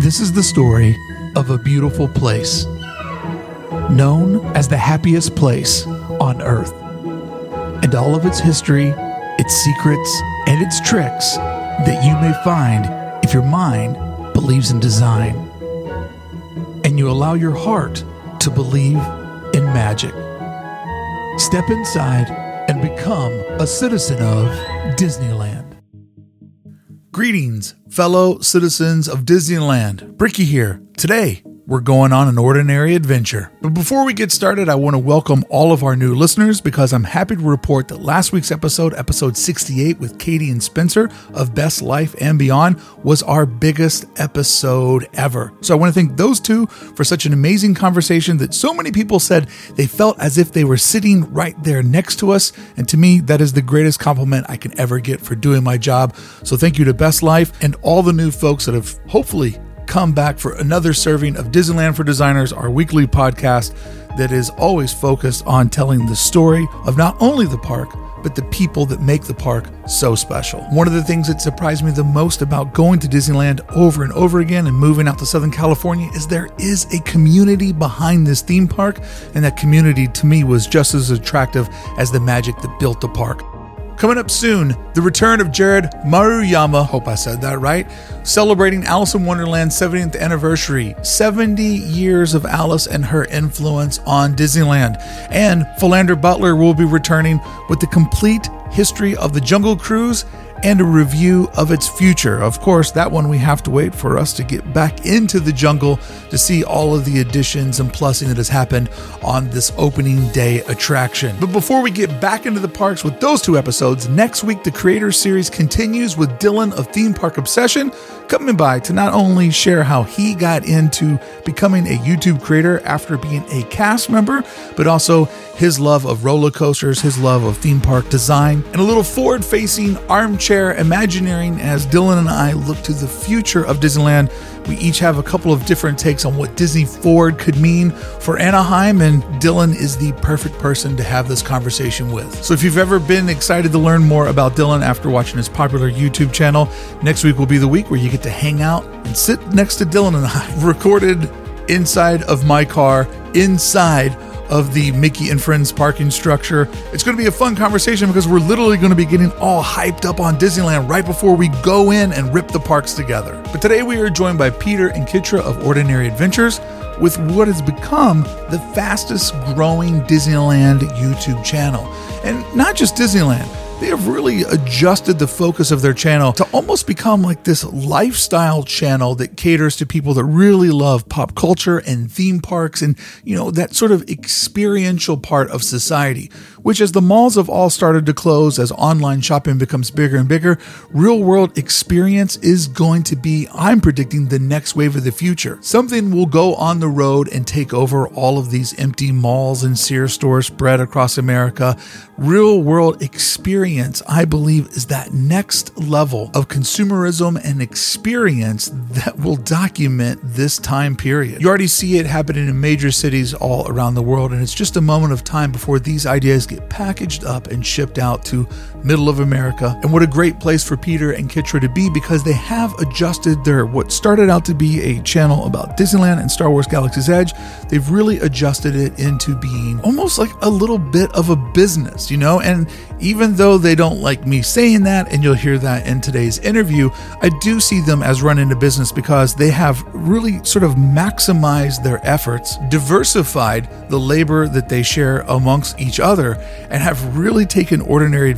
This is the story of a beautiful place known as the happiest place on earth. And all of its history, its secrets, and its tricks that you may find if your mind believes in design and you allow your heart to believe in magic. Step inside and become a citizen of Disneyland. Greetings, fellow citizens of Disneyland. Bricky here. Today, we're going on an ordinary adventure. But before we get started, I want to welcome all of our new listeners because I'm happy to report that last week's episode, episode 68 with Katie and Spencer of Best Life and Beyond, was our biggest episode ever. So I want to thank those two for such an amazing conversation that so many people said they felt as if they were sitting right there next to us. And to me, that is the greatest compliment I can ever get for doing my job. So thank you to Best Life and all the new folks that have hopefully come back for another serving of Disneyland for Designers, our weekly podcast that is always focused on telling the story of not only the park, but the people that make the park so special. One of the things that surprised me the most about going to Disneyland over and over again and moving out to Southern California is there is a community behind this theme park, and that community to me was just as attractive as the magic that built the park. Coming up soon, the return of Jared Maruyama, hope I said that right, celebrating Alice in Wonderland's 70th anniversary, 70 years of Alice and her influence on Disneyland. And Philander Butler will be returning with the complete history of the Jungle Cruise and a review of its future. Of course, that one we have to wait for us to get back into the jungle to see all of the additions and plussing that has happened on this opening day attraction. But before we get back into the parks with those two episodes, next week the Creator Series continues with Dylan of Theme Park Obsession coming by to not only share how he got into becoming a YouTube creator after being a cast member, but also his love of roller coasters, his love of theme park design, and a little forward facing armchair imagineering as Dylan and I look to the future of Disneyland. We each have a couple of different takes on what Disney Forward could mean for Anaheim, and Dylan is the perfect person to have this conversation with. So if you've ever been excited to learn more about Dylan after watching his popular YouTube channel, next week will be the week where you get to hang out and sit next to Dylan and I. Recorded inside of my car, inside of the Mickey and Friends parking structure. It's going to be a fun conversation because we're literally going to be getting all hyped up on Disneyland right before we go in and rip the parks together. But today we are joined by Peter and Kitra of Ordinary Adventures with what has become the fastest growing Disneyland YouTube channel. And not just Disneyland they have really adjusted the focus of their channel to almost become like this lifestyle channel that caters to people that really love pop culture and theme parks and, you know, that sort of experiential part of society. Which, as the malls have all started to close, as online shopping becomes bigger and bigger, real world experience is going to be, I'm predicting, the next wave of the future. Something will go on the road and take over all of these empty malls and Sears stores spread across America. Real world experience, I believe, is that next level of consumerism and experience that will document this time period. You already see it happening in major cities all around the world, and it's just a moment of time before these ideas get packaged up and shipped out to middle of America. And what a great place for Peter and Kitra to be because they have adjusted their what started out to be a channel about Disneyland and Star Wars Galaxy's Edge. They've really adjusted it into being almost like a little bit of a business, you know? And even though they don't like me saying that, and you'll hear that in today's interview, I do see them as running a business because they have really sort of maximized their efforts, diversified the labor that they share amongst each other, and have really taken ordinary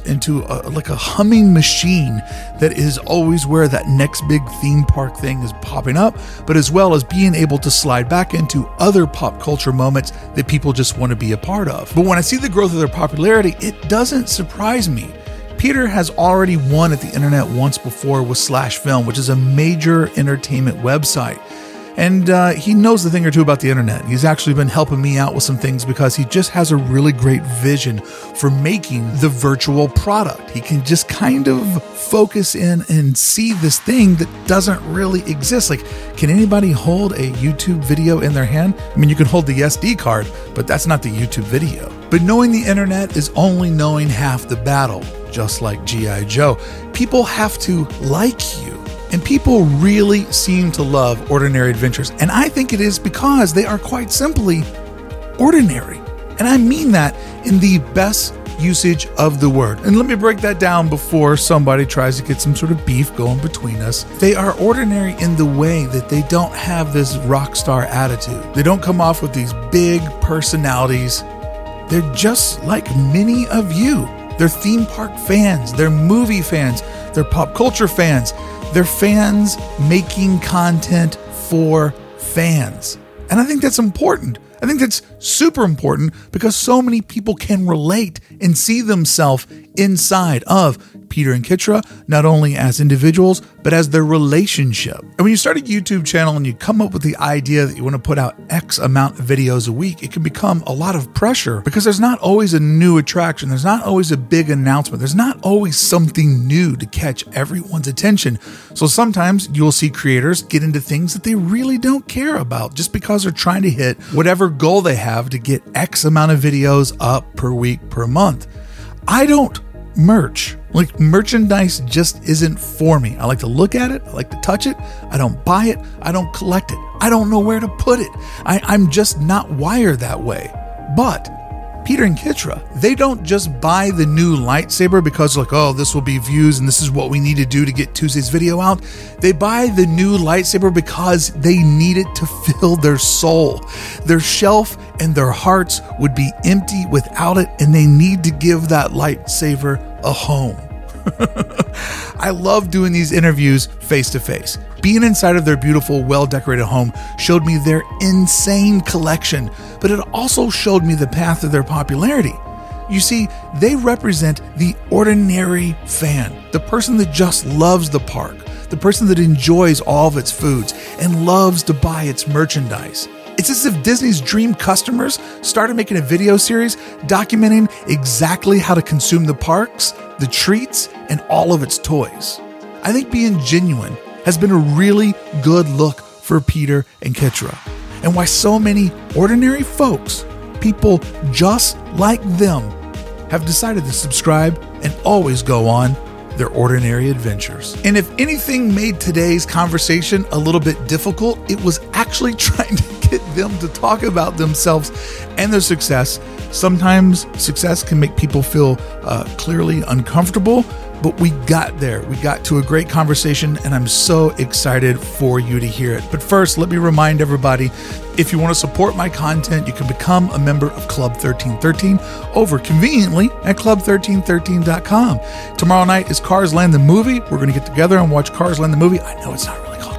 into a, like a humming machine that is always where that next big theme park thing is popping up, but as well as being able to slide back into other pop culture moments that people just want to be a part of. But when I see the growth of their popularity, it doesn't surprise me. Peter has already won at the internet once before with Slash Film, which is a major entertainment website. And uh, he knows a thing or two about the internet. He's actually been helping me out with some things because he just has a really great vision for making the virtual product. He can just kind of focus in and see this thing that doesn't really exist. Like, can anybody hold a YouTube video in their hand? I mean, you can hold the SD card, but that's not the YouTube video. But knowing the internet is only knowing half the battle, just like G.I. Joe. People have to like you And people really seem to love ordinary adventures. And I think it is because they are quite simply ordinary. And I mean that in the best usage of the word. And let me break that down before somebody tries to get some sort of beef going between us. They are ordinary in the way that they don't have this rock star attitude. They don't come off with these big personalities. They're just like many of you. They're theme park fans, they're movie fans, they're pop culture fans, they're fans making content for fans. And I think that's important. I think that's super important because so many people can relate and see themselves inside of Peter and Kitra, not only as individuals, but as their relationship. And when you start a YouTube channel and you come up with the idea that you want to put out X amount of videos a week, it can become a lot of pressure because there's not always a new attraction. There's not always a big announcement. There's not always something new to catch everyone's attention. So sometimes you'll see creators get into things that they really don't care about just because they're trying to hit whatever goal they have to get X amount of videos up per week per month. I don't merch. Like merchandise just isn't for me. I like to look at it, I like to touch it. I don't buy it, I don't collect it. I don't know where to put it. I, I'm just not wired that way. But Peter and Kitra, they don't just buy the new lightsaber because, like, oh, this will be views and this is what we need to do to get Tuesday's video out. They buy the new lightsaber because they need it to fill their soul. Their shelf and their hearts would be empty without it, and they need to give that lightsaber a home. I love doing these interviews face to face. Being inside of their beautiful, well decorated home showed me their insane collection, but it also showed me the path of their popularity. You see, they represent the ordinary fan, the person that just loves the park, the person that enjoys all of its foods and loves to buy its merchandise. It's as if Disney's dream customers started making a video series documenting exactly how to consume the parks, the treats, and all of its toys. I think being genuine has been a really good look for Peter and Kitra, and why so many ordinary folks, people just like them, have decided to subscribe and always go on their ordinary adventures. And if anything made today's conversation a little bit difficult, it was actually trying to get them to talk about themselves and their success. Sometimes success can make people feel uh, clearly uncomfortable, but we got there. We got to a great conversation, and I'm so excited for you to hear it. But first, let me remind everybody if you want to support my content, you can become a member of Club 1313 over conveniently at club1313.com. Tomorrow night is Cars Land the movie. We're going to get together and watch Cars Land the movie. I know it's not really called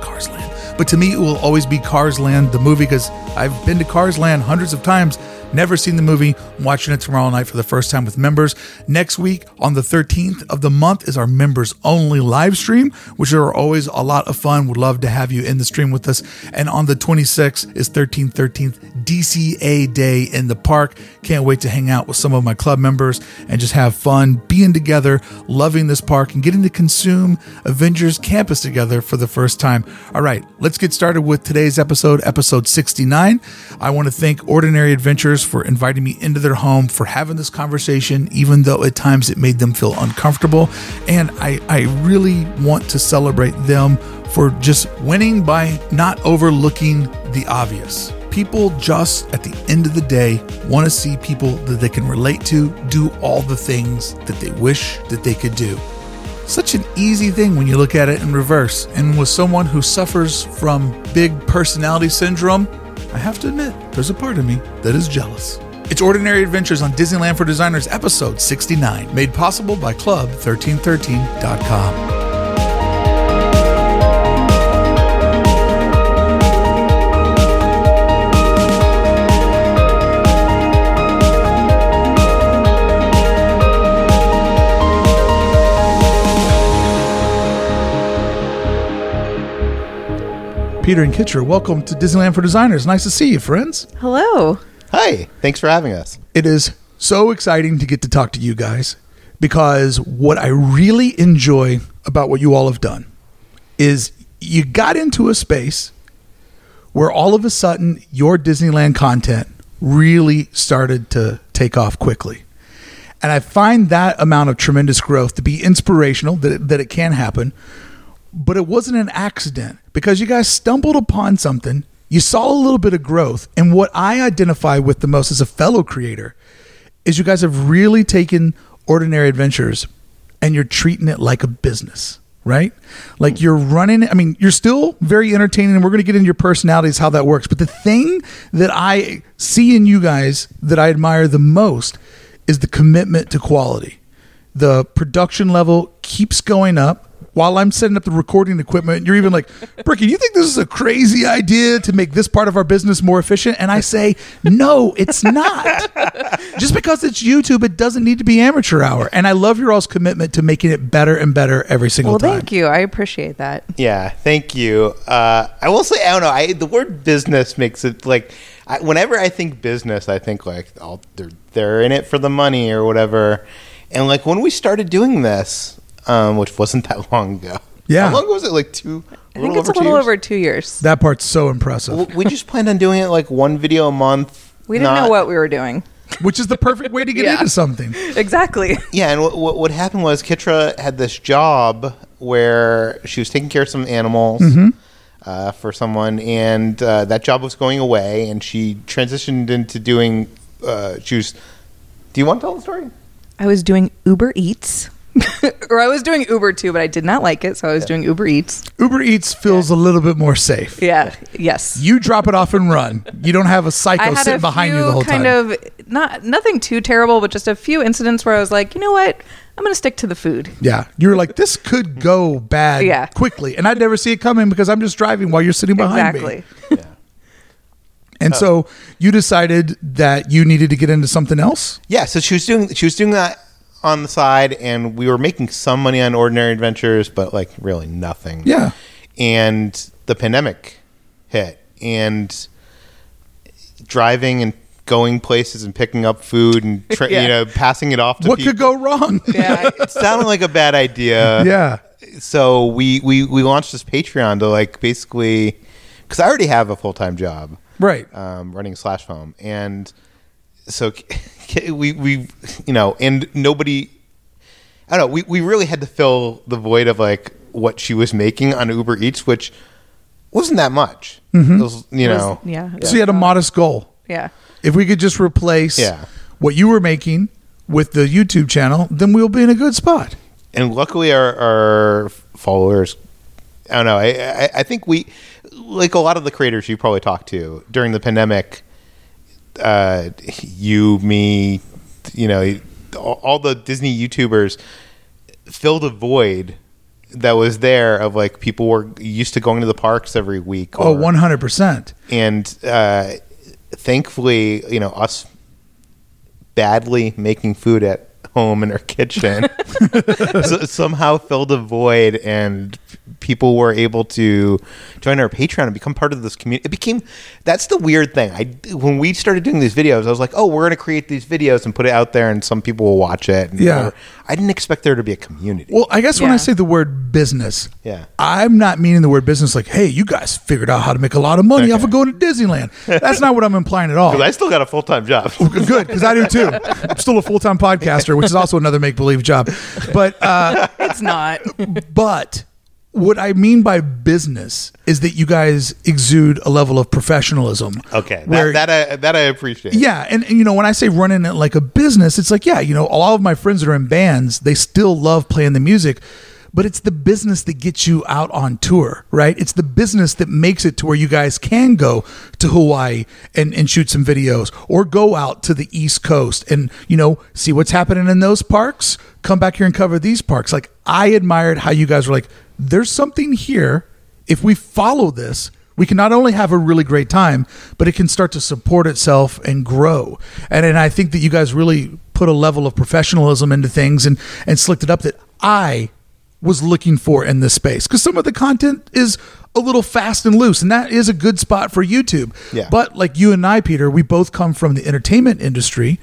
but to me, it will always be Cars Land the movie because I've been to Cars Land hundreds of times Never seen the movie. Watching it tomorrow night for the first time with members. Next week, on the 13th of the month, is our members only live stream, which are always a lot of fun. Would love to have you in the stream with us. And on the 26th is 1313th DCA Day in the park. Can't wait to hang out with some of my club members and just have fun being together, loving this park, and getting to consume Avengers Campus together for the first time. All right, let's get started with today's episode, episode 69. I want to thank Ordinary Adventures for inviting me into their home, for having this conversation, even though at times it made them feel uncomfortable. And I, I really want to celebrate them for just winning by not overlooking the obvious. People just at the end of the day want to see people that they can relate to do all the things that they wish that they could do. Such an easy thing when you look at it in reverse. And with someone who suffers from big personality syndrome, I have to admit, there's a part of me that is jealous. It's Ordinary Adventures on Disneyland for Designers, episode 69, made possible by Club1313.com. Peter and Kitra. welcome to Disneyland for Designers. Nice to see you, friends. Hello. Hi. Thanks for having us. It is so exciting to get to talk to you guys because what I really enjoy about what you all have done is you got into a space where all of a sudden your Disneyland content really started to take off quickly. And I find that amount of tremendous growth to be inspirational, that it, that it can happen. But it wasn't an accident because you guys stumbled upon something. You saw a little bit of growth. And what I identify with the most as a fellow creator is you guys have really taken ordinary adventures and you're treating it like a business, right? Like mm. you're running, I mean, you're still very entertaining and we're going to get into your personalities, how that works. But the thing that I see in you guys that I admire the most is the commitment to quality. The production level keeps going up while I'm setting up the recording equipment, you're even like, Bricky, do you think this is a crazy idea to make this part of our business more efficient? And I say, no, it's not. Just because it's YouTube, it doesn't need to be amateur hour. And I love your all's commitment to making it better and better every single Well, time. Well, thank you. I appreciate that. Yeah, thank you. Uh, I will say, I don't know. I the word business makes it like I, whenever I think business, I think like oh, they're they're in it for the money or whatever. And like when we started doing this, um, which wasn't that long ago. Yeah. how long was it? Like two. I think it's a little years? over two years. That part's so impressive, Well, we just planned on doing it like one video a month. We didn't not- know what we were doing. which is the perfect way to get Yeah. into something. Exactly. Yeah, and what, what, what happened was Kitra had this job where she was taking care of some animals Mm-hmm. uh, for someone, and uh, that job was going away, and she transitioned into doing. Uh, she was. Do you want to tell the story? I was doing Uber Eats. or I was doing Uber too, but I did not like it, so I was doing Uber Eats. Uber Eats feels a little bit more safe. Yeah. Yes. You drop it off and run. You don't have a psycho I had sitting a behind few you the whole kind time. of not nothing too terrible, but just a few incidents where I was like, you know what, I'm going to stick to the food. Yeah, you were like, this could go bad Yeah. quickly, and I'd never see it coming because I'm just driving while you're sitting behind me. exactly. me. And uh, so you decided that you needed to get into something else. Yeah, so she was doing she was doing that on the side, and we were making some money on Ordinary Adventures, but like really nothing. Yeah. and the pandemic hit, and driving and going places and picking up food and tra- Yeah. you know passing it off to What people. could go wrong? Yeah. it sounded like a bad idea. yeah. So we we we launched this Patreon to like basically because I already have a full time job Right. um, running Slash Film, and so we we you know, and nobody. I don't know. We we really had to fill the void of like what she was making on Uber Eats, which wasn't that much. Mm-hmm. It was, you know, yeah. So you had a modest goal. Yeah. If we could just replace Yeah. what you were making with the YouTube channel, then we'll be in a good spot. and luckily our, our followers i don't know I, I i think we like a lot of the creators you probably talked to during the pandemic uh you me you know all, the disney youtubers filled a void that was there of like people were used to going to the parks every week Oh, 100%. and uh, thankfully, you know, us badly making food at home in our kitchen so, somehow filled a void, and people were able to join our Patreon and become part of this community. It became that's the weird thing. I when we started doing these videos, I was like, oh, we're going to create these videos and put it out there, and some people will watch it. And Yeah. whatever. I didn't expect there to be a community. Well, I guess when I say the word business, Yeah. I'm not meaning the word business like, hey, you guys figured out how to make a lot of money off of going to Disneyland. That's not what I'm implying at all. I still got a full time job. Good, because I do too. I'm still a full time podcaster, which is also another make believe job. But uh, It's not. but what I mean by business is that you guys exude a level of professionalism. Okay, where- that that I, that I appreciate. Yeah, and, and, you know when I say running it like a business, it's like yeah, you know, all of my friends that are in bands, they still love playing the music, but it's the business that gets you out on tour, right? It's the business that makes it to where you guys can go to Hawaii and and shoot some videos or go out to the East Coast and you know see what's happening in those parks, come back here and cover these parks. Like I admired how you guys were like there's something here if we follow this we can not only have a really great time, but it can start to support itself and grow. And and I think that you guys really put a level of professionalism into things and and slicked it up that I was looking for in this space because some of the content is a little fast and loose, and that is a good spot for YouTube. Yeah. But like you and I, Peter, we both come from the entertainment industry.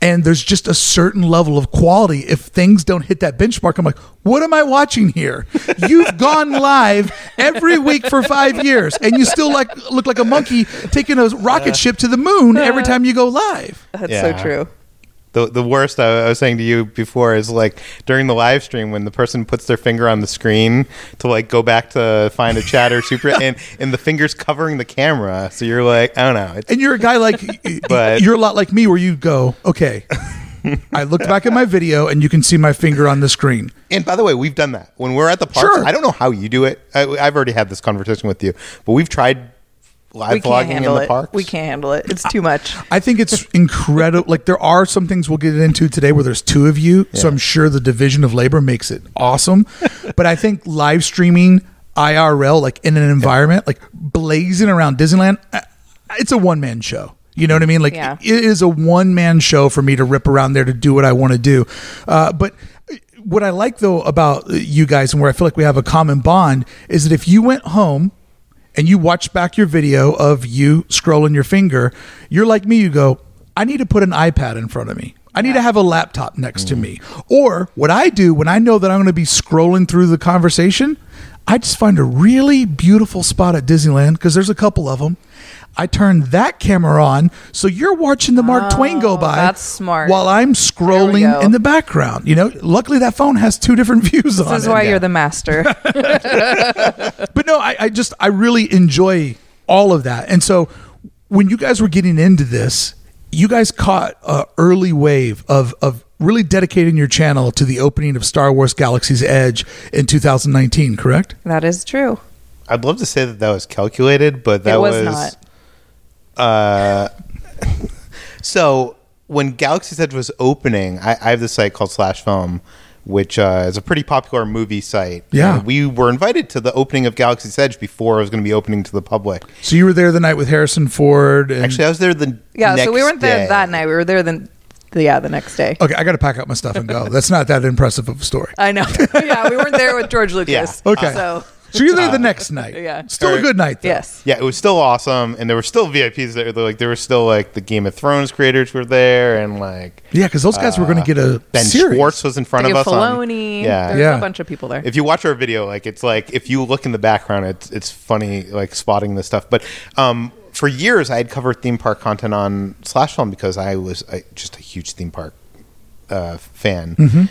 And there's just a certain level of quality. If things don't hit that benchmark, I'm like, what am I watching here? You've gone live every week for five years, and you still like look like a monkey taking a rocket ship to the moon every time you go live. That's Yeah. so true. The, the worst I, I was saying to you before is like during the live stream when the person puts their finger on the screen to like go back to find a chat or super and, and the finger's covering the camera. So you're like, I don't know. It's, And you're a guy like, But- you're a lot like me, where you go, okay. I looked back at my video, and you can see my finger on the screen. and by the way, we've done that when we're at the park. Sure. I don't know how you do it. I, I've already had this conversation with you, but we've tried live we can't vlogging in handle the it. parks. We can't handle it. It's too much. I think it's incredible. Like there are some things we'll get into today where there's two of you, so I'm sure the division of labor makes it awesome. but I think live streaming IRL, like in an environment like blazing around Disneyland, uh, it's a one man show. You know what I mean? Like Yeah. it is a one man show for me to rip around there to do what I want to do. Uh, but what I like though about you guys and where I feel like we have a common bond is that if you went home and you watch back your video of you scrolling your finger, you're like me, you go, I need to put an iPad in front of me. I need to have a laptop next to mm. me. Or what I do when I know that I'm going to be scrolling through the conversation, I just find a really beautiful spot at Disneyland because there's a couple of them. I turn that camera on, so you're watching the Mark Twain go Oh, by. that's smart. While I'm scrolling in the background, you know. Luckily, that phone has two different views on This is it. why you're the master. But no, I, I just I really enjoy all of that. And so when you guys were getting into this, you guys caught a early wave of of really dedicating your channel to the opening of Star Wars Galaxy's Edge in 2019, correct? that is true. I'd love to say that that was calculated, but that it was, not. Uh, so when Galaxy's Edge was opening, I, I have this site called Slash Film, which uh, is a pretty popular movie site. Yeah. And we were invited to the opening of Galaxy's Edge before it was going to be opening to the public. So you were there the night with Harrison Ford. And, Actually, I was there the Yeah, so we next weren't there day. that night. We were there the, the yeah the next day. okay, I got to pack up my stuff and go. That's not that impressive of a story. I know. yeah, we weren't there with George Lucas. Yeah. Okay. So So you're there the next night. yeah. Still a good night. Though. yes. Yeah, it was still awesome, and there were still VIPs there. Like there were still like the Game of Thrones creators were there, and like Yeah, because those guys were going to get a Ben series. Schwartz was in front Dave of us. on- Filoni. yeah, There's Yeah. a bunch of people there. if you watch our video, like it's like if you look in the background, it's it's funny like spotting this stuff. But um, for years, I had covered theme park content on Slash Film because I was I, just a huge theme park uh, fan. Mm-hmm.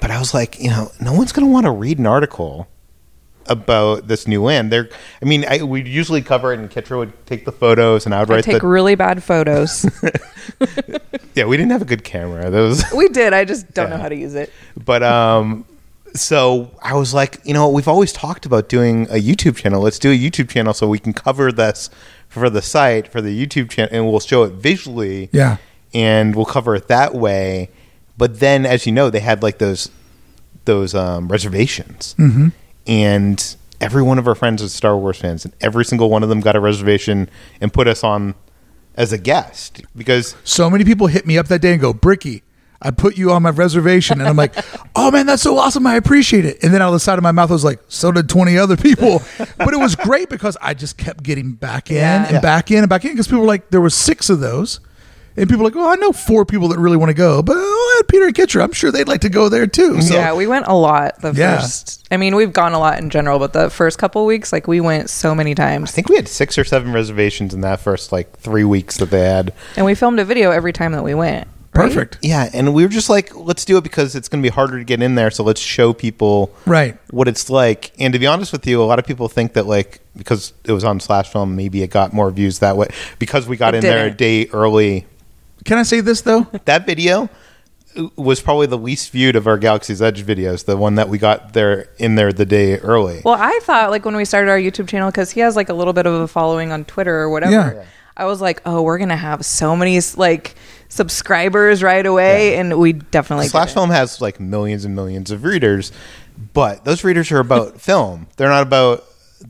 But I was like, you know, no one's going to want to read an article about this new land. They're, I mean, I, we'd usually cover it, and Kitra would take the photos, and I would I write take the. really bad photos. yeah, we didn't have a good camera. Those we did. I just don't know how to use it. But um, so I was like, you know, we've always talked about doing a YouTube channel. Let's do a YouTube channel so we can cover this for the site for the YouTube channel, and we'll show it visually. Yeah. and we'll cover it that way. But then, as you know, they had like those those um, reservations, Mm-hmm. And every one of our friends was Star Wars fans, and every single one of them got a reservation and put us on as a guest because So many people hit me up that day and go, Bricky, I put you on my reservation. And I'm like, oh man, that's so awesome. I appreciate it. And then out of the side of my mouth, I was like, so did 20 other people. but it was great because I just kept getting back in Yeah. and Yeah. back in and back in because people were like, there were six of those. And people were like, oh, I know four people that really want to go, but oh, Peter and Kitra, I'm sure they'd like to go there too. So yeah, we went a lot the Yeah. first. I mean, we've gone a lot in general, but the first couple weeks, like we went so many times. I think we had six or seven reservations in that first like three weeks that they had. and we filmed a video every time that we went. right? perfect. Yeah, and we were just like, let's do it because it's going to be harder to get in there. So let's show people Right. what it's like. And to be honest with you, a lot of people think that like because it was on Slash Film, maybe it got more views that way because we got It in there a day early. Can I say this though? That video was probably the least viewed of our Galaxy's Edge videos. The one that we got there in there the day early. Well, I thought like when we started our YouTube channel because he has like a little bit of a following on Twitter or whatever. Yeah. Yeah. I was like, oh, we're gonna have so many like subscribers right away, and we definitely Slash did. Film has like millions and millions of readers, but those readers are about film. They're not about.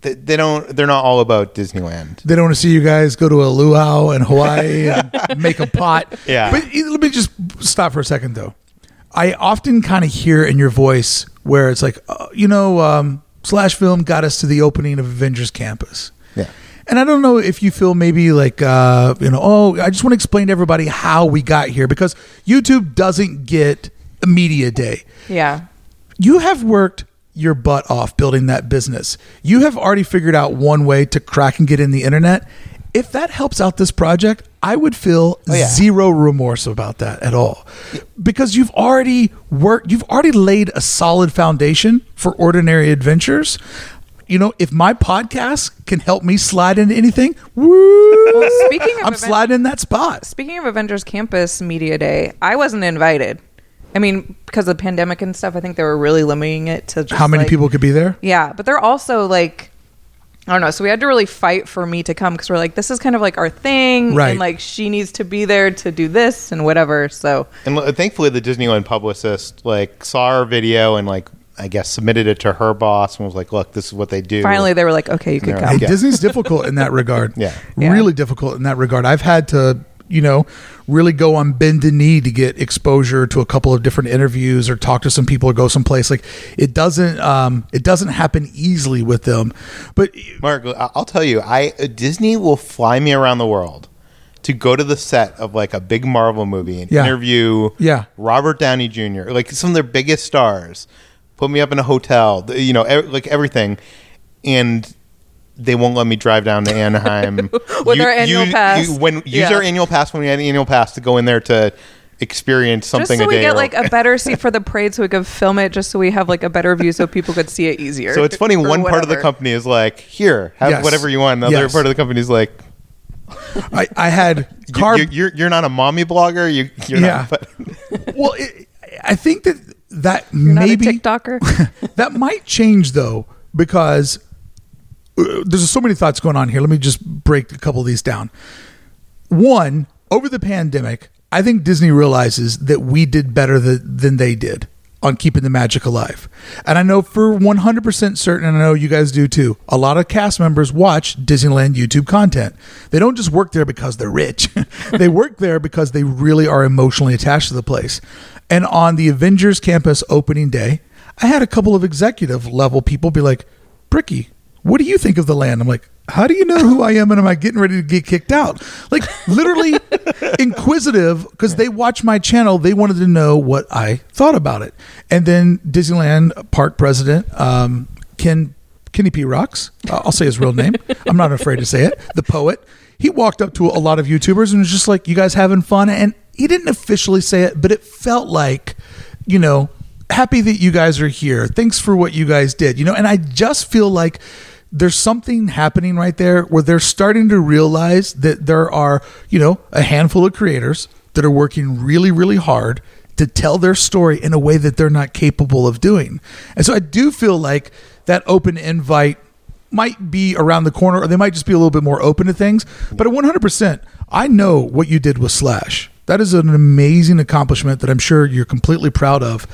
They, they don't. They're not all about Disneyland. They don't want to see you guys go to a luau in Hawaii and make a pot. Yeah. But eh, let me just stop for a second, though. I often kind of hear in your voice where it's like, uh, you know, um, Slash Film got us to the opening of Avengers Campus. Yeah. And I don't know if you feel maybe like, uh, you know, oh, I just want to explain to everybody how we got here because YouTube doesn't get a media day Yeah. you have worked your butt off building that business. You have already figured out one way to crack and get in the internet. if that helps out this project, I would feel Oh, yeah. zero remorse about that at all. Because you've already worked, you've already laid a solid foundation for ordinary adventures. You know, if my podcast can help me slide into anything, woo! Well, speaking of I'm event- sliding in that spot. Speaking of Avengers Campus Media Day, I wasn't invited. I mean, because of the pandemic and stuff, I think they were really limiting it to just How many like- people could be there? Yeah, but they're also like, I don't know. So we had to really fight for me to come because we're like, this is kind of like our thing, Right. And like, she needs to be there to do this and whatever. So And l- thankfully, the Disneyland publicist like saw our video and like I guess submitted it to her boss and was like, "Look, this is what they do." finally, they were like, okay, you can They're come. like, Hey, Yeah. Disney's difficult in that regard. Yeah. Yeah. Really difficult in that regard. I've had to, you know, really go on bended knee to get exposure to a couple of different interviews or talk to some people or go someplace. Like it doesn't um it doesn't happen easily with them. But Mark, I'll tell you, I Disney will fly me around the world to go to the set of like a big Marvel movie and Yeah. interview Yeah. Robert Downey Jr., like some of their biggest stars. Put me up in a hotel, you know, like everything, and they won't let me drive down to Anaheim With our annual pass. when use Yeah. our annual pass when we had an annual pass to go in there to experience something. Just something so a we day. get or- like a better seat for the parade, so we could film it, just so we have like a better view, so people could see it easier. so it's funny. or One part of the company is like, "Here, have Yes. whatever you want." Another Yes. part of the company is like, I, I had You- car you, you're you're not a mommy blogger. You you're Yeah. not. But well it, I think that that You're maybe not a TikToker. that might change though because there's so many thoughts going on here. Let me just break a couple of these down. One, over the pandemic, I think Disney realizes that we did better th- than they did on keeping the magic alive. And I know for 100% certain, and I know you guys do too, a lot of cast members watch Disneyland YouTube content. They don't just work there because they're rich, they work there because they really are emotionally attached to the place. And on the Avengers campus opening day, I had a couple of executive level people be like, Bricky, what do you think of the land? I'm like, how do you know who I am and am I getting ready to get kicked out? Like literally inquisitive because they watch my channel. They wanted to know what I thought about it. And then Disneyland park president, um, Ken, Kenny P. Rocks, uh, I'll say his real name. I'm not afraid to say it. The poet. He walked up to a lot of YouTubers and was just like, you guys having fun? And he didn't officially say it, but it felt like, you know, happy that you guys are here. Thanks for what you guys did. You know, and I just feel like there's something happening right there where they're starting to realize that there are, you know, a handful of creators that are working really, really hard to tell their story in a way that they're not capable of doing. And so I do feel like that open invite might be around the corner or they might just be a little bit more open to things. But at 100%, I know what you did with Slash. That is an amazing accomplishment that I'm sure you're completely proud of.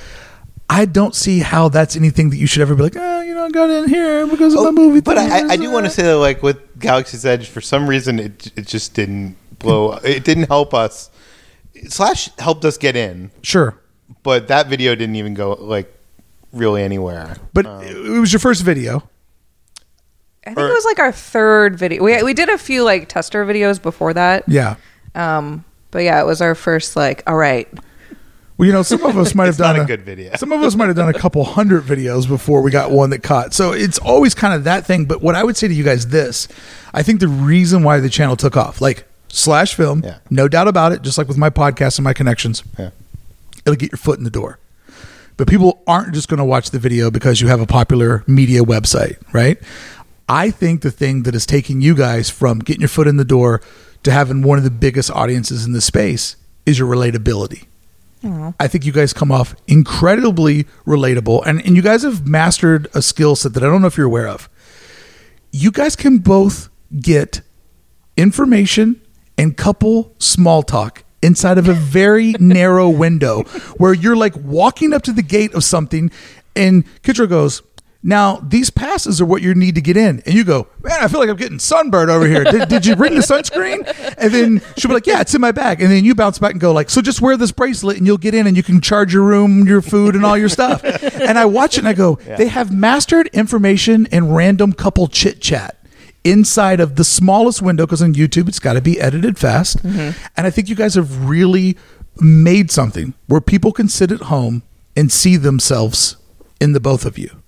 I don't see how that's anything that you should ever be like, oh, you know, I got in here because of my movie. but I, I do want to say that like with Galaxy's Edge, for some reason it it just didn't blow. it didn't help us. Slash helped us get in, Sure. but that video didn't even go like really anywhere. But Um, it was your first video. I think it was like our third video. We we did a few like tester videos before that. Yeah. Um, but yeah, it was our first like. All right, Well, you know, some of us might have done a good video. Some of us might have done a couple hundred videos before we got one that caught. So it's always kind of that thing. But what I would say to you guys, this, I think the reason why the channel took off, like slash film, Yeah. no doubt about it. Just like with my podcast and my connections, Yeah. it'll get your foot in the door. But people aren't just going to watch the video because you have a popular media website, right? I think the thing that is taking you guys from getting your foot in the door to having one of the biggest audiences in the space is your relatability. I think you guys come off incredibly relatable, and, and you guys have mastered a skill set that I don't know if you're aware of. You guys can both get information and couple small talk inside of a very narrow window where you're like walking up to the gate of something and Kitra goes, now these passes are what you need to get in. And you go, man, I feel like I'm getting sunburned over here. Did, did you bring the sunscreen? And then she'll be like, yeah, it's in my bag. And then you bounce back and go like, so just wear this bracelet and you'll get in and you can charge your room, your food and all your stuff. And I watch it and I go, they have mastered information and random couple chit chat inside of the smallest window because on YouTube it's got to be edited fast. Mm-hmm. And I think you guys have really made something where people can sit at home and see themselves in the both of you.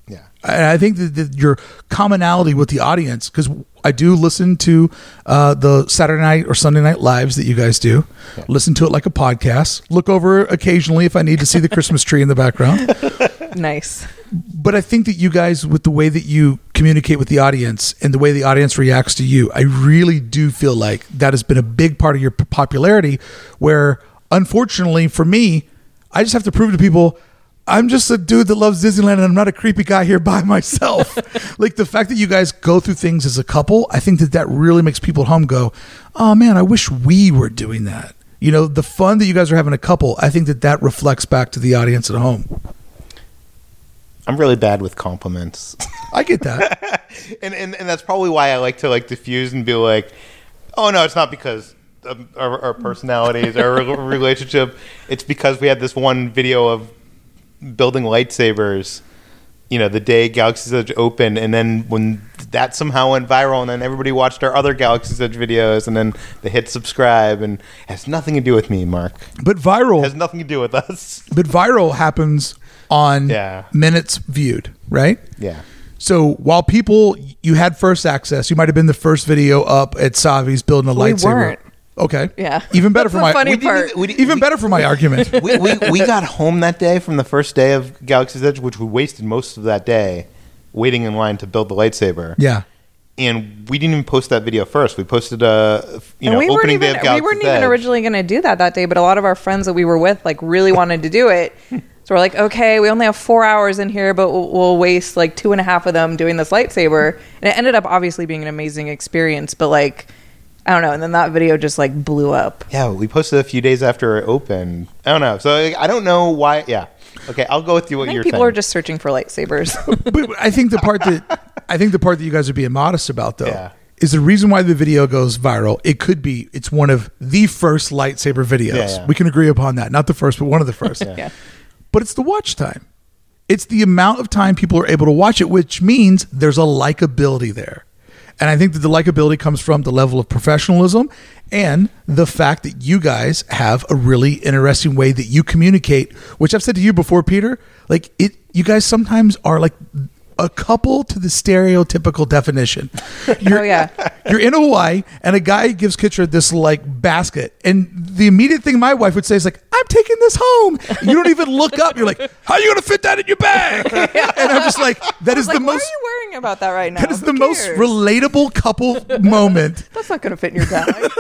Yeah. And I think that, that your commonality with the audience, because I do listen to uh, the Saturday night or Sunday night lives that you guys do. Listen to it like a podcast. Look over occasionally if I need to see the Christmas tree in the background. Nice. But I think that you guys, with the way that you communicate with the audience and the way the audience reacts to you, I really do feel like that has been a big part of your popularity. Where, unfortunately, for me, I just have to prove to people I'm just a dude that loves Disneyland and I'm not a creepy guy here by myself. like the fact that you guys go through things as a couple, I think that that really makes people at home go, oh man, I wish we were doing that. You know, the fun that you guys are having a couple, I think that that reflects back to the audience at home. I'm really bad with compliments. I get that. and, and and that's probably why I like to like diffuse and be like, oh no, it's not because our, our personalities, our relationship. It's because we had this one video of building lightsabers. You know, the day Galaxy's Edge opened, and then when that somehow went viral, and then everybody watched our other Galaxy's Edge videos, and then they hit subscribe, and it has nothing to do with me, Mark. But It viral has nothing to do with us. but viral happens on Yeah. minutes viewed, right? Yeah. So while people you had first access, you might have been the first video up at Savi's building a We lightsaber. weren't. Okay. Yeah. Even better for That's my funny we didn't part. even- we didn't- even better for my argument. we, we, we got home that day from the first day of Galaxy's Edge, which we wasted most of that day waiting in line to build the lightsaber. yeah. And we didn't even post that video first. We posted a you and know we weren't opening day even of we weren't Edge. even originally going to do that that day, but a lot of our friends that we were with like really wanted to do it. So we're like, okay, we only have four hours in here, but we'll, we'll waste like two and a half of them doing this lightsaber. And it ended up obviously being an amazing experience, but like, I don't know. And then that video just like blew up. Yeah, we posted a few days after it opened. I don't know. So I don't know why. Yeah. Okay, I'll go with you. I What think you're people saying. are just searching for lightsabers. But I think the part that I think the part that you guys are being modest about though Yeah. is the reason why the video goes viral. It could be it's one of the first lightsaber videos. Yeah, yeah. We can agree upon that. Not the first, but one of the first. yeah. But it's the watch time. It's the amount of time people are able to watch it, which means there's a likability there. And I think that the likability comes from the level of professionalism and the fact that you guys have a really interesting way that you communicate, which I've said to you before, Peter. Like it, you guys sometimes are like a couple to the stereotypical definition. You're, Oh, yeah. you're in Hawaii, and a guy gives Kitra this like basket, and the immediate thing my wife would say is like, "I'm taking this home." You don't even look up. You're like, "How are you going to fit that in your bag?" And I'm just like, "That is Like, the why are most." you worrying about that right now? That is Who the most relatable couple moment, That's not going to fit in your bag.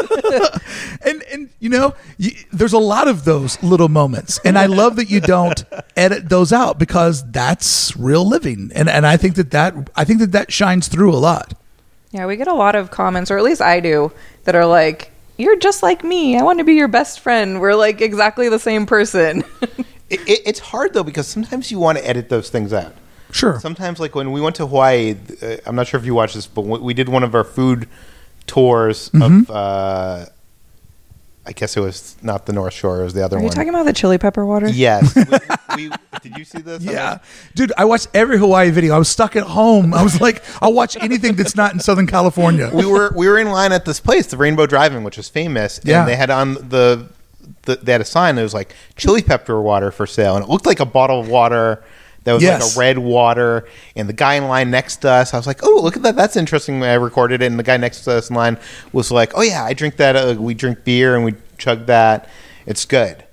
and and you know, you, there's a lot of those little moments, and I love that you don't edit those out because that's real living, and and I think that that I think that that shines through a lot. Yeah, we get a lot of comments, or at least I do, that are like, "You're just like me. I want to be your best friend. We're like exactly the same person." It, it, it's hard though because sometimes you want to edit those things out. Sure. Sometimes, like when we went to Hawaii, uh, I'm not sure if you watched this, but we we did one of our food tours Mm-hmm. of. Uh, I guess it was not the North Shore; it was the other one. Are you one. talking about the chili pepper water? Yes. we, we, did you see this? Yeah, dude, I watched every Hawaii video. I was stuck at home. I was like, I'll watch anything that's not in Southern California. we were we were in line at this place, the Rainbow Drive-In, which is famous. And Yeah. they had on the, the they had a sign that was like chili pepper water for sale, and it looked like a bottle of water that was Yes. like a red water. And the guy in line next to us, I was like, "Oh, look at that! That's interesting." I recorded it, and the guy next to us in line was like, "Oh yeah, I drink that. Uh, we drink beer and we chug that. It's good."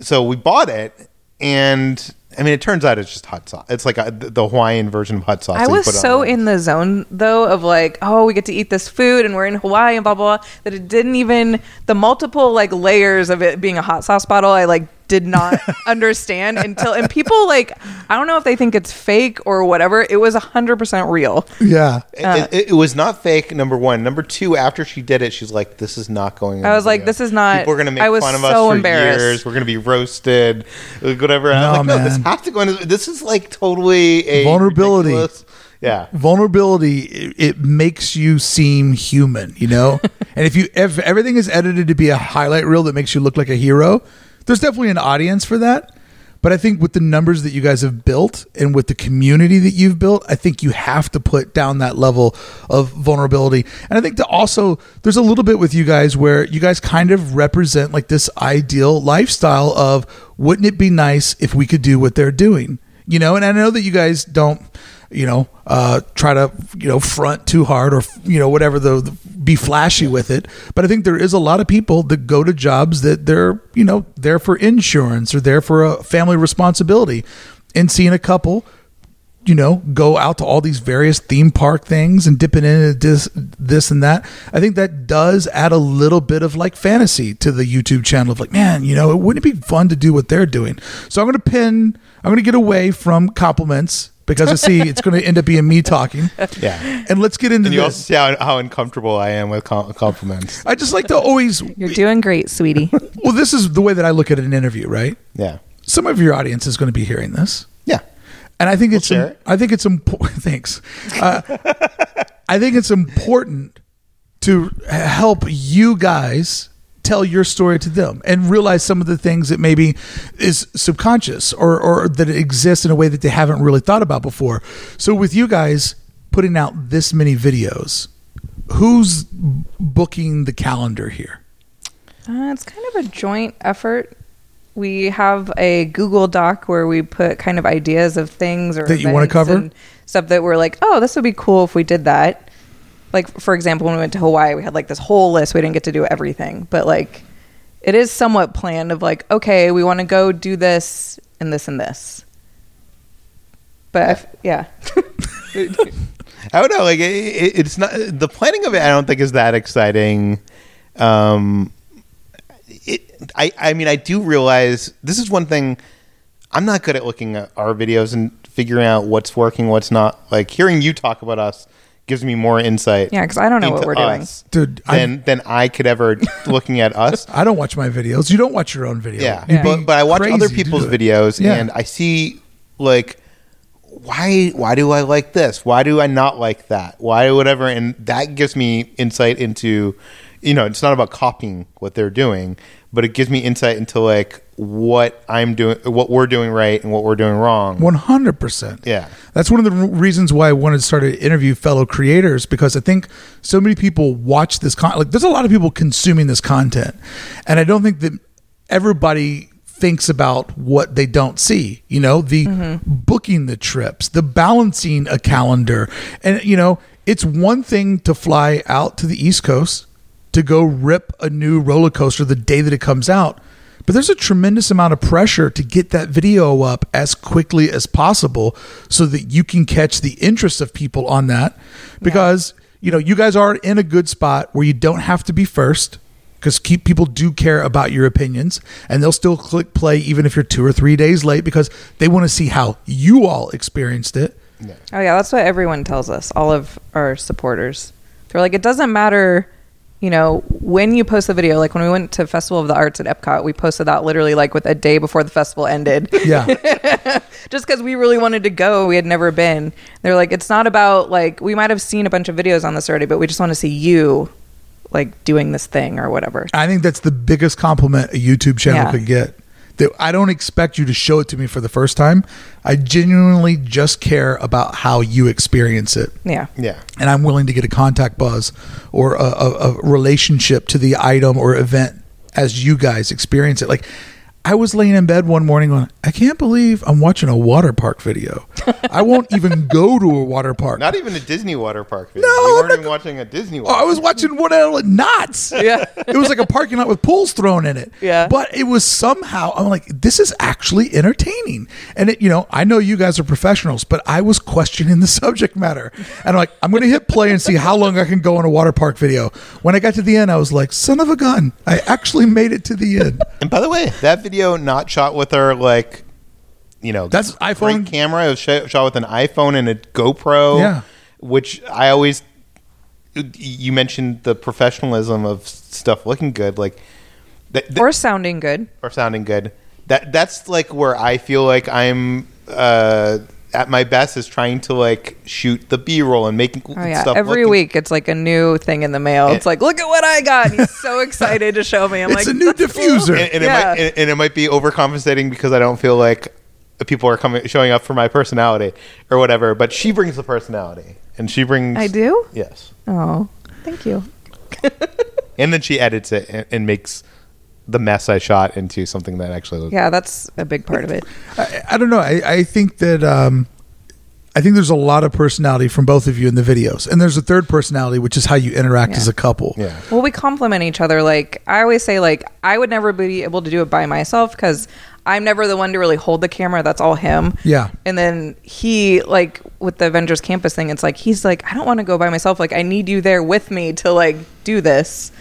So we bought it, and I mean, it turns out it's just hot sauce. It's like a, the Hawaiian version of hot sauce. I was so in the zone though of like, oh, we get to eat this food and we're in Hawaii and blah blah blah that it didn't even the multiple like layers of it being a hot sauce bottle. I like did not understand until and people like I don't know if they think it's fake or whatever. It was hundred percent real. Yeah, Uh, it, it was not fake. Number one. Number two. After she did it, she's like, "This is not going." in I was like, this is not- People are going to make I was fun of so us for embarrassed. years. We're going to be roasted, like, whatever. And No, I'm like, no, this has to go into. This is like totally a Vulnerability. ridiculous- Yeah. vulnerability it, it makes you seem human. You know, and if you if everything is edited to be a highlight reel that makes you look like a hero, there's definitely an audience for that. But I think with the numbers that you guys have built and with the community that you've built, I think you have to put down that level of vulnerability. And I think to also, there's a little bit with you guys where you guys kind of represent like this ideal lifestyle of wouldn't it be nice if we could do what they're doing? You know, and I know that you guys don't you know, uh, try to you know front too hard or you know whatever the, the be flashy with it. But I think there is a lot of people that go to jobs that they're you know there for insurance or there for a family responsibility, and seeing a couple you know, go out to all these various theme park things and dipping into this, this and that. I think that does add a little bit of like fantasy to the YouTube channel of like, man, you know, it wouldn't it be fun to do what they're doing. So I'm going to pin, I'm going to get away from compliments because I see it's going to end up being me talking. Yeah. And let's get into And you also this. see how, how uncomfortable I am with com- compliments. I just like to always, You're doing great, sweetie. well, this is the way that I look at an interview, right? Yeah. Some of your audience is going to be hearing this. Yeah. and I think it's share it. I think it's important. Thanks. Uh, I think it's important to help you guys tell your story to them and realize some of the things that maybe is subconscious or or that exists in a way that they haven't really thought about before. So with you guys putting out this many videos, who's booking the calendar here? Uh, it's kind of a joint effort. We have a Google Doc where we put kind of ideas of things or That you wanna cover? and stuff that we're like, oh, this would be cool if we did that. Like for example, when we went to Hawaii, we had like this whole list. We didn't get to do everything, but like it is somewhat planned. Of like, okay, we want to go do this and this and this. But I f- yeah, I don't know. Like it, it, it's not the planning of it. I don't think is that exciting. Um, it. I. I mean, I do realize this is one thing. I'm not good at looking at our videos and figuring out what's working, what's not. Like hearing you talk about us gives me more insight. yeah, because I don't know what we're doing. us Dude, I- than than I could ever looking at us. I don't watch my videos. You don't watch your own video. Yeah, You'd be but but I watch crazy other to people's it. videos Yeah. and I see like why why do I like this? Why do I not like that? Why whatever and that gives me insight into you know, it's not about copying what they're doing, but it gives me insight into like what I'm doing what we're doing right and what we're doing wrong. One hundred percent. Yeah. that's one of the reasons why I wanted to start to interview fellow creators because I think so many people watch this content. Like, there's a lot of people consuming this content, and I don't think that everybody thinks about what they don't see. You know, the mm-hmm. booking the trips, the balancing a calendar, and you know, it's one thing to fly out to the East Coast to go rip a new roller coaster the day that it comes out. But there's a tremendous amount of pressure to get that video up as quickly as possible so that you can catch the interest of people on that. Because, you know, you guys are in a good spot where you don't have to be first because keep people do care about your opinions and they'll still click play even if you're two or three days late because they want to see how you all experienced it. Oh yeah, that's what everyone tells us. All of our supporters, they're like, it doesn't matter, you know, when you post the video. Like when we went to Festival of the Arts at Epcot, we posted that literally like with a day before the festival ended, Yeah. just because we really wanted to go. We had never been. They're like, it's not about like we might have seen a bunch of videos on this already, but we just want to see you like doing this thing or whatever. I think that's the biggest compliment a YouTube channel Yeah. could get. That I don't expect you to show it to me for the first time. I genuinely just care about how you experience it. Yeah. Yeah. And I'm willing to get a contact buzz or a, a, a relationship to the item or event as you guys experience it. Like I was laying in bed one morning going, I can't believe I'm watching a water park video. I won't even go to a water park. Not even a Disney water park video. No, you weren't even watching a Disney Oh, water I was watching one of Knott's. Yeah. it was like a parking lot with pools thrown in it. Yeah. but it was somehow I'm like, this is actually entertaining. And it, you know, I know you guys are professionals, but I was questioning the subject matter, and I'm like, I'm going to hit play and see how long I can go on a water park video. When I got to the end, I was like, son of a gun, I actually made it to the end. And by the way, that video not shot with her like, you know, That's great iPhone- camera. It was shot, shot with an iPhone and a GoPro. Yeah. which I always. You mentioned the professionalism of stuff looking good, like, that, that- Or sounding good. or sounding good. That that's like where I feel like I'm uh, at my best is trying to like shoot the B roll and making Oh yeah. stuff Every looking- week it's like a new thing in the mail. It's like, look at what I got. And he's so excited to show me. I'm It's like, a new "That's cool." diffuser. and, and Yeah. it might and, and it might be overcompensating because I don't feel like people are coming showing up for my personality or whatever. But she brings the personality, and she brings. I do? Yes, Oh, thank you. and then she edits it and, and makes the mess I shot into something that actually looks. Yeah, that's a big part of it. I, I don't know. I, I think that um, I think there's a lot of personality from both of you in the videos, and there's a third personality, which is how you interact Yeah. as a couple. Yeah. Well, we complement each other. Like I always say, like I would never be able to do it by myself because I'm never the one to really hold the camera. That's all him. Yeah. And then he, like with the Avengers Campus thing, it's like he's like, I don't want to go by myself. Like I need you there with me to like do this.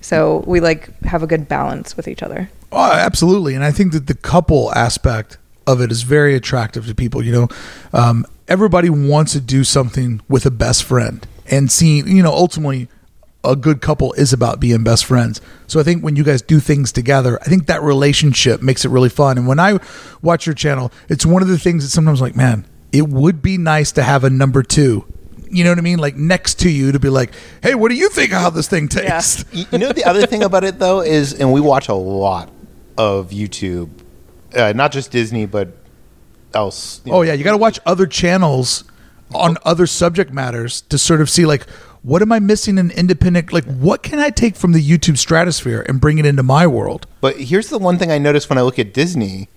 So we like have a good balance with each other. Oh, absolutely. And I think that the couple aspect of it is very attractive to people. You know, um, everybody wants to do something with a best friend and seeing, you know, ultimately a good couple is about being best friends. So I think when you guys do things together, I think that relationship makes it really fun. And when I watch your channel, it's one of the things that sometimes like, man, it would be nice to have a number two. You know what I mean? Like next to you to be like, hey, what do you think of how this thing tastes? You you know the other thing about it though is, and we watch a lot of YouTube, uh, not just Disney, but else. you Oh know. yeah, you got to watch other channels on other subject matters to sort of see like what am I missing in independent like what can I take from the YouTube stratosphere and bring it into my world? But here's the one thing I noticed when I look at Disney: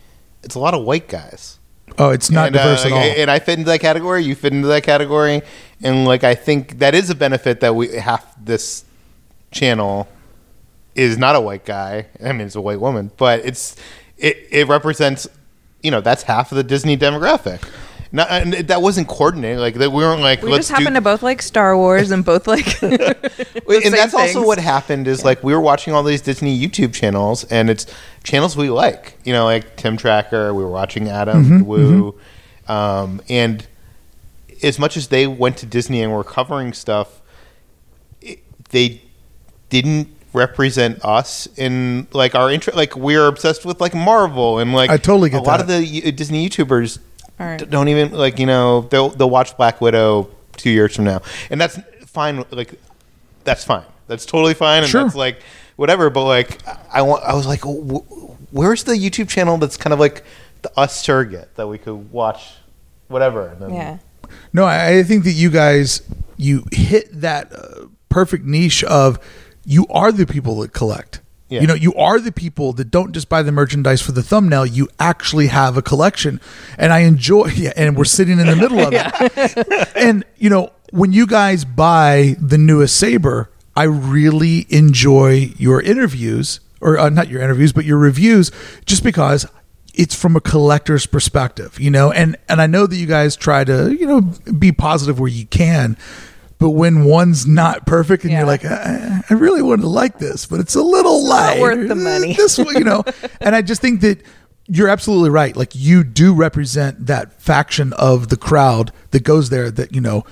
it's a lot of white guys. Oh, it's not and, uh, diverse at all. And I fit into that category. You fit into that category, and like I think that is a benefit that we half this channel is not a white guy. I mean, it's a white woman, but it's it it represents you know that's half of the Disney demographic. Not, and that wasn't coordinated. Like that, we weren't like We let's just happen do, to both like Star Wars and both like. the and same that's also what happened is like we were watching all these Disney YouTube channels, and it's channels we like. You know, like Tim Tracker. We were watching Adam Mm-hmm, Woo, um, and as much as they went to Disney and were covering stuff, it, they didn't represent us in like our interest. Like we're obsessed with like Marvel and like I totally get a lot that. of the uh, Disney YouTubers All right. d- don't even like you know they'll they'll watch Black Widow two years from now, and that's fine. Like that's fine. That's totally fine, and Sure. that's like whatever. But like I- I want, I was like, wh- where's the YouTube channel that's kind of like the us surrogate that we could watch, whatever. And then, yeah. No, I think that you guys you hit that uh, perfect niche of you are the people that collect. Yeah. You know, you are the people that don't just buy the merchandise for the thumbnail. You actually have a collection, and I enjoy. Yeah, and we're sitting in the middle of it. And you know, when you guys buy the newest saber, I really enjoy your interviews, or uh, not your interviews, but your reviews, just because it's from a collector's perspective, you know. And and I know that you guys try to you know be positive where you can, but when one's not perfect and Yeah. you're like, I, I really wanted to like this, but it's a little light, worth the money. This one, you know. and I just think that you're absolutely right. Like you do represent that faction of the crowd that goes there. That you know,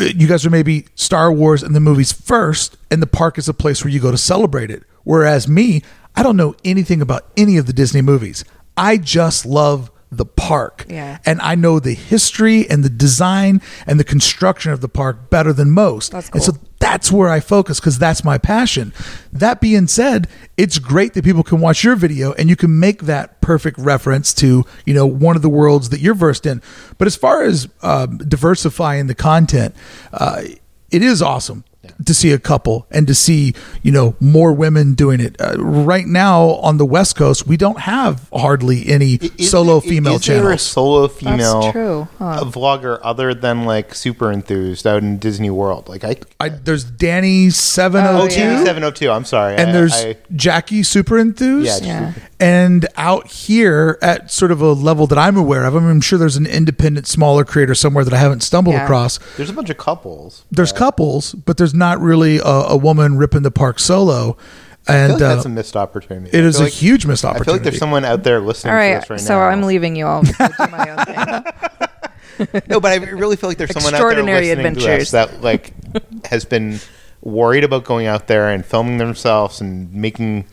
uh, you guys are maybe Star Wars and the movies first, and the park is a place where you go to celebrate it. Whereas me, I don't know anything about any of the Disney movies. I just love the park. Yeah. And I know the history and the design and the construction of the park better than most. That's And so that's where I focus because that's my passion. That being said, it's great that people can watch your video and you can make that perfect reference to you know one of the worlds that you're versed in. But as far as um, diversifying the content, uh, it is awesome to see a couple and to see you know more women doing it. Uh, right now on the West Coast, we don't have hardly any Is solo female is there a solo female true, huh. vlogger other than like super enthused out in Disney World. Like I, I, there's Danny seven Oh, oh oh, two. yeah. seven oh two. I'm sorry. and I- there's I- Jackie Super Enthused. Yeah, Yeah. And out here at sort of a level that I'm aware of, I mean, I'm sure there's an independent, smaller creator somewhere that I haven't stumbled Yeah. across. there's a bunch of couples. There's couples, but there's not really a, a woman ripping the park solo. I feel And like that's uh, a missed opportunity. it I is feel a like- huge missed opportunity. I feel like there's someone out there listening All to this right so now. I'm leaving you all. to do my own thing. No, but I really feel like there's someone out there Extraordinary listening to adventures. us that like has been worried about going out there and filming themselves and making.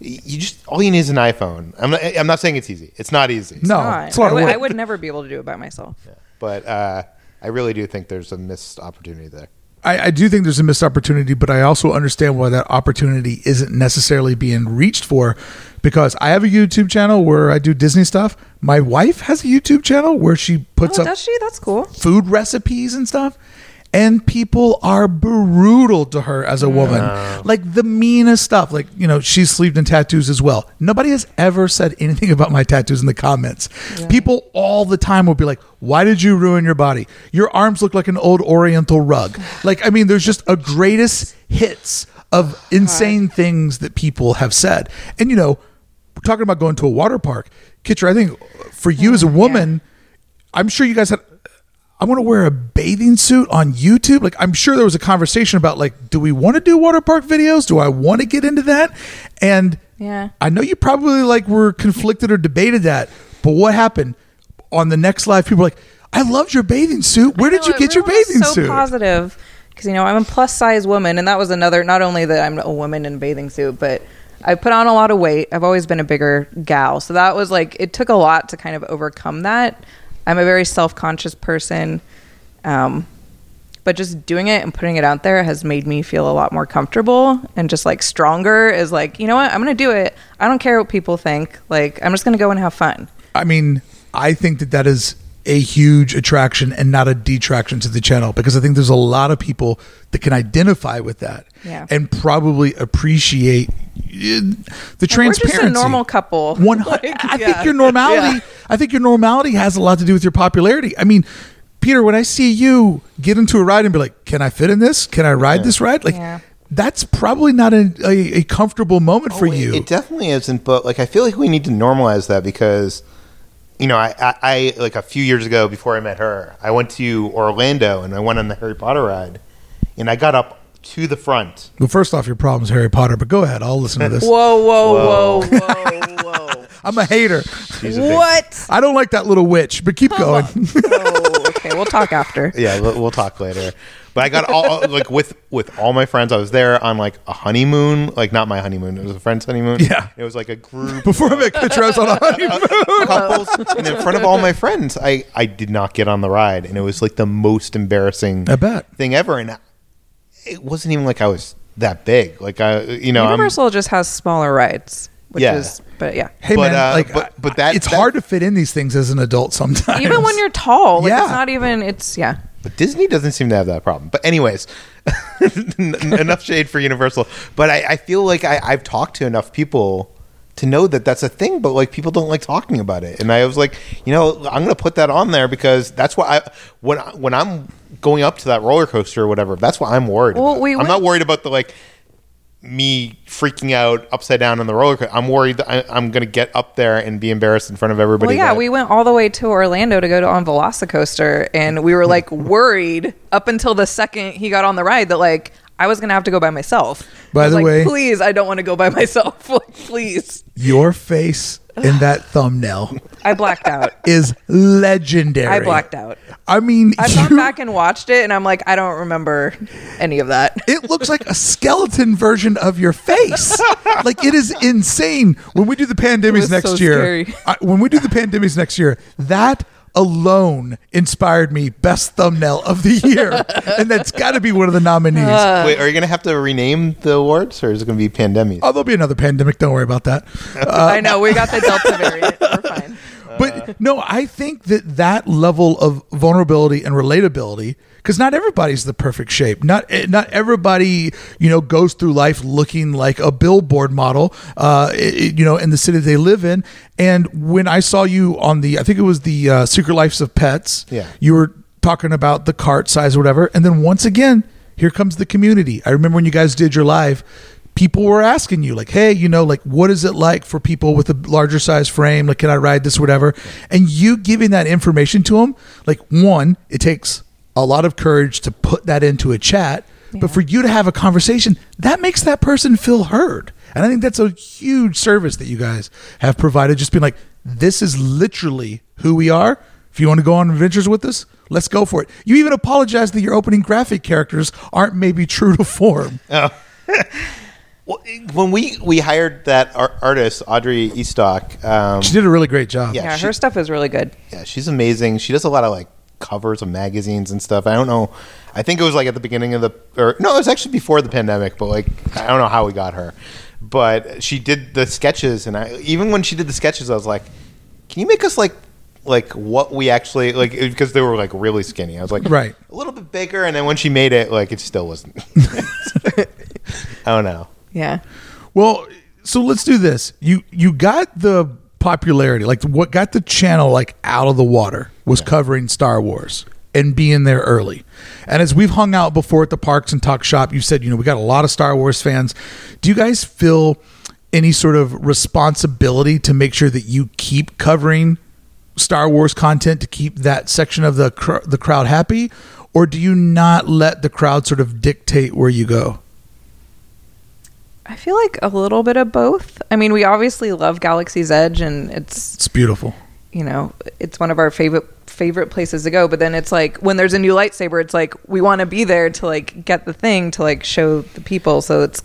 You just all you need is an iPhone. I'm not. I'm not saying it's easy. It's not easy. No, Fine. it's a lot I of would- work. I would never be able to do it by myself. but uh, I really do think there's a missed opportunity there. I, I do think there's a missed opportunity, but I also understand why that opportunity isn't necessarily being reached for because I have a YouTube channel where I do Disney stuff. My wife has a YouTube channel where she puts Oh, up does she? That's cool. food recipes and stuff. And people are brutal to her as a woman. Like the meanest stuff. Like, you know, she's sleeved in tattoos as well. Nobody has ever said anything about my tattoos in the comments. People all the time will be like, why did you ruin your body? Your arms look like an old oriental rug. Like, I mean, there's just a greatest hits of insane things that people have said. And, you know, we're talking about going to a water park. Kitra, I think for you as a mm, woman, I'm sure you guys had. I want to wear a bathing suit on YouTube. Like, I'm sure there was a conversation about, like, do we want to do water park videos? Do I want to get into that? And Yeah. I know you probably like were conflicted or debated that, but what happened on the next live? People were like, I loved your bathing suit. Where did you get your bathing so suit? positive because you know I'm a plus size woman, and that was another. Not only that I'm a woman in a bathing suit, but I put on a lot of weight. I've always been a bigger gal, so that was like it took a lot to kind of overcome that. I'm a very self conscious person, um, but just doing it and putting it out there has made me feel a lot more comfortable and just like stronger. Is like you know what I'm gonna do it. I don't care what people think. Like I'm just gonna go and have fun. I mean, I think that that is a huge attraction and not a detraction to the channel because I think there's a lot of people that can identify with that Yeah. and probably appreciate uh, the transparency. We're just a normal couple. One, Like, I yeah. think your normality. Yeah. I think your normality has a lot to do with your popularity. I mean, Peter, when I see you get into a ride and be like, "Can I fit in this? Can I ride this ride?" Like, Yeah. that's probably not a, a, a comfortable moment for Oh, it- you. It definitely isn't, but like I feel like we need to normalize that because you know, I, I, I like a few years ago before I met her, I went to Orlando and I went on the Harry Potter ride, and I got up to the front. well, first off, your problem's Harry Potter, but go ahead. I'll listen to this. Whoa, whoa, whoa, whoa, whoa. I'm a hater. She's a big- what? I don't like that little witch, but keep going. oh, okay. We'll talk after. Yeah, we'll, we'll talk later. But I got all like with with all my friends. I was there on like a honeymoon, like not my honeymoon. It was a friend's honeymoon. Yeah. it was like a group Before I make picture, I was on a honeymoon. couples, and in front of all my friends, I I did not get on the ride, and it was like the most embarrassing I bet. thing ever. And it wasn't even like I was that big. Like I, you know, I'm- Universal just has smaller rides, which Yeah. is, but yeah. Hey But, man, uh, like, but- but that- it's that- hard to fit in these things as an adult sometimes. Even when you're tall, like Yeah. it's not even. It's yeah. But Disney doesn't seem to have that problem. But anyways, enough shade for Universal. But I, I feel like I, I've talked to enough people to know that that's a thing. But like people don't like talking about it. And I was like, you know, I'm going to put that on there because that's what I when when I'm going up to that roller coaster or whatever. That's what I'm worried. Well, about. we I'm not worried about the like me freaking out upside down on the roller coaster. I'm worried that I, I'm going to get up there and be embarrassed in front of everybody. Well, yeah, that- we went all the way to Orlando to go to on Velocicoaster, and we were like worried up until the second he got on the ride that like I was gonna have to go by myself. By the like, way- please, I don't want to go by myself. like, please, your face in that thumbnail I blacked out. is legendary. I blacked out. I mean, I've you- gone back and watched it, and I'm like, I don't remember any of that. it looks like a skeleton version of your face. like it is insane. When we do the pandemics was next so year, scary. I, when we do the pandemics next year, that alone inspired me best thumbnail of the year, and that's got to be one of the nominees. Uh. Wait, are you going to have to rename the awards, or is it going to be pandemic? oh, there'll be another pandemic. Don't worry about that. I know we got the Delta variant. We're fine. No, I think that that level of vulnerability and relatability, because not everybody's the perfect shape. Not eh, not everybody, you know, goes through life looking like a billboard model, uh, i- i- you know, in the city they live in. And when I saw you on the, I think it was the uh, Secret Lives of Pets. Yeah. you were talking about the cart size or whatever, and then once again, here comes the community. I remember when you guys did your live people were asking you like hey you know like what is it like for people with a larger size frame? Like can i ride this or whatever? And you giving that information to them like one it takes a lot of courage to put that into a chat but for you to have a conversation that makes that person feel heard. And i think that's a huge service that you guys have provided just being like this is literally who we are. If you want to go on adventures with us let's go for it. You even apologize that your opening graphic characters aren't maybe true to form oh. Well, when we we hired that ar- artist Audrey Eastock, um, She did a really great job. Yeah. Yeah, she- her stuff is really good. yeah, she's amazing. She does a lot of like covers of magazines and stuff. I don't know. I think it was like at the beginning of the or no, it was actually before the pandemic. But like I don't know how we got her, but she did the sketches, and I even when she did the sketches, I was like, can you make us like like what we actually like because they were like really skinny. I was like Right. a little bit bigger, and then when she made it, like it still wasn't. I don't know. Yeah. Well, so let's do this. You you got the popularity, like what got the channel like out of the water was covering Star Wars and being there early. And as we've hung out before at the parks and talk shop, you said, you know, we got a lot of Star Wars fans. Do you guys feel any sort of responsibility to make sure that you keep covering Star Wars content to keep that section of the cr- the crowd happy, or do you not let the crowd sort of dictate where you go? I feel like a little bit of both. I mean, we obviously love Galaxy's Edge and it's, It's beautiful. you know, it's one of our favorite favorite places to go, but then it's like when there's a new lightsaber, it's like we want to be there to like get the thing to like show the people. So it's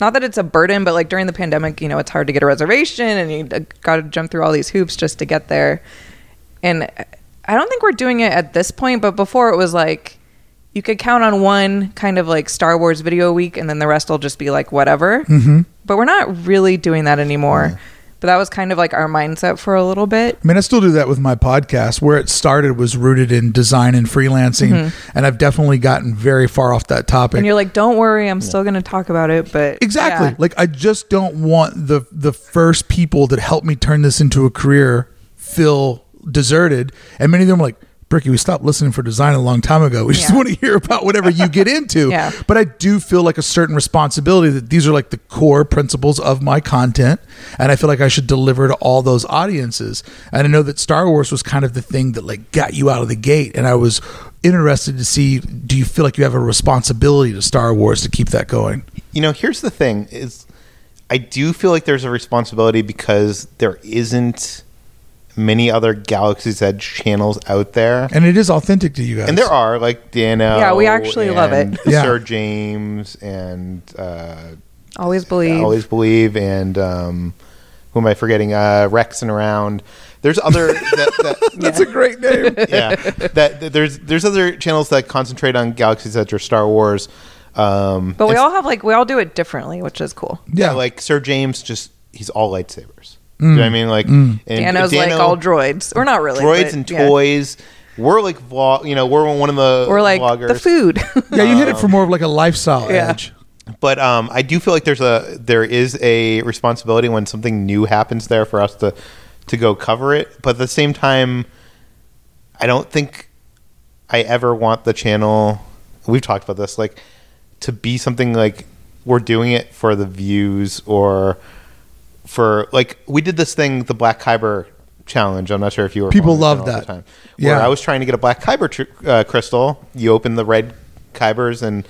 not that it's a burden, but like during the pandemic, you know, it's hard to get a reservation and you uh, got to jump through all these hoops just to get there. And I don't think we're doing it at this point, but before it was like you could count on one kind of like Star Wars video a week and then the rest will just be like whatever. Mm-hmm. But we're not really doing that anymore. But that was kind of like our mindset for a little bit. I mean, I still do that with my podcast. Where it started was rooted in design and freelancing, and I've definitely gotten very far off that topic. Mm-hmm. And you're like, don't worry, I'm still going to talk about it. But exactly. yeah. Like I just don't want the the first people that helped me turn this into a career feel deserted. And many of them are like, Bricky, we stopped listening for design a long time ago. We just want to hear about whatever you get into. Yeah. But I do feel like a certain responsibility that these are like the core principles of my content. And I feel like I should deliver to all those audiences. And I know that Star Wars was kind of the thing that like got you out of the gate. And I was interested to see do you feel like you have a responsibility to Star Wars to keep that going? You know, here's the thing: is I do feel like there's a responsibility because there isn't many other Galaxy's Edge channels out there. And it is authentic to you guys. And there are like Dano. Yeah, we actually love it. and Yeah. Sir James and uh, always believe. always believe and um, who am I forgetting? Uh, Rex and around. There's other that, that, That's a great name. yeah. That, that there's there's other channels that concentrate on Galaxy's Edge or Star Wars. Um, but we all have like, we all do it differently, which is cool. yeah, Yeah. like Sir James, just he's all lightsabers. Do you know what I mm. mean? Like mm. and Dano's like all droids. Or not really. droids but and yeah. toys. We're like vlog. You know, we're one of the Or like vloggers. the food. Yeah, you hit it for um, more of like a lifestyle Yeah. edge. but um, I do feel like there's a there is a responsibility when something new happens there for us to to go cover it. But at the same time, I don't think I ever want the channel. We've talked about this, like to be something like we're doing it for the views or for like we did this thing, the Black Kyber challenge. I'm not sure if you were People following love that. time. Where Yeah. I was trying to get a Black Kyber tr- uh, crystal. You open the red Kybers and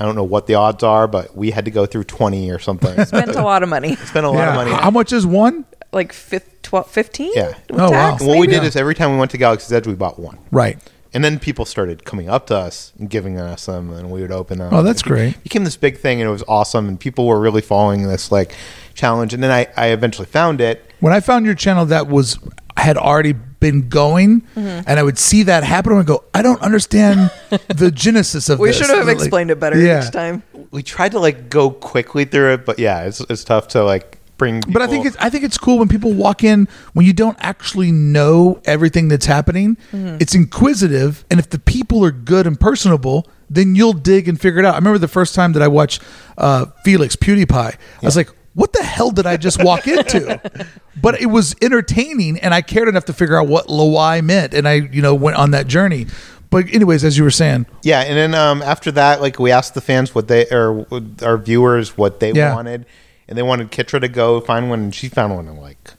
I don't know what the odds are, but we had to go through 20 or something. Spent a lot of money. Spent a lot Yeah. of money. How much is one? Like fifth, 12, 15? Yeah. Oh, wow. tax, And what we maybe? did is every time we went to Galaxy's Edge, we bought one. Right. And then people started coming up to us and giving us them, and we would open them. Oh, that's It great. Became this big thing, and it was awesome, and people were really following this like challenge. And then I, I eventually found it. When I found your channel, that was had already been going, Mm-hmm. and I would see that happen, and I go, I don't understand the genesis of We this. We should have Like, explained it better yeah. each time. We tried to like go quickly through it, but yeah, it's, it's tough to like bring. But I think it's I think it's cool when people walk in when you don't actually know everything that's happening. Mm-hmm. It's inquisitive, and if the people are good and personable, then you'll dig and figure it out. I remember the first time that I watched uh, Felix PewDiePie. I was like, "What the hell did I just walk into?" but it was entertaining, and I cared enough to figure out what Lawai meant, and I you know went on that journey. But anyways, as you were saying, Yeah, and then um, after that, like we asked the fans what they or our viewers what they Yeah. wanted, and they wanted Kitra to go find one, and she found one in like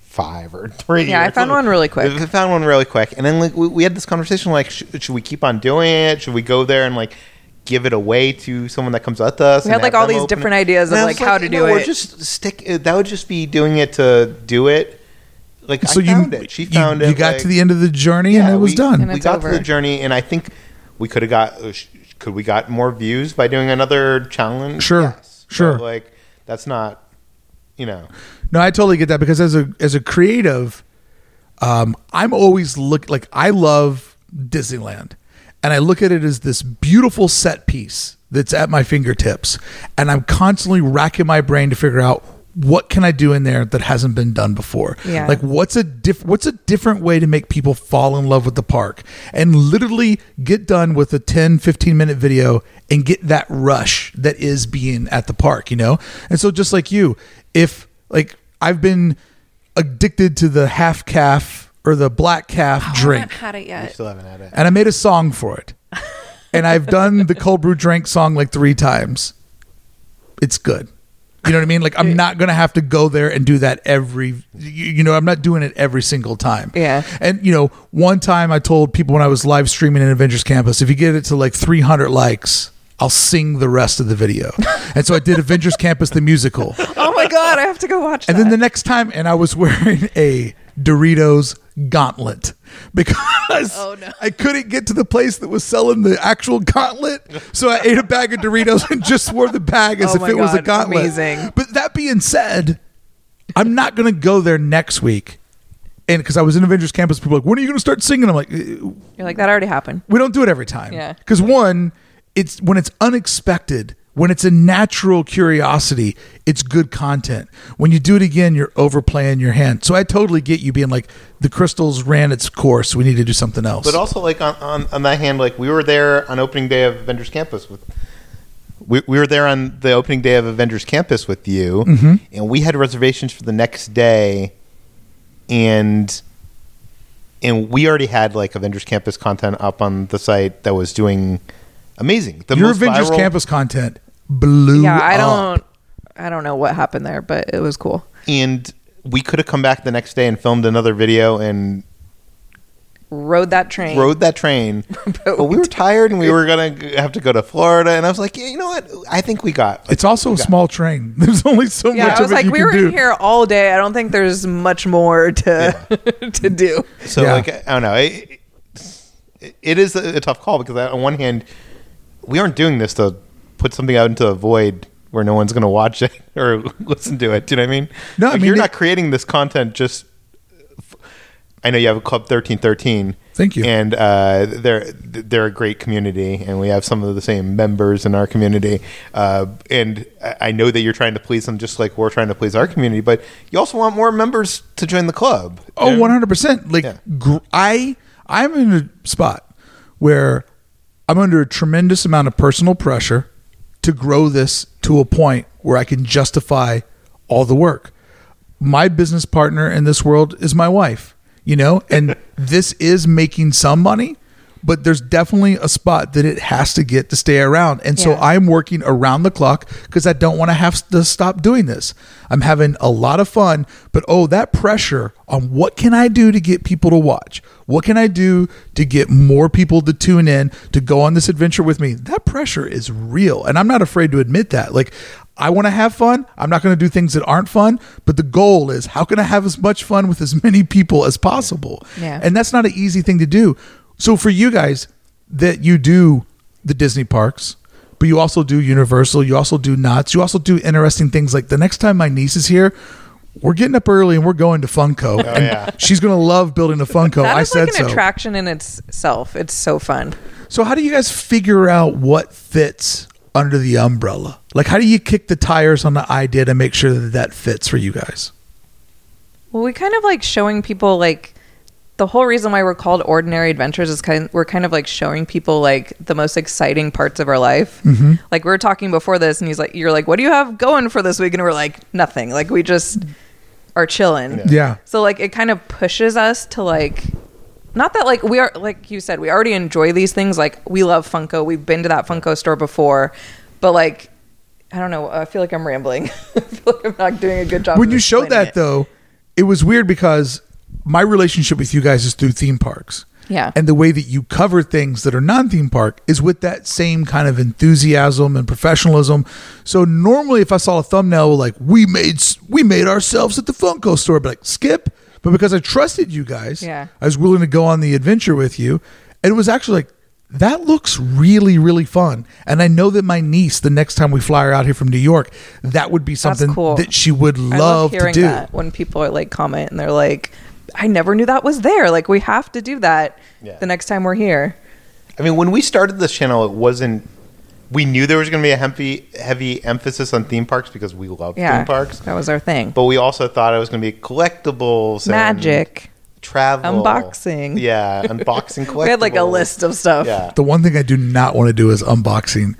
five or three. Yeah, I found something. one really quick. I found one really quick, and then like we, we had this conversation like, sh- should we keep on doing it? Should we go there and like give it away to someone that comes up to us? We had, like, all these different it? ideas And of, I like, was how to do no, or it. Just stick. That would just be doing it to do it. Like so I you found it. She you- found you, it. got like- to the end of the journey, and it was we, done. We it's got to the journey, and I think we could have got. uh, Could we got more views by doing another challenge? Sure, Yes. sure. But, like that's not, you know. No, I totally get that because as a as a creative, um, I'm always look like I love Disneyland, and I look at it as this beautiful set piece that's at my fingertips, and I'm constantly racking my brain to figure out what can I do in there that hasn't been done before? Yeah. Like what's a diff- what's a different way to make people fall in love with the park and literally get done with a 10 15 minute video and get that rush that is being at the park, you know? And so just like you, if like I've been addicted to the half caf or the black caf oh, drink. I haven't had it I yet. still haven't had it. and I made a song for it. and I've done the cold brew drink song like three times. It's good. You know what I mean? Like I'm not gonna have to go there and do that every. You, you know, I'm not doing it every single time. Yeah. And you know, one time I told people when I was live streaming in Avengers Campus, if you get it to like 300 likes, I'll sing the rest of the video. and so I did Avengers Campus the musical. Oh my god, I have to go watch it. And that. then the next time, and I was wearing a Doritos gauntlet because Oh, no. I couldn't get to the place that was selling the actual gauntlet. So I ate a bag of Doritos and just wore the bag as Oh if it was a gauntlet. amazing. But that being said, I'm not going to go there next week. And because I was in Avengers Campus, people were like, when are you going to start singing? I'm like, "Eh, You're like that already happened. we don't do it every time. Yeah. Because one, it's when it's unexpected, when it's a natural curiosity, it's good content. When you do it again, you're overplaying your hand. So I totally get you being like, the crystals ran its course. We need to do something else. But also, like on, on, on that hand, like we were there on opening day of Avengers Campus with. We, we were there on the opening day of Avengers Campus with you, Mm-hmm. and we had reservations for the next day, and and we already had like Avengers Campus content up on the site that was doing amazing. The your Avengers viral- Campus content blew yeah, I up. don't I don't know what happened there, but it was cool. and we could have come back the next day and filmed another video and Rode that train. rode that train, but we were tired and we were gonna have to go to Florida. And I was like, yeah, you know what? I think we got. It's also a small train. There's only so yeah, much I was of like, we were do. in here all day. I don't think there's much more to to do. So Yeah. like I don't know. It, it is a, a tough call because on one hand, we aren't doing this to put something out into a void where no one's going to watch it or listen to it. Do you know what I mean? No, I mean, you're it- not creating this content just. I know you have a club thirteen thirteen. Thank you. And uh, they're they're a great community, and we have some of the same members in our community. Uh, and I- know that you're trying to please them, just like we're trying to please our community. But you also want more members to join the club. Oh, 100%. Like Yeah. gr- I I'm in a spot where I'm under a tremendous amount of personal pressure to grow this to a point where I can justify all the work. My business partner in this world is my wife, you know, and this is making some money, but there's definitely a spot that it has to get to stay around. And so Yeah. I'm working around the clock because I don't want to have to stop doing this. I'm having a lot of fun, but oh, that pressure on what can I do to get people to watch? What can I do to get more people to tune in to go on this adventure with me? That pressure is real. And I'm not afraid to admit that. Like, I want to have fun. I'm not going to do things that aren't fun, but the goal is how can I have as much fun with as many people as possible? Yeah. And that's not an easy thing to do. So for you guys that you do the Disney parks, but you also do Universal, you also do Knott's, you also do interesting things like the next time my niece is here, we're getting up early and we're going to Funko. Oh, and yeah. she's going to love building a Funko. That I is said like an so. attraction in itself. It's so fun. So how do you guys figure out what fits under the umbrella? Like how do you kick the tires on the idea to make sure that that fits for you guys? Well, we kind of like showing people like the whole reason why we're called ordinary adventures is kind we're kind of like showing people like the most exciting parts of our life. Mm-hmm. Like we were talking before this, and he's like, "You're like, what do you have going for this week?" And we're like, "Nothing. Like we just are chilling." Yeah. So like it kind of pushes us to like not that like we are like you said we already enjoy these things like we love Funko we've been to that Funko store before but like I don't know I feel like I'm rambling I feel like I'm not doing a good job when you showed that it. though, it was weird because my relationship with you guys is through theme parks. Yeah. And the way that you cover things that are non theme park is with that same kind of enthusiasm and professionalism. So normally if I saw a thumbnail like we made we made ourselves at the Funko store, I'd like skip. But because I trusted you guys, Yeah. I was willing to go on the adventure with you. And it was actually like that looks really, really fun. And I know that my niece, the next time we fly her out here from New York, that would be something cool. that she would love, love to do. that when people are like comment and they're like I never knew that was there like we have to do that Yeah. the next time we're here I mean, when we started this channel, it wasn't we knew there was going to be a heavy heavy emphasis on theme parks because we love Yeah, theme parks. That was our thing. But we also thought it was going to be collectibles, and Magic. travel, Unboxing. Yeah, unboxing collectibles. We had like a list of stuff. Yeah, The one thing I do not want to do is unboxing.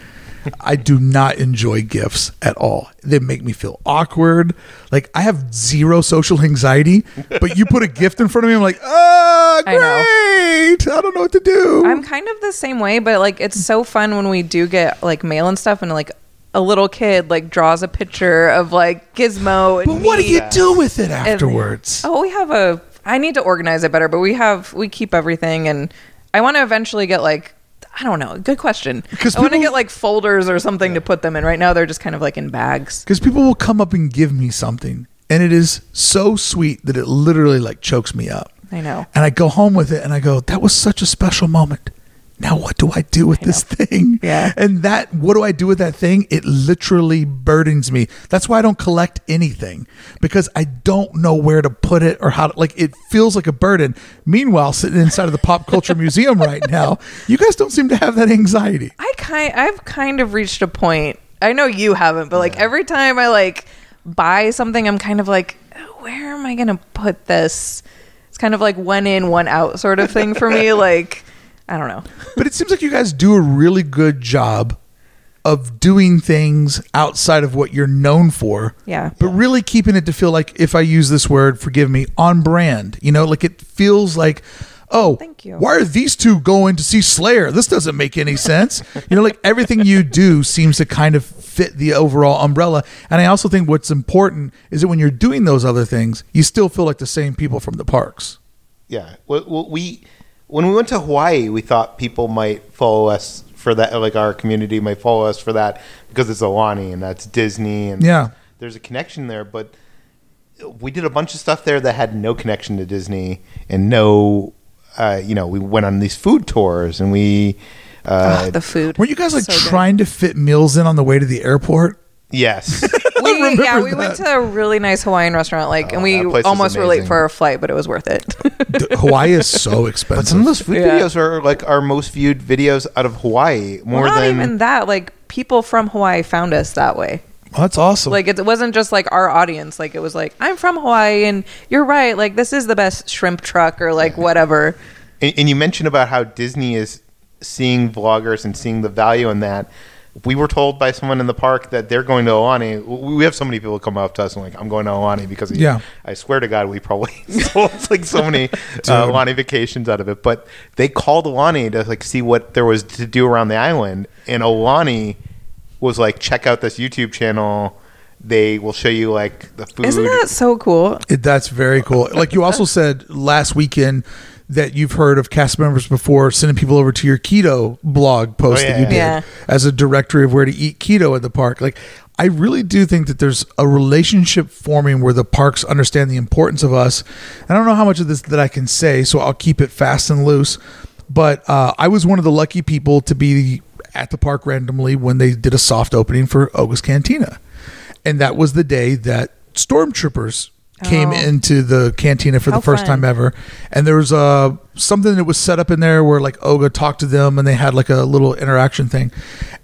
I do not enjoy gifts at all. They make me feel awkward. Like I have zero social anxiety, but you put a gift in front of me, I'm like, ah, I know. great. I, don't know what to do. I'm kind of the same way, but like it's so fun when we do get like mail and stuff, and like a little kid like draws a picture of like Gizmo. And but what do you do with it And- afterwards? Oh, we have a. I need to organize it better, but we have we keep everything, and I want to eventually get like. I don't know. Good question. 'Cause I want to get like folders or something to put them in. Right now, they're just kind of like in bags. Because people will come up and give me something, and it is so sweet that it literally like chokes me up. I know. And I go home with it, and I go, "That was such a special moment." Now what do I do with this thing? Yeah. And that what do I do with that thing? It literally burdens me. That's why I don't collect anything because I don't know where to put it or how to like it feels like a burden. Meanwhile, sitting inside of the pop culture museum right now, you guys don't seem to have that anxiety. I kind I've kind of reached a point. I know you haven't, but like every time I like buy something, I'm kind of like, where am I gonna put this? It's kind of like one in, one out sort of thing for me. Like, I don't know. But it seems like you guys do a really good job of doing things outside of what you're known for. Yeah. But really keeping it to feel like, if I use this word, forgive me, on brand. You know, like it feels like, oh, Thank you. why are these two going to see Slayer? This doesn't make any sense. you know, like everything you do seems to kind of fit the overall umbrella. And I also think what's important is that when you're doing those other things, you still feel like the same people from the parks. yeah. Well, well, we when we went to Hawaii, we thought people might follow us for that. Like our community might follow us for that because it's Aulani and that's Disney, and Yeah. there's a connection there. But we did a bunch of stuff there that had no connection to Disney and no. Uh, you know, we went on these food tours and we. Uh, Ugh, the food. Were you guys like So good. trying to fit meals in on the way to the airport? yes. We, remember yeah, we that. went to a really nice Hawaiian restaurant, like, and Oh, we place is almost were late amazing. for our flight, but it was worth it. D- Hawaii is so expensive. But some of those food Yeah. videos are like our most viewed videos out of Hawaii, more well, not than even that. Like, people from Hawaii found us that way. That's awesome. Like it wasn't just like our audience. Like it was like I'm from Hawaii, and you're right. Like this is the best shrimp truck, or like whatever. And, and you mentioned about how Disney is seeing vloggers and seeing the value in that. We were told by someone in the park that they're going to Aulani. We have so many people come up to us and like, "I'm going to Aulani because of you." Yeah. I swear to God, we probably sold like so many uh, Aulani vacations out of it. But they called Aulani to like see what there was to do around the island, and Aulani was like, "Check out this YouTube channel. They will show you like the food." Isn't that so cool? It, that's very cool. Like you also said last weekend that you've heard of cast members before sending people over to your keto blog post Oh, that you did Yeah. as a directory of where to eat keto at the park. Like I really do think that there's a relationship forming where the parks understand the importance of us. I don't know how much of this that I can say, so I'll keep it fast and loose. But uh, I was one of the lucky people to be at the park randomly when they did a soft opening for Oga's Cantina. And that was the day that stormtroopers came Oh. into the cantina for How the first fun. time ever. And there was uh, something that was set up in there where like Oga talked to them and they had like a little interaction thing.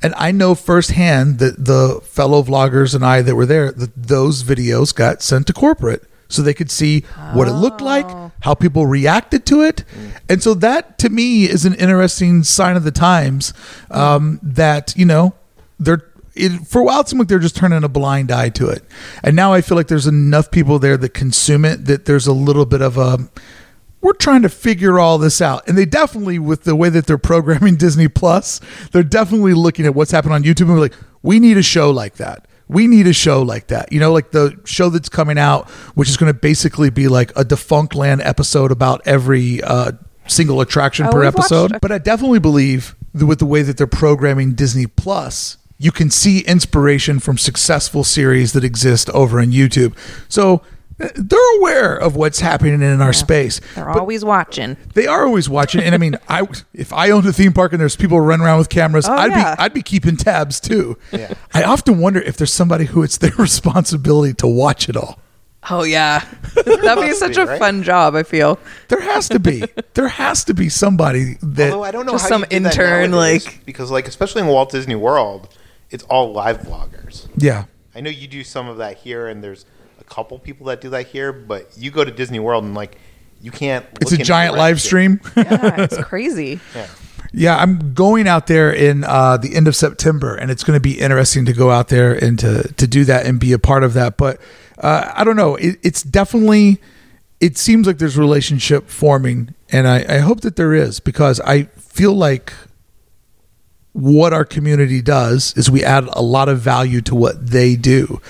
And I know firsthand that the fellow vloggers and I that were there, that those videos got sent to corporate so they could see what it looked like, Oh. how people reacted to it. And so that to me is an interesting sign of the times um, that, you know, they're it, for a while it seemed like they're just turning a blind eye to it. And now i feel like there's enough people there that consume it that there's a little bit of a we're trying to figure all this out. And they definitely with the way that they're programming disney plus they're definitely looking at what's happened on youtube and we're like we need a show like that. We need a show like that. You know like the show that's coming out which is going to basically be like a Defunctland episode about every uh single attraction Oh, per we've watched episode. but I definitely believe that with the way that they're programming Disney Plus, you can see inspiration from successful series that exist over on YouTube. So uh, they're aware of what's happening in our space. They're But always watching. they are always watching. And I mean, I if I owned a theme park and there's people running around with cameras, Oh, I'd yeah. be I'd be keeping tabs too. Yeah. I often wonder if there's somebody who it's their responsibility to watch it all. Oh yeah, that'd be such be, a right? fun job. I feel. There has to be. there has to be somebody that Although I don't know Just how some you do that intern, nowadays, like- because like especially in Walt Disney World, it's all live vloggers. yeah. I know you do some of that here, and there's a couple people that do that here. But you go to Disney World and like you can't. It's a giant live stream. Yeah, it's crazy. Yeah. Yeah, I'm going out there in uh, the end of September, and it's going to be interesting to go out there and to to do that and be a part of that. But uh, I don't know. It, it's definitely. It seems like there's relationship forming, and I, I hope that there is because I feel like what our community does is we add a lot of value to what they do,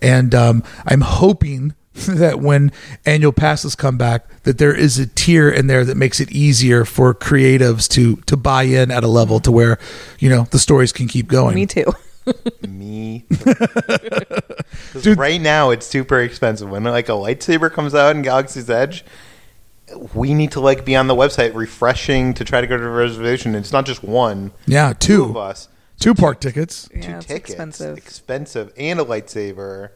and um, I'm hoping that when annual passes come back, that there is a tier in there that makes it easier for creatives to to buy in at a level to where you know the stories can keep going. Me too. Me. Dude. right now it's super expensive. When like a lightsaber comes out in Galaxy's Edge, we need to like be on the website refreshing to try to go to a reservation. It's not just one, Yeah, two two of us, two park tickets. two Yeah, it's tickets, expensive. expensive, and a lightsaber.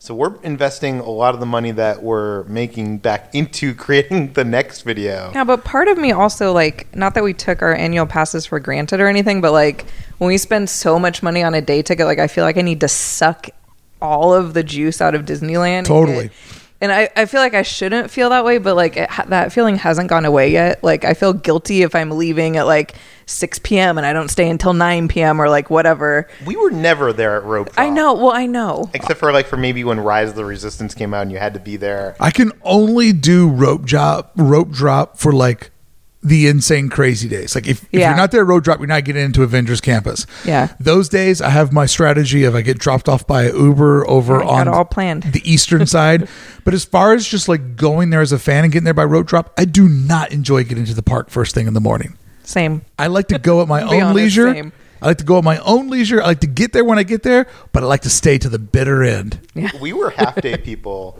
So we're investing a lot of the money that we're making back into creating the next video. Yeah, but part of me also like not that we took our annual passes for granted or anything, but like when we spend so much money on a day ticket, like I feel like I need to suck all of the juice out of Disneyland. and Totally. get- And I, I feel like I shouldn't feel that way, but like it, that feeling hasn't gone away yet. Like I feel guilty if I'm leaving at like 6 p.m. and I don't stay until 9 p.m. or like whatever. We were never there at Rope Drop. I know. Well, I know. Except for like for maybe when Rise of the Resistance came out and you had to be there. I can only do rope drop rope drop for like the insane crazy days. Like if, if Yeah. you're not there at rope drop, you're not getting into Avengers Campus. Yeah. Those days I have my strategy of I get dropped off by Uber over oh Yeah, you got on all planned. the eastern side. But as far as just like going there as a fan and getting there by rope drop, I do not enjoy getting to the park first thing in the morning. Same. I like to go at my own honest, leisure. same. I like to go at my own leisure. I like to get there when I get there, but I like to stay to the bitter end. Yeah. We were half day people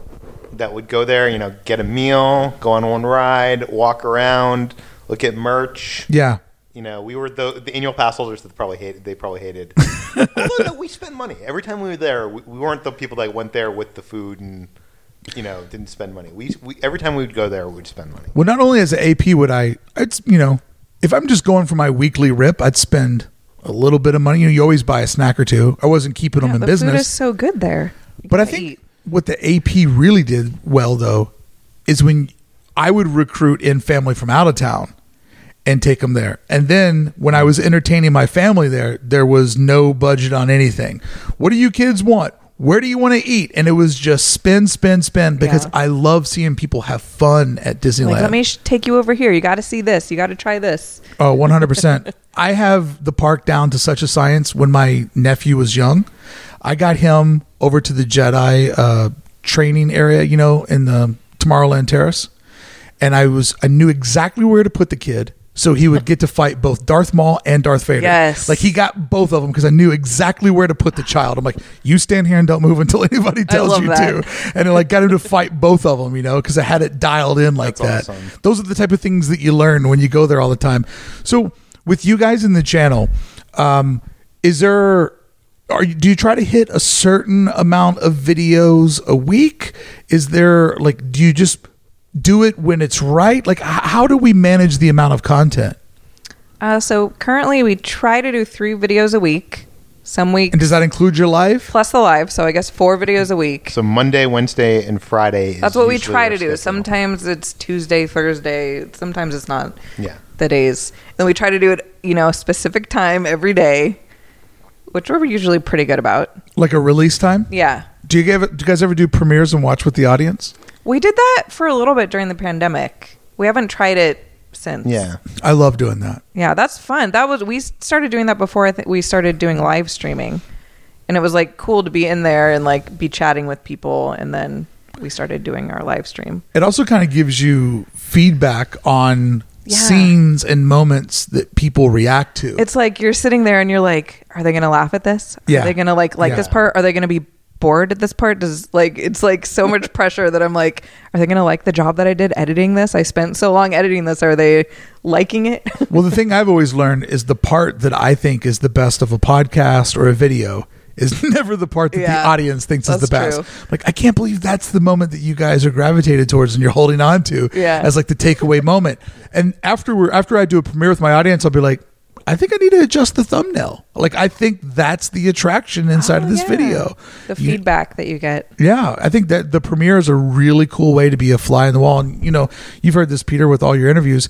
that would go there, you know, get a meal, go on one ride, walk around, look at merch. Yeah. You know, we were the, the annual pass holders that probably hated. They probably hated. Although no, we spent money every time we were there. We, we weren't the people that went there with the food and you know didn't spend money. We, we every time we would go there, we'd spend money. Well, not only as an AP would I, it's you know, if I'm just going for my weekly rip, I'd spend a little bit of money. You know, you always buy a snack or two. I wasn't keeping Yeah, them in the business. food is so good there. You But I think eat. what the AP really did well though is when I would recruit in family from out of town and take them there. And then when I was entertaining my family there, there was no budget on anything. What do you kids want? Where do you want to eat? And it was just spin, spin, spin because Yeah. I love seeing people have fun at Disneyland. Like, let me sh- take you over here. You got to see this. You got to try this. Oh, 100%. I have the park down to such a science when my nephew was young. I got him over to the Jedi uh, training area, you know, in the Tomorrowland Terrace. And I was I knew exactly where to put the kid so he would get to fight both Darth Maul and Darth Vader. Yes. Like he got both of them because I knew exactly where to put the child. I'm like, you stand here and don't move until anybody tells you that. to. And I like got him to fight both of them, you know, because I had it dialed in like That's that. awesome. Those are the type of things that you learn when you go there all the time. So with you guys in the channel, um, is there are you, do you try to hit a certain amount of videos a week? Is there like do you just do it when it's right? Like h- how do we manage the amount of content? Uh, so currently, we try to do three videos a week. Some weeks And does that include your live? plus the live. So I guess four videos a week. So Monday, Wednesday, and Friday. Is That's what we try to do. schedule. Sometimes it's Tuesday, Thursday. Sometimes it's not Yeah. the days. Then we try to do it, you know, a specific time every day, which we're usually pretty good about. Like a release time? Yeah. Do you give do you guys ever do premieres and watch with the audience? We did that for a little bit during the pandemic. We haven't tried it since. Yeah. I love doing that. Yeah, that's fun. That was we started doing that before I think we started doing live streaming. And it was like cool to be in there and like be chatting with people and then we started doing our live stream. It also kind of gives you feedback on Yeah. scenes and moments that people react to. It's like you're sitting there and you're like, are they going to laugh at this? Are Yeah. they going to like like this part? Are they going to be bored at this part? Does like it's like so much pressure that I'm like, are they to like the job that I did editing this? I spent so long editing this. Are they liking it? well, the thing I've always learned is the part that I think is the best of a podcast or a video is never the part that the audience thinks is the best. true. Like I can't believe that's the moment that you guys are gravitated towards and you're holding on to Yeah. as like the takeaway moment. And after we're after I do a premiere with my audience, I'll be like, I think I need to adjust the thumbnail. Like I think that's the attraction inside of Oh, this yeah. video. The You- feedback that you get. yeah, I think that the premiere is a really cool way to be a fly in the wall. And you know, you've heard this, Peter, with all your interviews.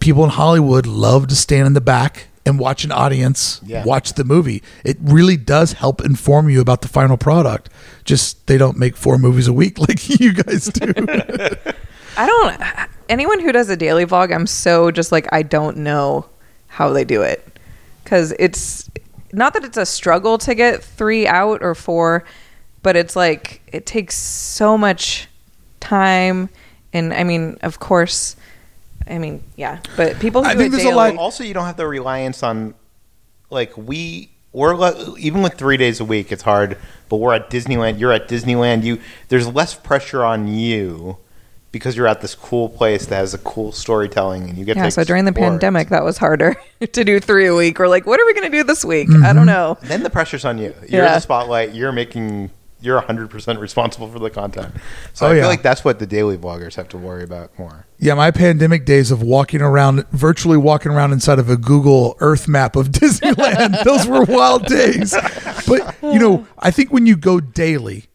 People in Hollywood love to stand in the back and watch an audience Yeah. watch the movie. It really does help inform you about the final product. Just they don't make four movies a week like you guys do. I don't. Anyone who does a daily vlog, I'm so just like I don't know how they do it. Because it's not that it's a struggle to get three out or four, but it's like it takes so much time, and I mean, of course, I mean, yeah, but people who I do think it there's a daily, lot- also you don't have the reliance on like we we're le- even with three days a week it's hard but we're at disneyland you're at disneyland you there's less pressure on you because you're at this cool place that has a cool storytelling and you get yeah. to So during the pandemic, that was harder to do three a week. We're like, what are we going to do this week? Mm-hmm. I don't know. then the pressure's on you you're Yeah. the spotlight you're making you're 100% responsible for the content so Oh, i yeah. feel like that's what the daily vloggers have to worry about more yeah, my pandemic days of walking around, virtually walking around inside of a Google Earth map of Disneyland, those were wild days. But you know, I think when you go daily,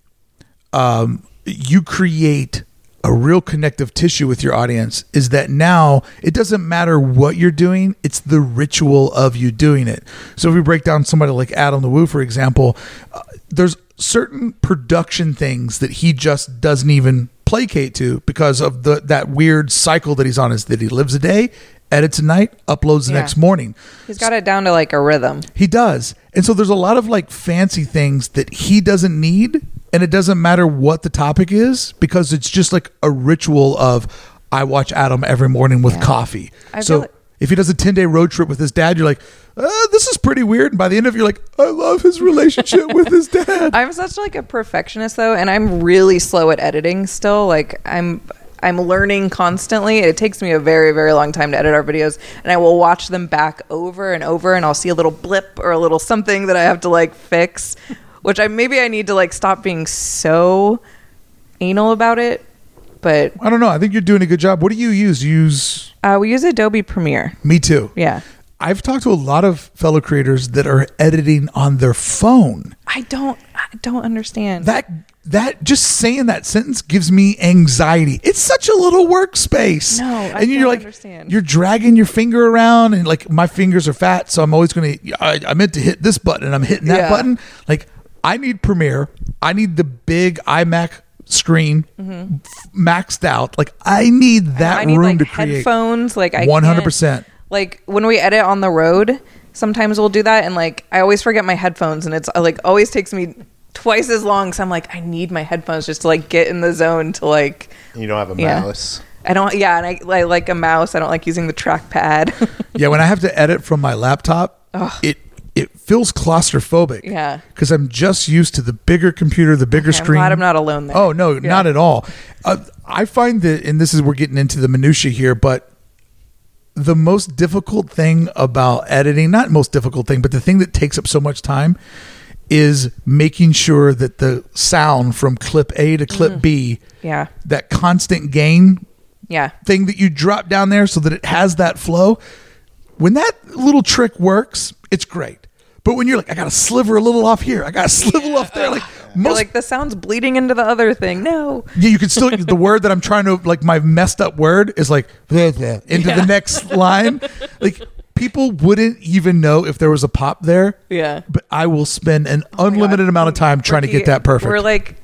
um, you create a real connective tissue with your audience is that now it doesn't matter what you're doing it's the ritual of you doing it so if we break down somebody like adam the woo for example uh, there's certain production things that he just doesn't even placate to because of the that weird cycle that he's on is that he lives a day edits a night uploads the Yeah. next morning He's got it down to like a rhythm. he does. And so there's a lot of like fancy things that he doesn't need. And it doesn't matter what the topic is because it's just like a ritual of I watch Adam every morning with Yeah. coffee. I so like- if he does a 10 day road trip with his dad, you're like, uh, this is pretty weird. And by the end of it, you're like, I love his relationship with his dad. I'm such like a perfectionist though, and I'm really slow at editing still. Like I'm I'm learning constantly. It takes me a very, very long time to edit our videos, and I will watch them back over and over, and I'll see a little blip or a little something that I have to like fix, which I maybe I need to like stop being so anal about it. But I don't know. I think you're doing a good job. What do you use? You use uh, we use Adobe Premiere. me too. Yeah, I've talked to a lot of fellow creators that are editing on their phone. I don't I don't understand that that just saying that sentence gives me anxiety. It's such a little workspace. No, I and you're don't like understand. you're dragging your finger around, and like my fingers are fat, so I'm always going to. I, I meant to hit this button, and I'm hitting that Yeah. button. Like I need Premiere. I need the big iMac screen f- maxed out. Like I need that Mm-hmm. I need room like to create. headphones. Like I 100%. can't- Like when we edit on the road, sometimes we'll do that, and like I always forget my headphones, and it's uh, like always takes me twice as long. So I'm like, I need my headphones just to like get in the zone to like. you don't have a Yeah. mouse I don't. Yeah, and I, I like a mouse. I don't like using the trackpad. yeah, when I have to edit from my laptop, it it feels claustrophobic. Yeah. because I'm just used to the bigger computer, the bigger I'm screen. glad I'm not alone there. Oh no, Yeah. not at all. Uh, I find that, and this is we're getting into the minutia here, but the most difficult thing about editing, not most difficult thing, but the thing that takes up so much time is making sure that the sound from clip A to clip B, Yeah, that constant gain yeah. thing that you drop down there so that it has that flow. When that little trick works, it's great. But when you're like, I got to sliver a little off here, I got to sliver off there, like You're most like the sound's bleeding into the other thing. No. yeah, you can still the word that I'm trying to like my messed up word is like into Yeah. the next line. Like people wouldn't even know if there was a pop there. Yeah. But I will spend an Oh unlimited God. amount of time trying to get that perfect. We're like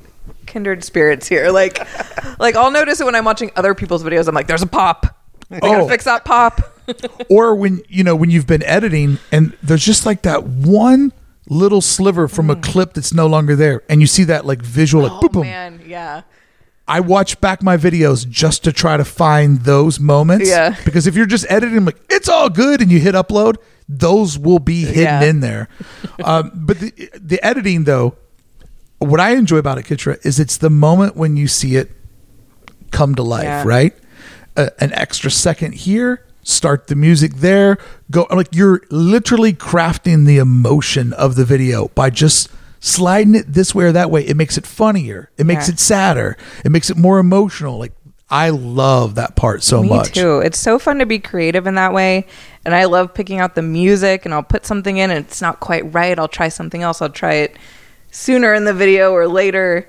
kindred spirits here. Like, like I'll notice it when I'm watching other people's videos. I'm like, there's a pop. I gotta Oh. fix that pop. or when you know when you've been editing and there's just like that one little sliver from a clip that's no longer there and you see that like visual like Mm. oh boom boom man, yeah. I watch back my videos just to try to find those moments. Yeah. Because if you're just editing, like it's all good, and you hit upload, those will be hidden Yeah. in there. um, but the the editing, though, what I enjoy about it, Kitra, is it's the moment when you see it come to life. Yeah. Right, uh, an extra second here. Start the music there. Go like you're literally crafting the emotion of the video by just sliding it this way or that way, it makes it funnier. It makes Yeah. it sadder. It makes it more emotional. Like I love that part so Me much. too. It's so fun to be creative in that way. And I love picking out the music and I'll put something in and it's not quite right. I'll try something else. I'll try it sooner in the video or later.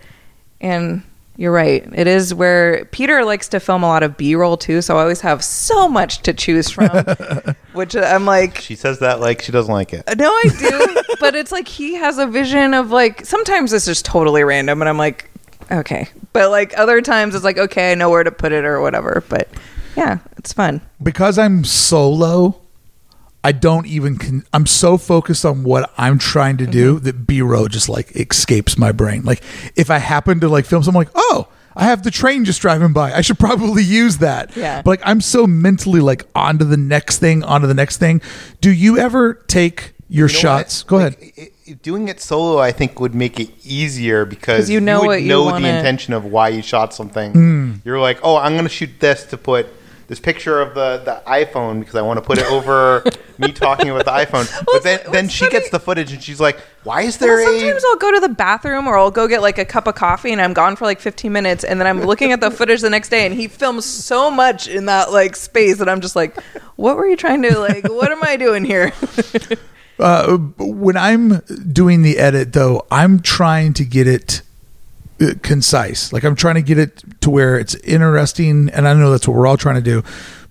And you're right. It is where Peter likes to film a lot of B roll too. So I always have so much to choose from, which I'm like, She says that like she doesn't like it. Uh, no, I do. but it's like he has a vision of like sometimes it's just totally random, and I'm like, okay. But like other times it's like, okay, I know where to put it or whatever. But yeah, it's fun. because I'm solo, I don't even. Con- I'm so focused on what I'm trying to do Mm-hmm. that B roll just like escapes my brain. Like if I happen to like film something, like oh, I have the train just driving by. I should probably use that. Yeah. But like I'm so mentally like onto the next thing, onto the next thing. Do you ever take your You know shots? what? Go Like, ahead. i- i- doing it solo, I think, would make it easier because you know would what you know wanna- the intention of why you shot something. Hmm. You're like, oh, I'm going to shoot this to put this picture of the, the iPhone because I want to put it over me talking about the iPhone. But then, then she funny- gets the footage and she's like, why is there Well, a sometimes I'll go to the bathroom or I'll go get like a cup of coffee and I'm gone for like 15 minutes and then I'm looking at the footage the next day and he films so much in that like space that I'm just like, what were you trying to like? What am I doing here? Uh, when I'm doing the edit, though, I'm trying to get it concise. Like I'm trying to get it to where it's interesting, and I know that's what we're all trying to do.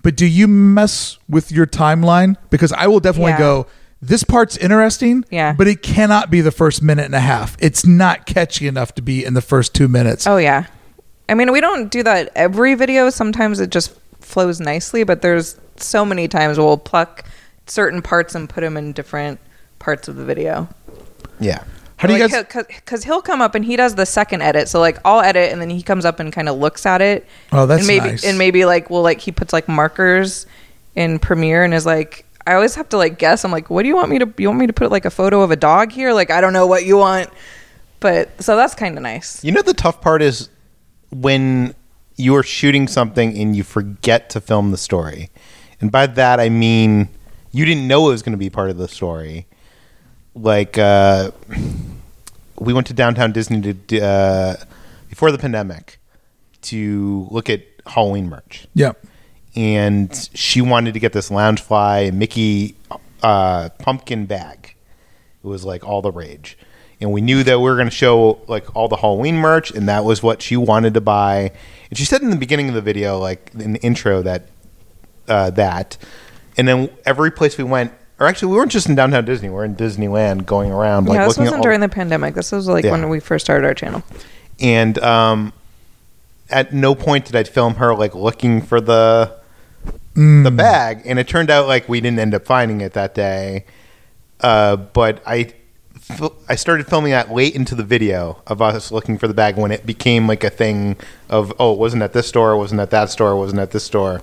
But do you mess with your timeline? Because I will definitely Yeah. go. This part's interesting, Yeah. but it cannot be the first minute and a half. It's not catchy enough to be in the first two minutes. Oh yeah. I mean, we don't do that every video. Sometimes it just flows nicely, but there's so many times we'll pluck certain parts and put them in different parts of the video. yeah? How do you like, guys? Because he'll come up and he does the second edit. So like I'll edit and then he comes up and kind of looks at it. Oh, that's and maybe nice. and maybe like well like he puts like markers in Premiere and is like. I always have to like guess. I'm like, what do you want me to? You want me to put like a photo of a dog here? Like, I don't know what you want, but so that's kind of nice. You know, the tough part is when you are shooting something and you forget to film the story. And by that, I mean you didn't know it was going to be part of the story. Like, uh, we went to downtown Disney to, uh, before the pandemic to look at Halloween merch yeah. and she wanted to get this Loungefly Mickey uh, pumpkin bag. It was like all the rage, and we knew that we were going to show like all the Halloween merch, and that was what she wanted to buy. And she said in the beginning of the video, like in the intro, that uh, that, and then every place we went, or actually, we weren't just in downtown Disney; we are in Disneyland, going around, like yeah, this wasn't all during the pandemic. This was like Yeah. when we first started our channel. and um, at no point did I film her like looking for the the bag, and it turned out like we didn't end up finding it that day. Uh, but I fil- I started filming that late into the video of us looking for the bag when it became like a thing of oh, it wasn't at this store, it wasn't at that store, it wasn't at this store,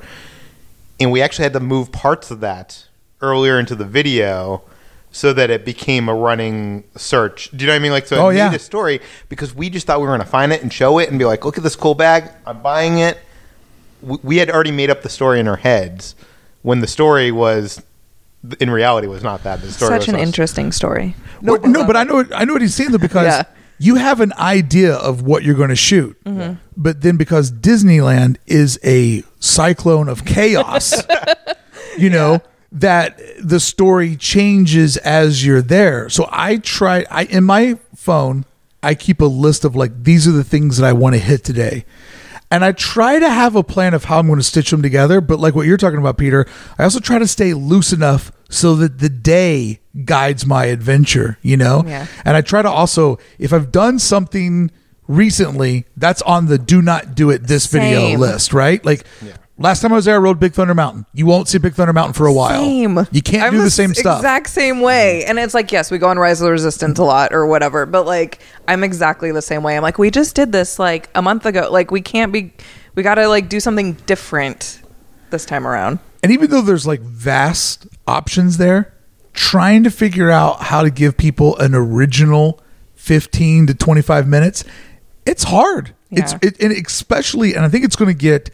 and we actually had to move parts of that earlier into the video. So that it became a running search. Do you know what I mean? Like, so it Oh, made yeah. a story because we just thought we were going to find it and show it and be like, look at this cool bag. I'm buying it. We, we had already made up the story in our heads when the story was, in reality, was not that. The story Such was an us- interesting story. No, no, but I know I know what he's saying though because Yeah. you have an idea of what you're going to shoot, Mm-hmm. but then because Disneyland is a cyclone of chaos, you know that the story changes as you're there. So I try. I in my phone, I keep a list of like these are the things that I want to hit today. And I try to have a plan of how I'm going to stitch them together. But like what you're talking about, Peter, I also try to stay loose enough so that the day guides my adventure, you know? Yeah. And I try to also, if I've done something recently, that's on the do not do it this video list, right? Like last time I was there, I rode Big Thunder Mountain. You won't see Big Thunder Mountain for a while. Same. You can't I'm do the s- same stuff. Exact same way. Mm. And it's like, yes, we go on Rise of the Resistance a lot or whatever, but like I'm exactly the same way. I'm like, we just did this like a month ago. Like we can't be we gotta like do something different this time around. And even though there's like vast options there, trying to figure out how to give people an original 15 to 25 minutes, it's hard. Yeah. It's it, and especially and I think it's going to get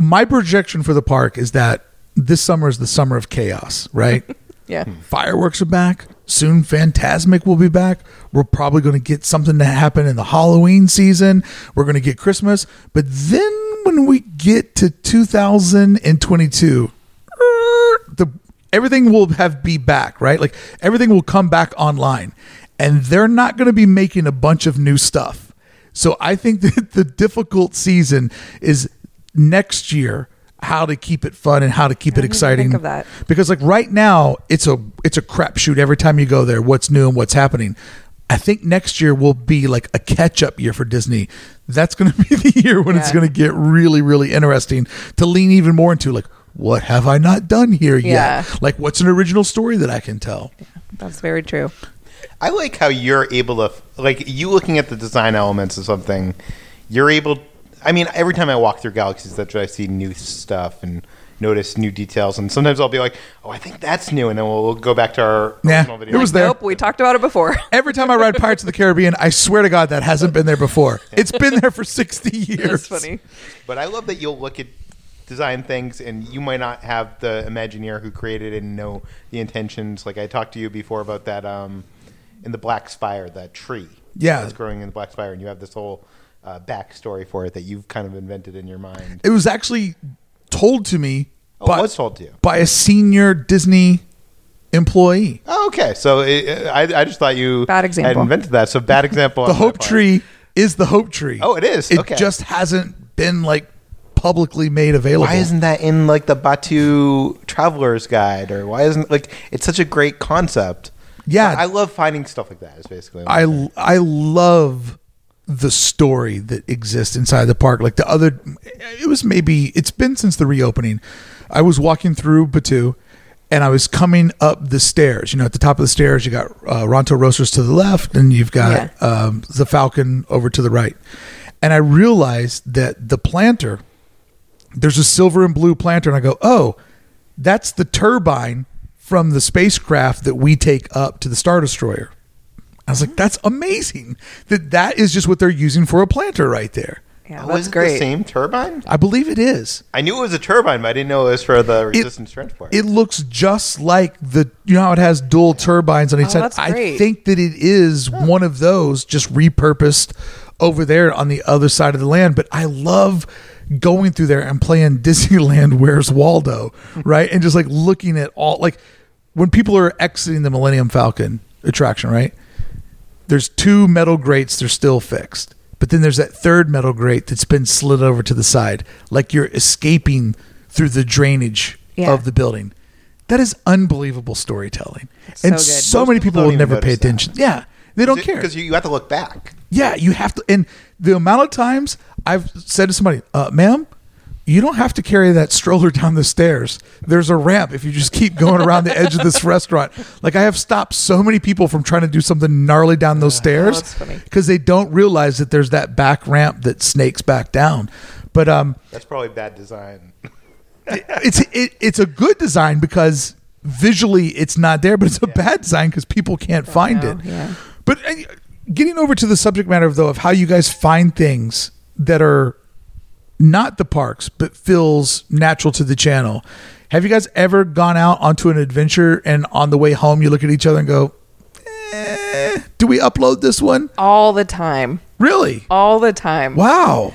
my projection for the park is that this summer is the summer of chaos, right? Yeah. Fireworks are back. soon Fantasmic will be back. We're probably going to get something to happen in the Halloween season. We're going to get Christmas. But then when we get to 2022, er, the everything will have be back, right? Like everything will come back online. And they're not going to be making a bunch of new stuff. So I think that the difficult season is next year how to keep it fun and how to keep it exciting. think of that. Because like right now, it's a it's a crapshoot every time you go there. What's new and what's happening. I think next year will be like a catch up year for Disney. That's going to be the year when it's going to get really really interesting to lean even more into like what have I not done here Yeah. yet? Like what's an original story that I can tell? That's very true. I like how you're able to like you looking at the design elements of something. You're able. I mean, every time I walk through galaxies, that's Edge, I see new stuff and notice new details. And sometimes I'll be like, "Oh, I think that's new," and then we'll, we'll go back to our Yeah, original video. it was there. Nope, we talked about it before. Every time I ride Pirates of the Caribbean, I swear to God that hasn't been there before. It's been there for 60 years. That's funny. But I love that you'll look at design things and you might not have the Imagineer who created it and know the intentions. Like I talked to you before about that um, in the Black Spire, that tree. Yeah. That's growing in the Black Spire, and you have this whole uh, backstory for it that you've kind of invented in your mind. It was actually told to me Oh, by, was told to you. by a senior Disney employee. Oh, okay. So it, I, I just thought you Bad had example. invented that. So bad example. The Hope. Tree is the Hope Tree. Oh, it is? It Okay. just hasn't been like publicly made available. Why isn't that in like the Batuu Traveler's Guide, or why isn't like it's such a great concept? Yeah. I love finding stuff like that. Is basically what I I love the story that exists inside the park. Like the other, it was maybe it's been since the reopening. I was walking through Batuu, and I was coming up the stairs. You know, at the top of the stairs, you got uh, Ronto Roasters to the left, and you've got Yeah. um, the Falcon over to the right. And I realized that the planter, there's a silver and blue planter, and I go, oh, that's the turbine from the spacecraft that we take up to the Star Destroyer. I was like, that's amazing that that is just what they're using for a planter right there. Yeah, Oh, that's is it great. The same turbine? I believe it is. I knew it was a turbine, but I didn't know it was for the resistance transport. It looks just like the you know how it has dual turbines on each Oh, side. I think that it is one of those just repurposed over there on the other side of the land. But I love going through there and playing Disneyland Where's Waldo, right? And just like looking at all like when people are exiting the Millennium Falcon attraction, right? There's two metal grates, they're still fixed. But then there's that third metal grate that's been slid over to the side, like you're escaping through the drainage Yeah. of the building. That is unbelievable storytelling. so and good. so many people people will never pay notice that. attention. Yeah. They don't care. because you, you have to look back. Yeah, you have to. And the amount of times I've said to somebody, uh, ma'am, you don't have to carry that stroller down the stairs. There's a ramp if you just keep going around the edge of this restaurant. Like I have stopped so many people from trying to do something gnarly down those stairs because they don't realize that there's that back ramp that snakes back down. But um, That's probably bad design. it's it, it's a good design because visually it's not there, but it's a bad design because people can't find know, it. yeah. But uh, getting over to the subject matter of though of how you guys find things that are not the parks but feels natural to the channel. Have you guys ever gone out onto an adventure and on the way home you look at each other and go, eh, "Do we upload this one?" all the time. Really? All the time. Wow.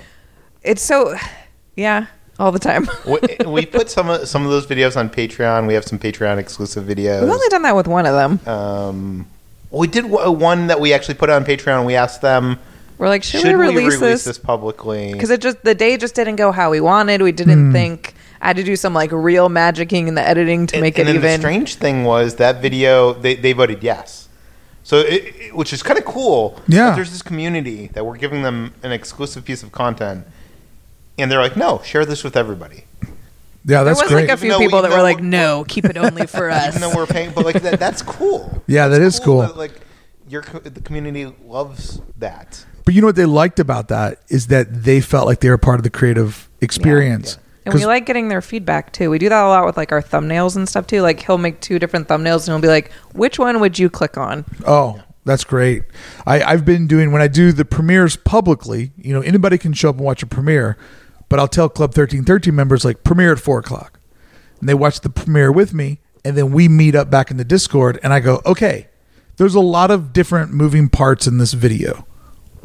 It's so, yeah, all the time. we, we put some of some of those videos on Patreon. We have some Patreon exclusive videos. We've only done that with one of them. um, we did w- one that we actually put on Patreon. We asked them, We're like, should, should, we release, this? this? publicly? Because it just the day just didn't go how we wanted. We didn't hmm. think. I had to do some like real magicking in the editing to And- make and it then even. The strange thing was that video they, they voted yes, so it, it- which is kind of cool. Yeah. that there's this community that we're giving them an exclusive piece of content, and they're like, no, share this with everybody. Yeah, there that's was great. like a few Even though- people that were like, we're- "No, keep it only for us." Even though we're paying, but like that, that's cool. Yeah, that That's is cool. that, like your the community loves that. But you know what they liked about that is that they felt like they were part of the creative experience. And we like getting their feedback too. We do that a lot with like our thumbnails and stuff too. Like he'll make two different thumbnails and he'll be like, "Which one would you click on?" Oh, that's great. I, I've been doing when I do the premieres publicly. You know, anybody can show up and watch a premiere, but I'll tell Club thirteen thirteen members like premiere at four o'clock, and they watch the premiere with me, and then we meet up back in the Discord, and I go, okay, there's a lot of different moving parts in this video.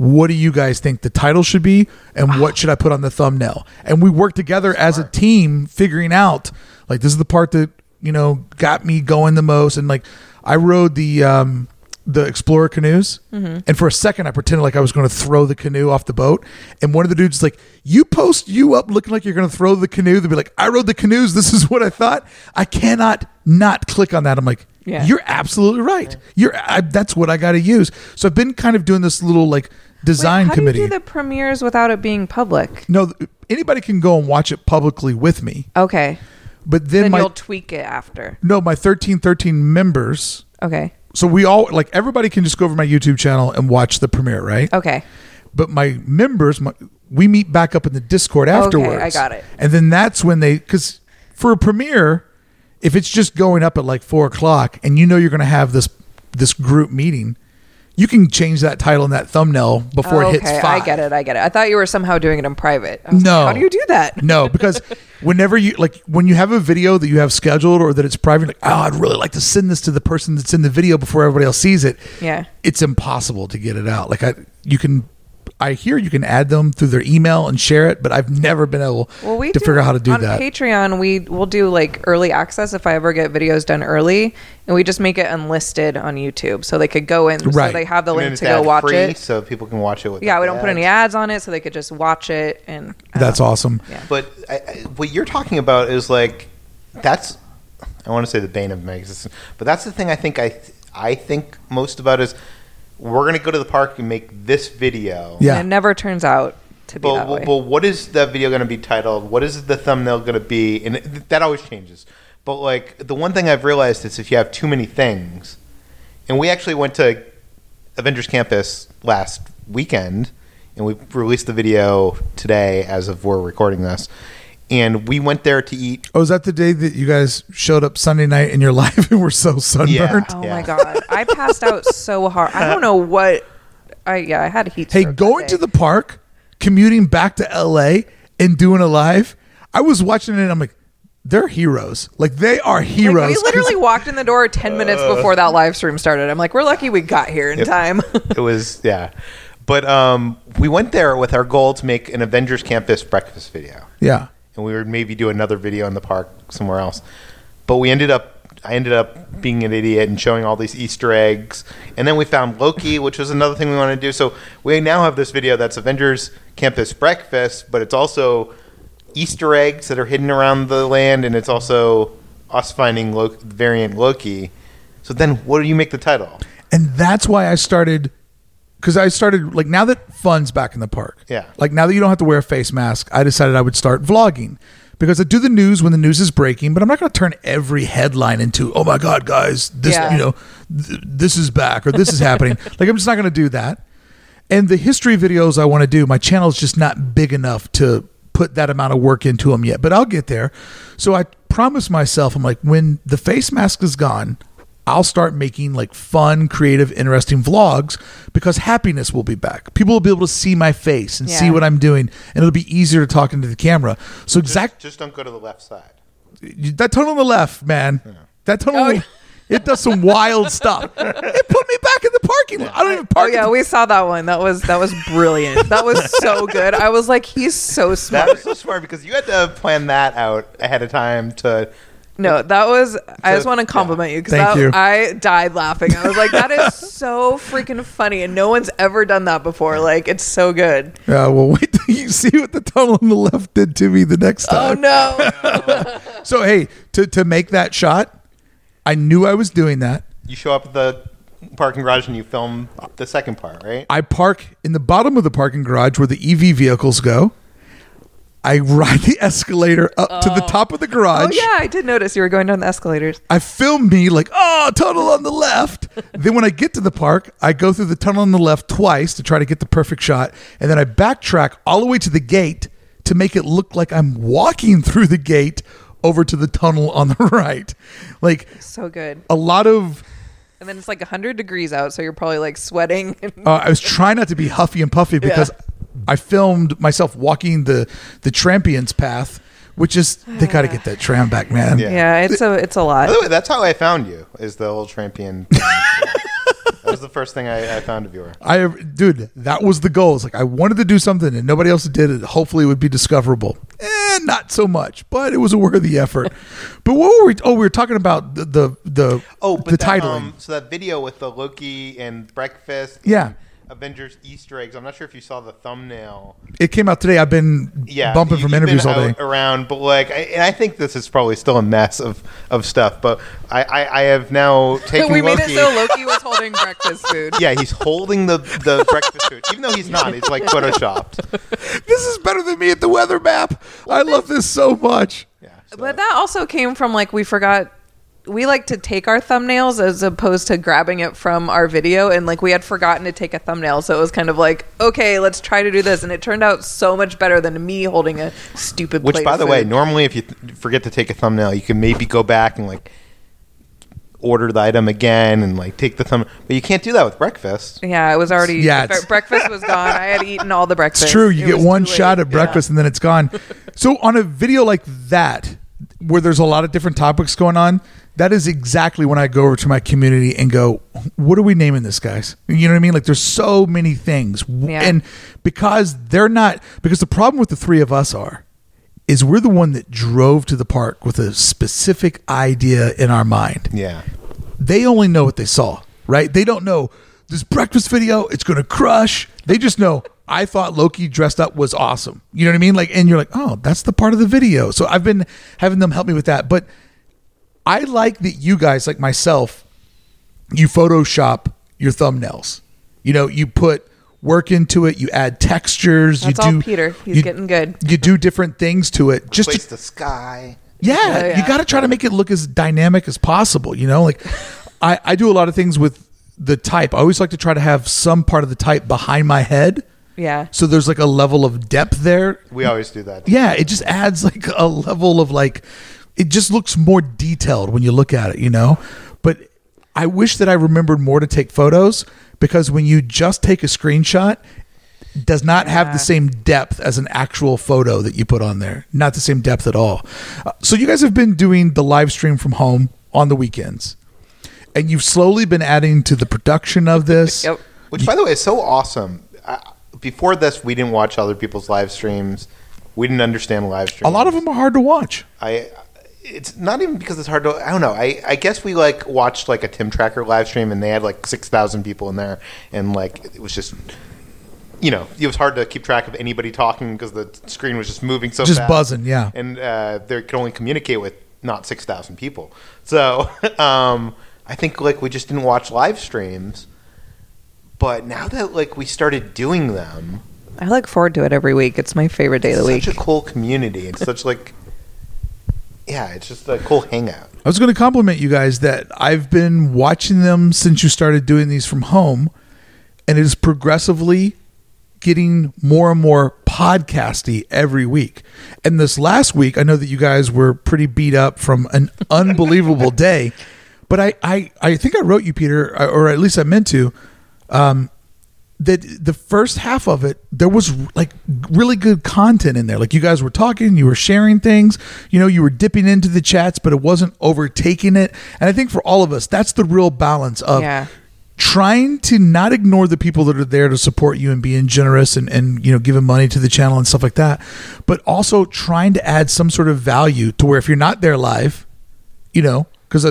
What do you guys think the title should be, and what should I put on the thumbnail? And we work together as a team, figuring out like this is the part that you know got me going the most. And like I rode the um, the Explorer canoes, and for a second I pretended like I was going to throw the canoe off the boat. And one of the dudes is like, "You post you up looking like you're going to throw the canoe." They'll be like, "I rode the canoes. This is what I thought." I cannot not click on that. I'm like, Yeah. "You're absolutely right. You're I, that's what I got to use." So I've been kind of doing this little like design Wait, how committee. do you do the premieres without it being public? no, anybody can go and watch it publicly with me, Okay. but then, Then my you'll tweak it after. no, my thirteen thirteen members. Okay. So we all like everybody can just go over my YouTube channel and watch the premiere, right? Okay. But my members, my, we meet back up in the Discord Okay, afterwards. I got it. And then that's when they, because for a premiere, if it's just going up at like four o'clock, and you know you're going to have this this group meeting, you can change that title and that thumbnail before it oh, hits five. I get it. I get it. I thought you were somehow doing it in private. No. like, how do you do that? No, because whenever you like when you have a video that you have scheduled or that it's private, like oh, I'd really like to send this to the person that's in the video before everybody else sees it. Yeah. it's impossible to get it out. Like I, you can, I hear you can add them through their email and share it, but I've never been able Well, we to do, figure out how to do on that. Patreon. We will do like early access if I ever get videos done early, and we just make it unlisted on YouTube, so they could go in. Right. So they have the And link to go watch free, it. so people can watch it. With Yeah, we don't put any ads on it, so they could just watch it. And I That's know. awesome. Yeah. But I, I, what you're talking about is like that's I want to say the bane of my existence, but that's the thing I think I I think most about is we're gonna go to the park and make this video. Yeah. And it never turns out to be But, that way. but, but what is that video going to be titled? What is the thumbnail going to be? And it, that always changes. But like the one thing I've realized is if you have too many things, and we actually went to Avengers Campus last weekend, and we released the video today as of we're recording this, and we went there to eat. Oh, is that the day that you guys showed up Sunday night in your life and were so sunburned? oh Yeah. my god, I passed out so hard. I don't know what. I yeah, I had a heat. Hey, stroke going to the park, commuting back to LA, and doing a live. I was watching it. and I'm like, they're heroes. Like they are Like, heroes. we 'Cause- literally walked in the door 10 minutes before that live stream started. I'm like, we're lucky we got here in Yep. time. It was yeah, but um, we went there with our goal to make an Avengers Campus breakfast video. yeah. And we would maybe do another video in the park somewhere else. But we ended up, I ended up being an idiot and showing all these Easter eggs, and then we found Loki, which was another thing we wanted to do. So we now have this video that's Avengers Campus Breakfast, but it's also Easter eggs that are hidden around the land, and it's also us finding Lo- variant Loki. So then, what do you make the title? And that's why I started because I started like now that fun's back in the park. Yeah. Like now that you don't have to wear a face mask, I decided I would start vlogging because I do the news when the news is breaking, but I'm not going to turn every headline into "Oh my god, guys, this Yeah. you know, th- this is back or this is happening." like I'm just not going to do that. And the history videos I want to do, my channel is just not big enough to put that amount of work into them yet, but I'll get there. So I promised myself, I'm like, when the face mask is gone, I'll start making like fun, creative, interesting vlogs because happiness will be back. People will be able to see my face and see what I'm doing, and it'll be easier to talk into the camera. So exact Just don't go to the left side. that tunnel on the left, man. That tunnel, Oh, yeah. it does some wild stuff. It put me back in the parking lot. I don't even Oh park. yeah, the- we saw that one. That was that was brilliant. That was so good. I was like, he's so That smart. was so smart because you had to plan that out ahead of time to. No, that was. I just want to compliment you Thank because you. I died laughing. I was like, that is so freaking funny, and no one's ever done that before. Like, it's so good. Yeah, well, wait till you see what the tunnel on the left did to me the next time. Oh time. no! So hey, to to make that shot, I knew I was doing that. You show up at the parking garage and you film the second part, right? I park in the bottom of the parking garage where the EV vehicles go. I ride the escalator up to the top of the garage. oh yeah, I did notice you were going down the escalators. I film me like, oh, tunnel on the left. then when I get to the park, I go through the tunnel on the left twice to try to get the perfect shot. And then I backtrack all the way to the gate to make it look like I'm walking through the gate over to the tunnel on the right. Like So good. a lot of And then it's like hundred degrees out, so you're probably like sweating. uh, I was trying not to be huffy and puffy because I filmed myself walking the the Trampions path, which is they got to get that tram back, man. Yeah. yeah, it's a it's a lot. By lot. the way, that's how I found you. Is the old Trampian. That was the first thing I, I found of yours. I dude, that was the goal. It's like I wanted to do something and nobody else did it. Hopefully, it would be discoverable. Eh, not so much, but it was a worthy effort. but what were we? Oh, we were talking about the the, the Oh, but the that, titling. um, so that video with the Loki and breakfast. Yeah. And Avengers Easter eggs. I'm not sure if you saw the thumbnail. it came out today. I've been Yeah, bumping you- from interviews been all day. around, but like, I, and I think this is probably still a mess of, of stuff. But I, I, I have now taken we made Loki. it so Loki was holding breakfast food. yeah, he's holding the the breakfast food, even though he's not. It's like photoshopped. This is better than me at the weather map. I love this so much. Yeah, so- But that also came from like we forgot we like to take our thumbnails as opposed to grabbing it from our video and like we had forgotten to take a thumbnail so it was kind of like okay let's try to do this and it turned out so much better than me holding a stupid Which, by the way, normally if you th- forget to take a thumbnail, you can maybe go back and like order the item again and like take the thumb. But you can't do that with breakfast. yeah it was already Yeah, it's- breakfast was gone i had eaten all the breakfast It's true. You It get one too late. shot at Yeah. breakfast and then it's gone. so on a video like that, where there's a lot of different topics going on, that is exactly when I go over to my community and go, "What are we naming this, guys?" You know what I mean? Like there's so many things, Yeah. and because they're not, because the problem with the three of us are. Is we're the one that drove to the park with a specific idea in our mind Yeah. they only know what they saw, right? They don't know this breakfast video, it's going to crush. They just know I thought Loki dressed up was awesome. You know what I mean? Like and you're like, "Oh, that's the part of the video." So I've been having them help me with that, but I like that you guys like myself you photoshop your thumbnails. You know, you put work into it, you add textures, That's you all do Peter. He's you- getting good. You do different things to it just to the sky. yeah, Oh, yeah. you got to try to make it look as dynamic as possible. You know, like I, I do a lot of things with the type. I always like to try to have some part of the type behind my head. yeah So there's like a level of depth there. We always do that. Yeah, it just adds like a level of like, it just looks more detailed when you look at it, you know? But I wish that I remembered more to take photos because when you just take a screenshot, it does not have the same depth as an actual photo that you put on there. Not the same depth at all. Uh, so you guys have been doing the live stream from home on the weekends. And you've slowly been adding to the production of this. yep Which, by the way, is so awesome. Uh, before this, we didn't watch other people's live streams. We didn't understand live streams. A lot of them are hard to watch. I. It's not even because it's hard to. I don't know. I, I guess we like watched like a Tim Tracker live stream, and they had like six thousand people in there, and like it was just. You know, it was hard to keep track of anybody talking because the screen was just moving so Just fast. buzzing, yeah. and uh, they could only communicate with not six thousand people. So um, I think like we just didn't watch live streams. But now that like we started doing them, i look forward to it every week it's my favorite day of the week It's such a cool community. It's such like, yeah, it's just a cool hangout. I was going to compliment you guys that I've been watching them since you started doing these from home, and it is progressively getting more and more podcasty every week. And this last week, I know that you guys were pretty beat up from an unbelievable day, but I, I, I think I wrote you, Peter, or at least I meant to, um, that the first half of it there was like really good content in there like you guys were talking you were sharing things you know you were dipping into the chats but it wasn't overtaking it and i think for all of us that's the real balance of Yeah. trying to not ignore the people that are there to support you and being generous and, and you know giving money to the channel and stuff like that but also trying to add some sort of value to where if you're not there live you know because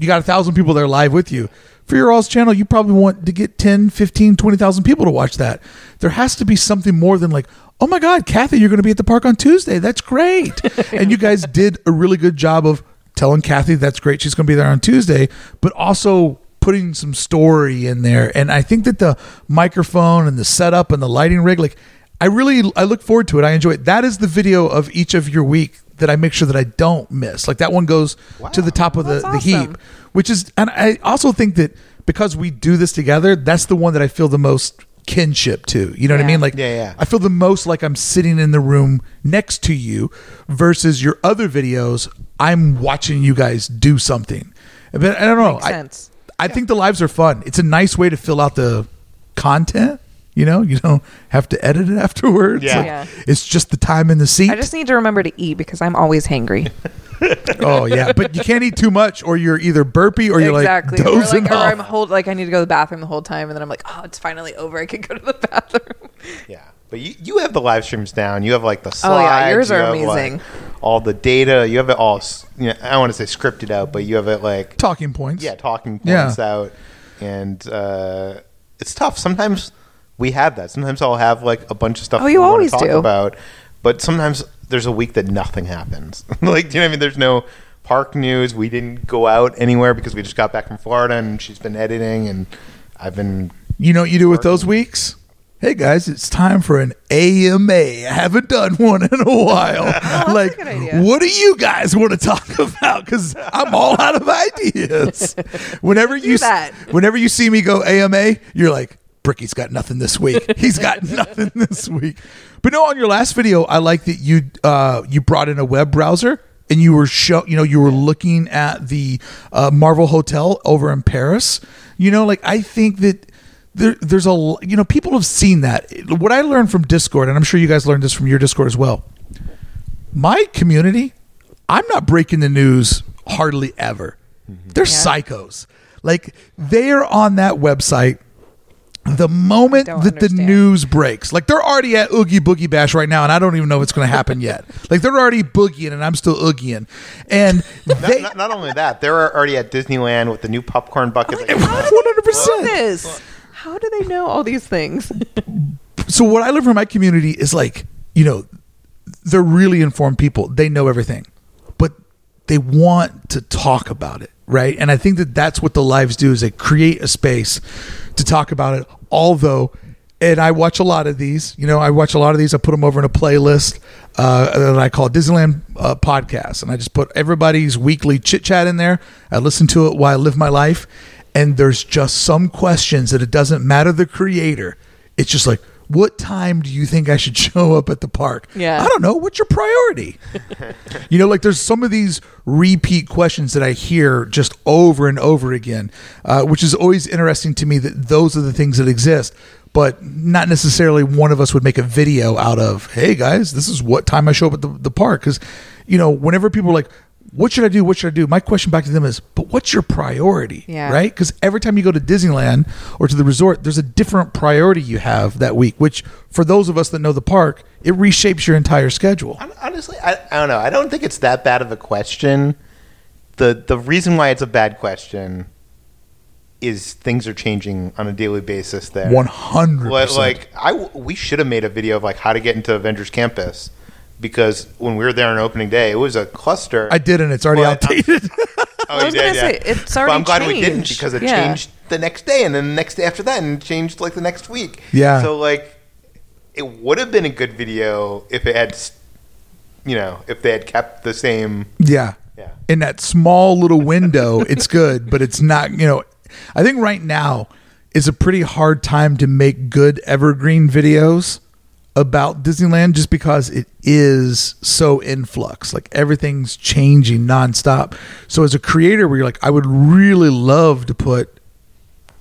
you got a thousand people there live with you. For your all's channel you probably want to get 10 15 20000 people to watch that. There has to be something more than like oh my god kathy you're going to be at the park on tuesday. That's great. And you guys did a really good job of telling kathy that's great she's going to be there on tuesday but also putting some story in there. And i think that the microphone and the setup and the lighting rig like i really i look forward to it. I enjoy it. That is the video of each of your week that i make sure that i don't miss. Like that one goes to the top of the, the awesome. heap which is and i also think that because we do this together that's the one that i feel the most kinship to. You know what i mean? Like Yeah, yeah. i feel the most like i'm sitting in the room next to you versus your other videos i'm watching you guys do something. But i don't know. Makes I, sense. I think the lives are fun. It's a nice way to fill out the content you know you don't have to edit it afterwards Yeah. Like, Yeah. it's just the time in the seat I just need to remember to eat because I'm always hangry. oh yeah, but you can't eat too much, or you're either burpy or you're exactly. like Or, dozing like, or I'm hold like I need to go to the bathroom the whole time, and then I'm like, oh, it's finally over. I can go to the bathroom. Yeah, but you, you have the live streams down. You have like the slides. Oh, yeah, yours you are have, like, amazing. all the data. You have it all. You know, I don't want to say scripted out, but you have it like Talking points. yeah, talking Yeah. points out, and uh, it's tough. Sometimes we have that. Sometimes I'll have like a bunch of stuff. Oh, you we wanna always talk do. about, but sometimes there's a week that nothing happens. like, do you know what I mean? There's no park news. We didn't go out anywhere because we just got back from Florida, and she's been editing, and I've been You know what you do with those weeks? Hey guys, it's time for an AMA. I haven't done one in a while. Oh, a like, good idea. what do you guys want to talk about? Because I'm all out of ideas. Whenever you that. whenever you see me go AMA, you're like, Bricky's got nothing this week. He's got nothing this week. But no, on your last video, I like that you uh, you brought in a web browser and you were show you know you were looking at the uh, Marvel Hotel over in Paris. You know, like I think that there, there's a you know people have seen that. What I learned from Discord, and I'm sure you guys learned this from your Discord as well. My community, I'm not breaking the news hardly ever. They're Yeah. psychos. Like they're on that website the moment Don't that the news breaks. Like they're already at Oogie Boogie Bash right now, and I don't even know if it's going to happen yet. Like they're already boogieing, and I'm still oogieing. And they, not, not only that, they're already at Disneyland with the new popcorn bucket. that 100%. How do they know all these things? so what I learned from my community is like, you know, they're really informed people. They know everything, but they want to talk about it, right? And I think that that's what the lives do is they create a space to talk about it. Although, and I watch a lot of these, you know, I watch a lot of these. I put them over in a playlist uh, that I call Disneyland uh, Podcast, and I just put everybody's weekly chit chat in there. I listen to it while I live my life, and there's just some questions that it doesn't matter the creator. It's just like, what time do you think I should show up at the park? Yeah. I don't know. What's your priority? you know, like there's some of these repeat questions that I hear just over and over again, uh, which is always interesting to me that those are the things that exist, but not necessarily one of us would make a video out of, hey guys, this is what time I show up at the, the park. Because, you know, whenever people are like, what should I do? What should I do? My question back to them is, but what's your priority? Yeah. Right? Because every time you go to Disneyland or to the resort, there's a different priority you have that week, which for those of us that know the park, it reshapes your entire schedule. Hon- Honestly, I, I don't know. I don't think it's that bad of a question. the The reason why it's a bad question is things are changing on a daily basis. There, One hundred Like, percent. like I, w- we should have made a video of like how to get into Avengers Campus because when we were there on opening day, it was a cluster. I didn't. it's already But- um, outdated. Oh, I was going to yeah. say, it's already but I'm glad we didn't because it Yeah. changed the next day, and then the next day after that, and it changed like the next week. Yeah. So like, it would have been a good video if it had, you know, if they had kept the same. yeah. Yeah. In that small little window, it's good, but it's not. You know, I think right now is a pretty hard time to make good evergreen videos about Disneyland just because it is so in flux. Like everything's changing nonstop. So as a creator, where you're like, I would really love to put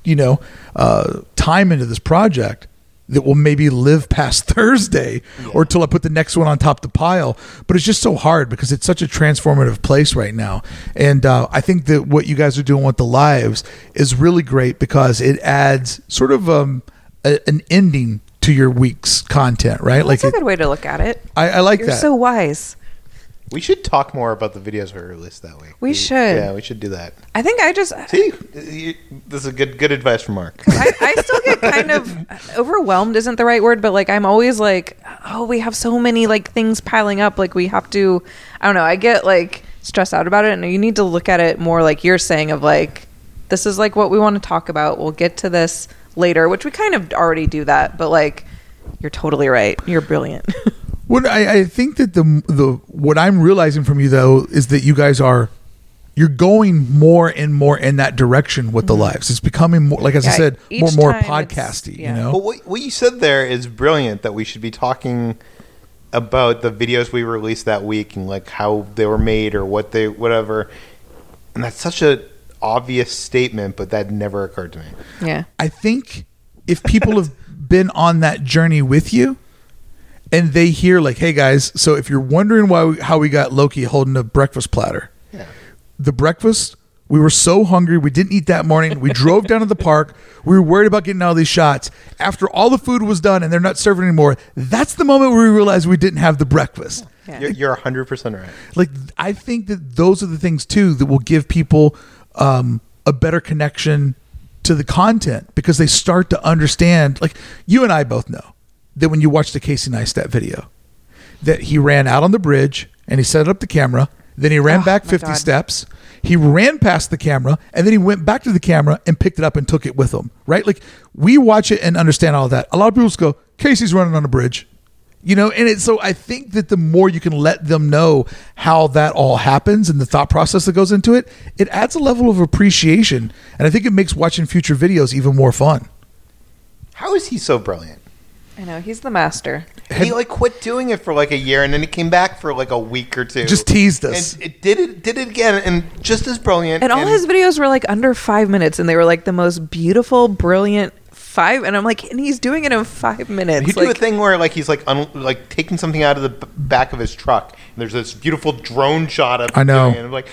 you know, uh, time into this project that will maybe live past Thursday or till I put the next one on top of the pile. But it's just so hard because it's such a transformative place right now. And uh, I think that what you guys are doing with the lives is really great because it adds sort of um, a, an ending to your week's content, right? That's like a it, good way to look at it. I, I like You're that. so wise. We should talk more about the videos we released that week. We should. Yeah, we should do that. I think I just See, you, this is a good good advice from Mark. I, I still get kind of overwhelmed isn't the right word but like i'm always like oh we have so many like things piling up like we have to i don't know i get like stressed out about it and you need to look at it more like you're saying of like this is like what we want to talk about we'll get to this later which we kind of already do that but like you're totally right you're brilliant What I, I think that the the what I'm realizing from you though is that you guys are you're going more and more in that direction with the mm-hmm. lives. It's becoming more like as I said, each more more podcasty. yeah. You know, But what, what you said there is brilliant. That we should be talking about the videos we released that week and like how they were made or what they whatever. And that's such a obvious statement, but that never occurred to me. yeah I think if people have been on that journey with you and they hear like, "Hey guys, so if you're wondering why we, how we got Loki holding a breakfast platter, Yeah. the breakfast." We were so hungry. We didn't eat that morning. We drove down to the park. We were worried about getting all these shots. After all the food was done and they're not serving anymore, that's the moment where we realized we didn't have the breakfast. Yeah. You're, you're 100% right. Like, I think that those are the things too that will give people um, a better connection to the content because they start to understand. Like, you and I both know that when you watch the Casey Neistat video, that he ran out on the bridge and he set up the camera. Then he ran Oh, back 50 God. steps. He ran past the camera and then he went back to the camera and picked it up and took it with him. Right? Like we watch it and understand all that. A lot of people just go, Casey's running on a bridge. You know, and it's so I think that the more you can let them know how that all happens and the thought process that goes into it, it adds a level of appreciation. And I think it makes watching future videos even more fun. How is he so brilliant? I know he's the master. he like quit doing it for like a year, and then he came back for like a week or two. Just teased us. and it did it did it again, and just as brilliant. And all his videos were like under five minutes, and they were like the most beautiful, brilliant five. And I'm like, and he's doing it in five minutes. He do like, a thing where like he's like un- like taking something out of the b- back of his truck. And there's this beautiful drone shot of. I know. doing it, And I'm like,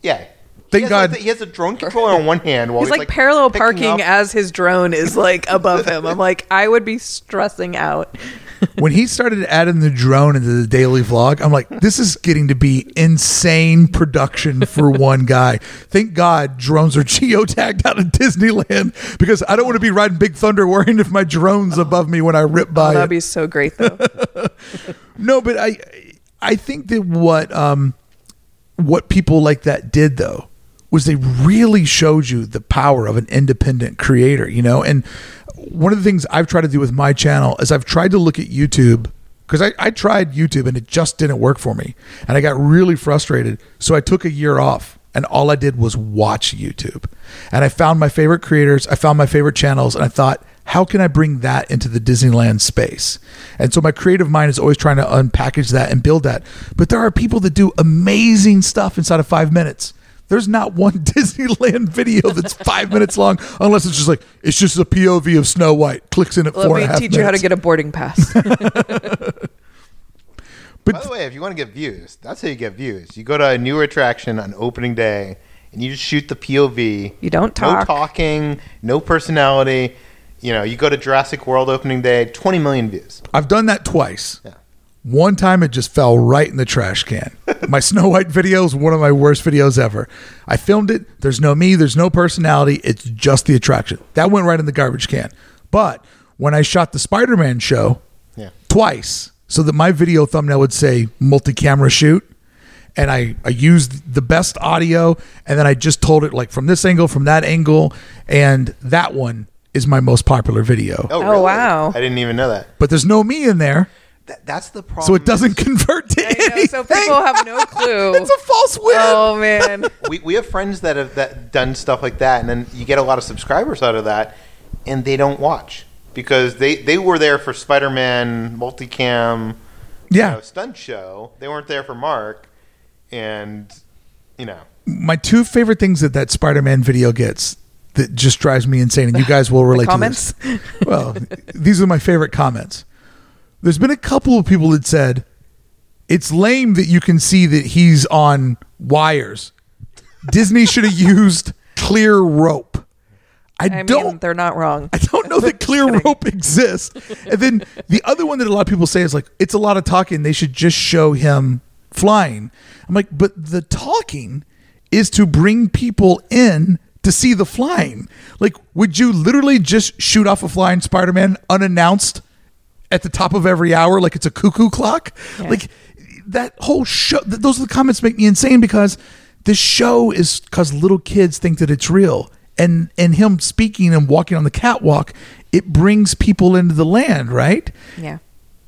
yeah. Thank he has, God. Like, the- he has a drone controller on one hand while He's he's, like, parallel parking up- as his drone is like above him. I'm like, I would be stressing out. when he started adding the drone into the daily vlog, I'm like, this is getting to be insane production for one guy. Thank God drones are geotagged out of Disneyland because I don't want to be riding Big Thunder worrying if my drone's above me when I rip by Oh, that'd be so great though. No, but I I think that what um what people like that did though was they really showed you the power of an independent creator, you know? And one of the things I've tried to do with my channel is I've tried to look at YouTube because I, I tried YouTube and it just didn't work for me. And I got really frustrated. So I took a year off and all I did was watch YouTube. And I found my favorite creators, I found my favorite channels, and I thought, how can I bring that into the Disneyland space? And so my creative mind is always trying to unpackage that and build that. But there are people that do amazing stuff inside of five minutes. There's not one Disneyland video that's five minutes long, unless it's just like it's just a POV of Snow White. Clicks in at Let four and me a half teach you how to minutes. get a boarding pass. But By the way, if you want to get views, that's how you get views. You go to a newer attraction on opening day, and you just shoot the POV. You don't No talk. talking, no personality. You know, you go to Jurassic World opening day, 20 million views. I've done that twice. Yeah. One time it just fell right in the trash can. my Snow White video is one of my worst videos ever. I filmed it. There's no me. There's no personality. It's just the attraction. That went right in the garbage can. But when I shot the Spider Man show Yeah. twice, so that my video thumbnail would say multi camera shoot, and I, I used the best audio, and then I just told it like from this angle, from that angle, and that one is my most popular video. Oh, Oh, really? wow. I didn't even know that. But there's no me in there, That- that's the problem. so it doesn't convert to I know, so people have no clue. It's a false win. oh man. we, we have friends that have that done stuff like that, and then you get a lot of subscribers out of that, and they don't watch because they, they were there for Spider Man multicam yeah, you know, stunt show. They weren't there for Mark, and you know, my two favorite things that that Spider-Man video gets that just drives me insane, and you guys will relate comments? to this. Well, these are my favorite comments. There's been a couple of people that said it's lame that you can see that he's on wires. Disney should have used clear rope. I, I mean, don't. they're not wrong. I don't know that clear rope exists. And then the other one that a lot of people say is like, it's a lot of talking. They should just show him flying. I'm like, but the talking is to bring people in to see the flying. Like, would you literally just shoot off a flying Spider Man unannounced at the top of every hour like it's a cuckoo clock? Yeah. Like, that whole show, th- those are the comments make me insane because this show is because little kids think that it's real. And, and him speaking and walking on the catwalk, it brings people into the land, right? Yeah.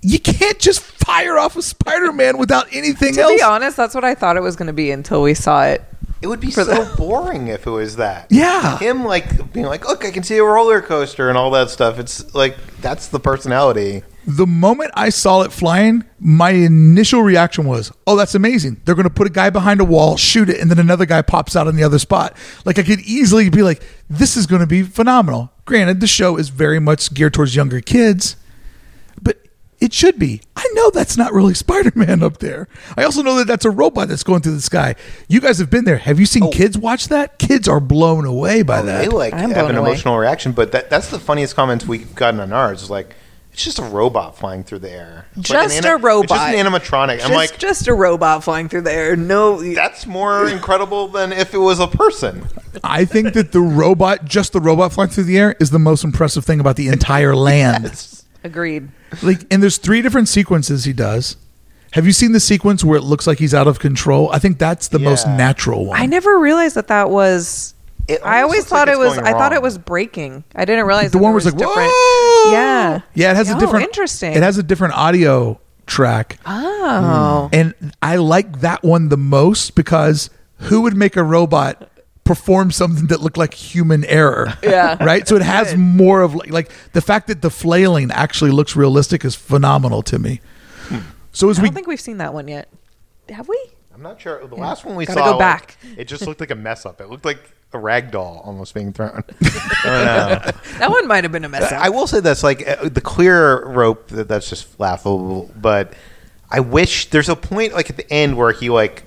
You can't just fire off a Spider Man without anything To else. To be honest, that's what I thought it was going to be until we saw it. It would be so the- boring if it was that. Yeah. him like being like, look, I can see a roller coaster and all that stuff. It's like that's the personality. the moment I saw it flying, my initial reaction was, "Oh, that's amazing! They're going to put a guy behind a wall, shoot it, and then another guy pops out on the other spot." Like I could easily be like, "This is going to be phenomenal." Granted, the show is very much geared towards younger kids, it should be. I know that's not really Spider Man up there. I also know that that's a robot that's going through the sky. You guys have been there. Have you seen oh. kids watch that? Kids are blown away by oh, that. They like I'm have an away. emotional reaction, but that, that's the funniest comments we've gotten on ours. Is like, it's just a robot flying through the air. It's like an Just ani- a robot. It's just an animatronic. Just, I'm like, just a robot flying through the air. No, that's more incredible than if it was a person. I think that the robot, just the robot flying through the air, is the most impressive thing about the entire land. It's, agreed. Like, and there's three different sequences he does. Have you seen the sequence where it looks like he's out of control? I think that's the most natural one. I never realized that that was. It I always thought like it was. going I thought it was breaking. I didn't realize the that one there was like different. Whoa! Yeah. yeah. It has a Oh, different. interesting. It has a different audio track, Oh, hmm. and I like that one the most because who would make a robot perform something that looked like human error? Yeah. right. So it has Good. more of like, like the fact that the flailing actually looks realistic is phenomenal to me. So as I we don't think we've seen that one yet. Have we? I'm not sure. The last one we Gotta saw, go like, back. it just looked like a mess up. It looked like a rag doll almost being thrown. I don't know. That one might have been a mess up. I will say this: like uh, the clear rope, that, that's just laughable. But I wish there's a point like at the end where he like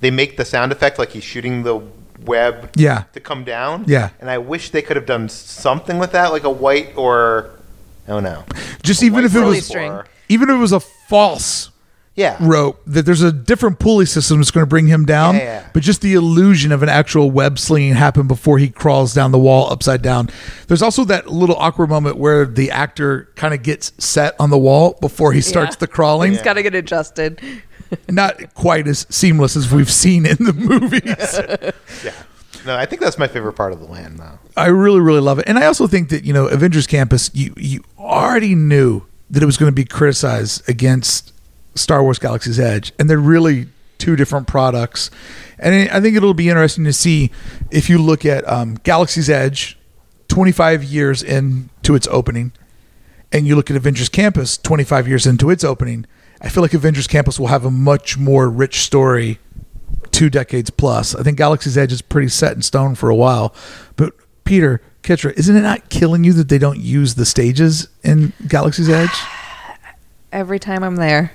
they make the sound effect like he's shooting the web Yeah. to come down. Yeah. and I wish they could have done something with that, like a white or oh, I don't know. just even if it was string. even if it was a false Yeah, rope that there's a different pulley system that's going to bring him down Yeah, yeah. but just the illusion of an actual web slinging happened before he crawls down the wall upside down there's also that little awkward moment where the actor kind of gets set on the wall before he starts Yeah. the crawling He's got to get adjusted. Not quite as seamless as we've seen in the movies yeah. No, I think that's my favorite part of the land, though. I really, really love it. And I also think that, you know, Avengers Campus, you, you already knew that it was going to be criticized against Star Wars Galaxy's Edge. And they're really two different products. And I think it'll be interesting to see if you look at um, Galaxy's Edge 25 years into its opening and you look at Avengers Campus 25 years into its opening. I feel like Avengers Campus will have a much more rich story two decades plus. I think Galaxy's Edge is pretty set in stone for a while. But Peter, Kitra, isn't it not killing you that they don't use the stages in Galaxy's Edge? Every time I'm there.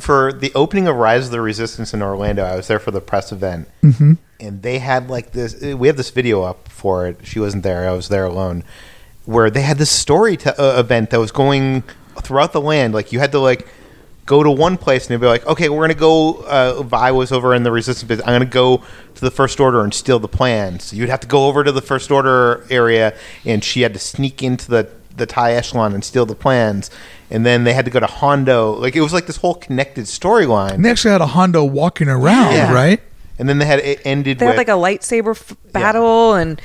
for the opening of Rise of the Resistance in Orlando, I was there for the press event, mm-hmm. and they had like this. We have this video up for it. She wasn't there; I was there alone. Where they had this story to, uh, event that was going throughout the land. Like you had to like go to one place and they'd be like, "Okay, we're gonna go." Uh, Vi was over in the Resistance. Bit. I'm gonna go to the First Order and steal the plans. So you'd have to go over to the First Order area, and she had to sneak into the the TIE Echelon and steal the plans. And then they had to go to Hondo. Like it was like this whole connected storyline. And they actually had a Hondo walking around, Yeah. right? And then they had it ended They with had like a lightsaber f- battle, and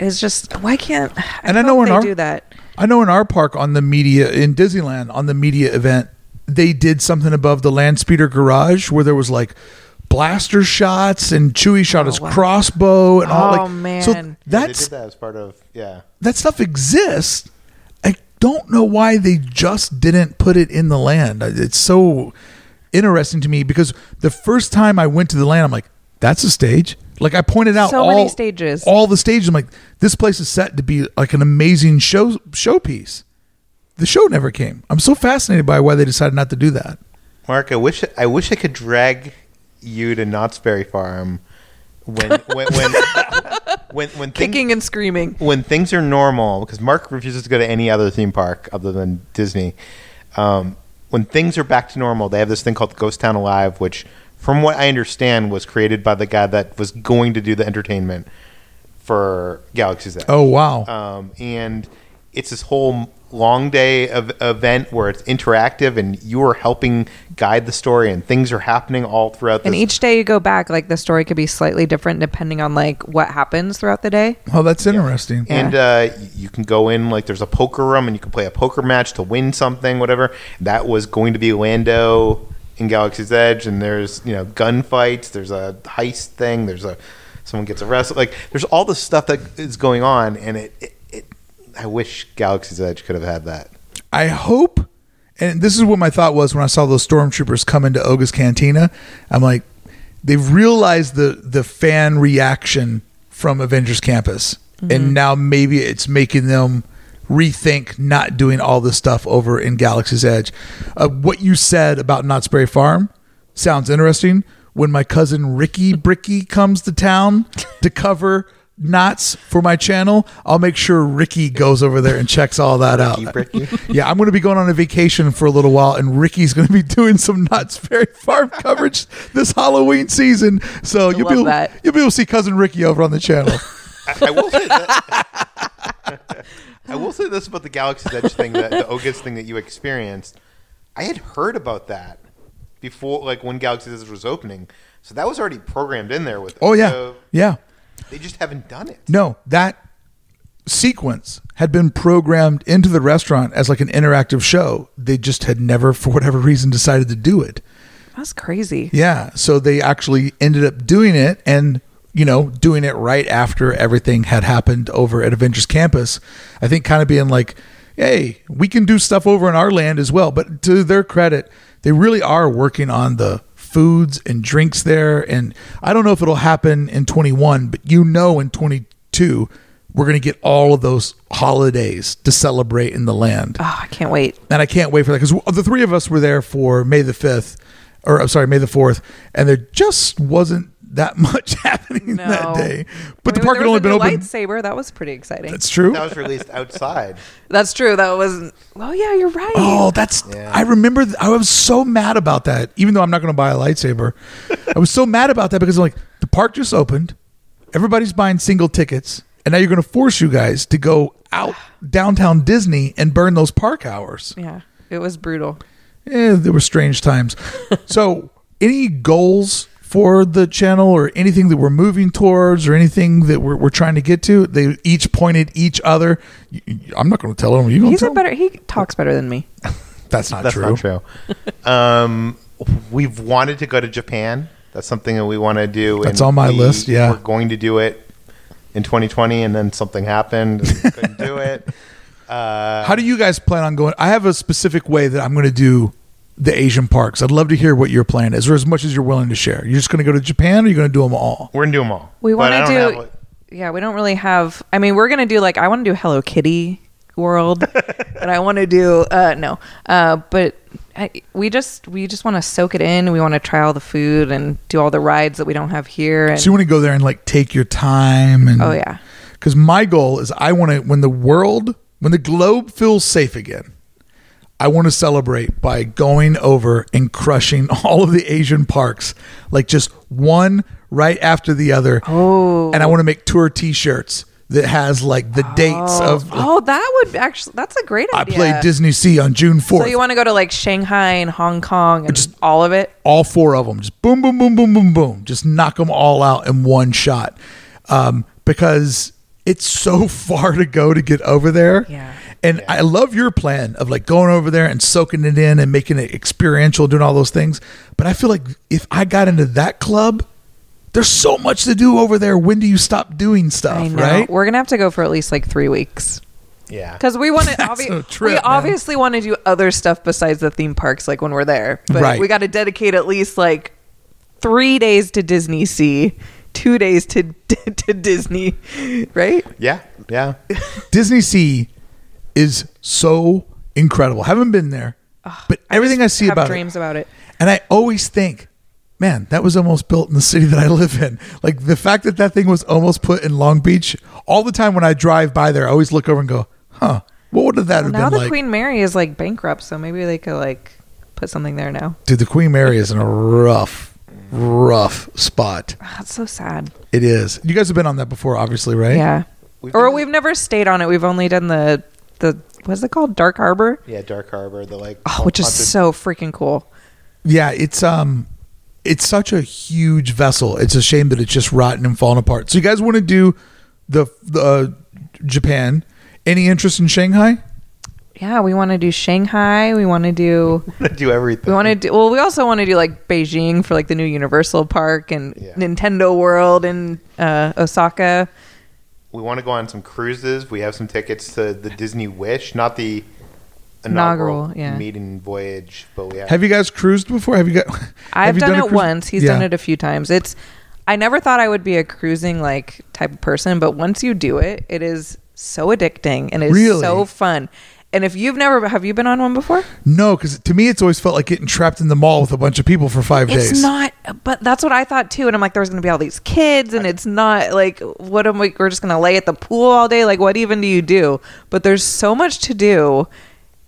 it's just why can't I And I hope know in they our- do that. I know in our park on the media in Disneyland on the media event, they did something above the land speeder garage where there was like blaster shots and Chewie shot oh, his wow. crossbow and all Oh, like man. so Yeah, they that's did that as part of yeah. that stuff exists. I don't know why they just didn't put it in the land. It's so interesting to me because the first time I went to the land, I'm like, that's a stage. Like I pointed out So all, many stages. all the stages. I'm like, this place is set to be like an amazing show showpiece. The show never came. I'm so fascinated by why they decided not to do that. Mark, I wish I wish I could drag you to Knott's Berry Farm when when when when, when things, Kicking and screaming. when things are normal because Mark refuses to go to any other theme park other than Disney. Um, when things are back to normal, they have this thing called Ghost Town Alive, which, from what I understand, was created by the guy that was going to do the entertainment for Galaxy's Edge. Oh wow. um, and it's this whole long day of event where it's interactive and you are helping guide the story and things are happening all throughout And this each day you go back, like the story could be slightly different depending on like what happens throughout the day. oh, that's interesting. and uh, you can go in like there's a poker room and you can play a poker match to win something whatever that was going to be lando in galaxy's edge and there's you know gunfights there's a heist thing there's a someone gets arrested like there's all this stuff that is going on and it, it, it i wish galaxy's edge could have had that I hope, and this is what my thought was when I saw those stormtroopers come into Oga's Cantina. I'm like, they've realized the the fan reaction from Avengers Campus, and now maybe it's making them rethink not doing all this stuff over in Galaxy's Edge. Uh, what you said about Knott's Berry Farm sounds interesting. When my cousin Ricky Bricky comes to town to cover knots for my channel, I'll make sure Ricky goes over there and checks all that out. Ricky. Yeah, I'm going to be going on a vacation for a little while, and Ricky's going to be doing some Knott's Berry Farm coverage this Halloween season. So you'll be able, that. you'll be able to see cousin Ricky over on the channel. I, I will say that. I will say this about the Galaxy's Edge thing, that the Oga's thing that you experienced. I had heard about that before, like when Galaxy's Edge was opening. So that was already programmed in there with. Oh yeah, So yeah. They just haven't done it. No, that sequence had been programmed into the restaurant as like an interactive show. They just had never, for whatever reason, decided to do it. That's crazy. Yeah, so they actually ended up doing it and you know doing it right after everything had happened over at Avengers Campus. I think kind of being like, "Hey, we can do stuff over in our land as well." But to their credit, they really are working on the foods and drinks there and I don't know if it'll happen in 21, but you know in 22 we're going to get all of those holidays to celebrate in the land Oh, I can't wait. and I can't wait for that because the three of us were there for May the fifth, or I'm sorry, May the fourth, and there just wasn't that much happening No. that day. But I mean, the park had only been open. Lightsaber. That was pretty exciting. That's true. That was released outside. That's true. That was. Oh yeah, you're right. Oh, that's. Yeah. I remember. th- I was so mad about that. Even though I'm not going to buy a lightsaber, I was so mad about that because I'm like the park just opened, everybody's buying single tickets, and now you're going to force you guys to go out downtown Disney and burn those park hours. Yeah, it was brutal. Yeah, there were strange times. so, any goals for the channel or anything that we're moving towards or anything that we're, we're trying to get to? They each pointed each other. I'm not going to tell them. Are you going to He's tell a 'em? better. He talks better than me. That's not That's true. not true. um, we've wanted to go to Japan. That's something that we want to do. That's and on my we list, yeah. we're going to do it in 2020, and then something happened. And we couldn't do it. Uh, How do you guys plan on going? I have a specific way that I'm going to do the Asian parks. I'd love to hear what your plan is, or as much as you're willing to share. You're just going to go to Japan, or you're going to do them all? we're gonna do them all. We want to don't have, yeah, we don't really have. I mean, we're gonna do like I want to do Hello Kitty World, and I want to do uh no, uh, but I, we just we just want to soak it in. We want to try all the food and do all the rides that we don't have here. And So you want to go there and like take your time and oh yeah, because my goal is I want to when the world when the globe feels safe again. I want to celebrate by going over and crushing all of the Asian parks, like just one right after the other. Oh. and I want to make tour T-shirts that has like the dates of. oh that would actually that's a great idea. I played DisneySea on June 4th. So you want to go to like Shanghai and Hong Kong and Just- all of it? all four of them. Just boom, boom, boom, boom, boom, boom. Just knock them all out in one shot. Um, because it's so far to go to get over there. Yeah. And I love your plan of like going over there and soaking it in and making it experiential, doing all those things. But I feel like if I got into that club, there's so much to do over there. When do you stop doing stuff, I know. right? We're gonna have to go for at least like three weeks. yeah. Because we want to, That's obvi- trip, we man. obviously want to do other stuff besides the theme parks, like when we're there. But Right. we got to dedicate at least like three days to DisneySea, two days to to Disney, right? Yeah. Yeah. DisneySea is so incredible. Haven't been there, but everything I, just see have about it, dreams about it. And I always think, man, that was almost built in the city that I live in. Like the fact that that thing was almost put in Long Beach. All the time when I drive by there, I always look over and go, huh, what would that Well, have now been the like? Queen Mary is like bankrupt, so maybe they could like put something there now. Dude, the Queen Mary is in a rough, rough spot. That's so sad. It is. You guys have been on that before, obviously, right? Yeah. We've or we've never stayed on it. We've only done the the what's it called, Dark Harbor, Yeah. Dark Harbor. The like. oh, which is haunted- so freaking cool. Yeah, it's um it's such a huge vessel. It's a shame that it's just rotten and falling apart. So you guys want to do the the uh, Japan? Any interest in Shanghai? Yeah, we want to do Shanghai. We want to do. do everything. We want to do. Well, we also want to do like Beijing for like the new Universal Park and Yeah. Nintendo World in uh, Osaka. We want to go on some cruises. We have some tickets to the Disney Wish, not the Inaugural, inaugural, yeah. maiden voyage, but we have. Have you guys cruised before? Have you got? I've have you done, a it cruise? once. He's Yeah. done it a few times. It's. I never thought I would be a cruising like type of person, but once you do it, it is so addicting and it's Really? so fun. And if you've never have you been on one before? No, because to me, it's always felt like getting trapped in the mall with a bunch of people for five It's days. not, but that's what I thought too. And I'm like, there's going to be all these kids, and it's not like, what am we? We're just going to lay at the pool all day. Like, what even do you do? But there's so much to do.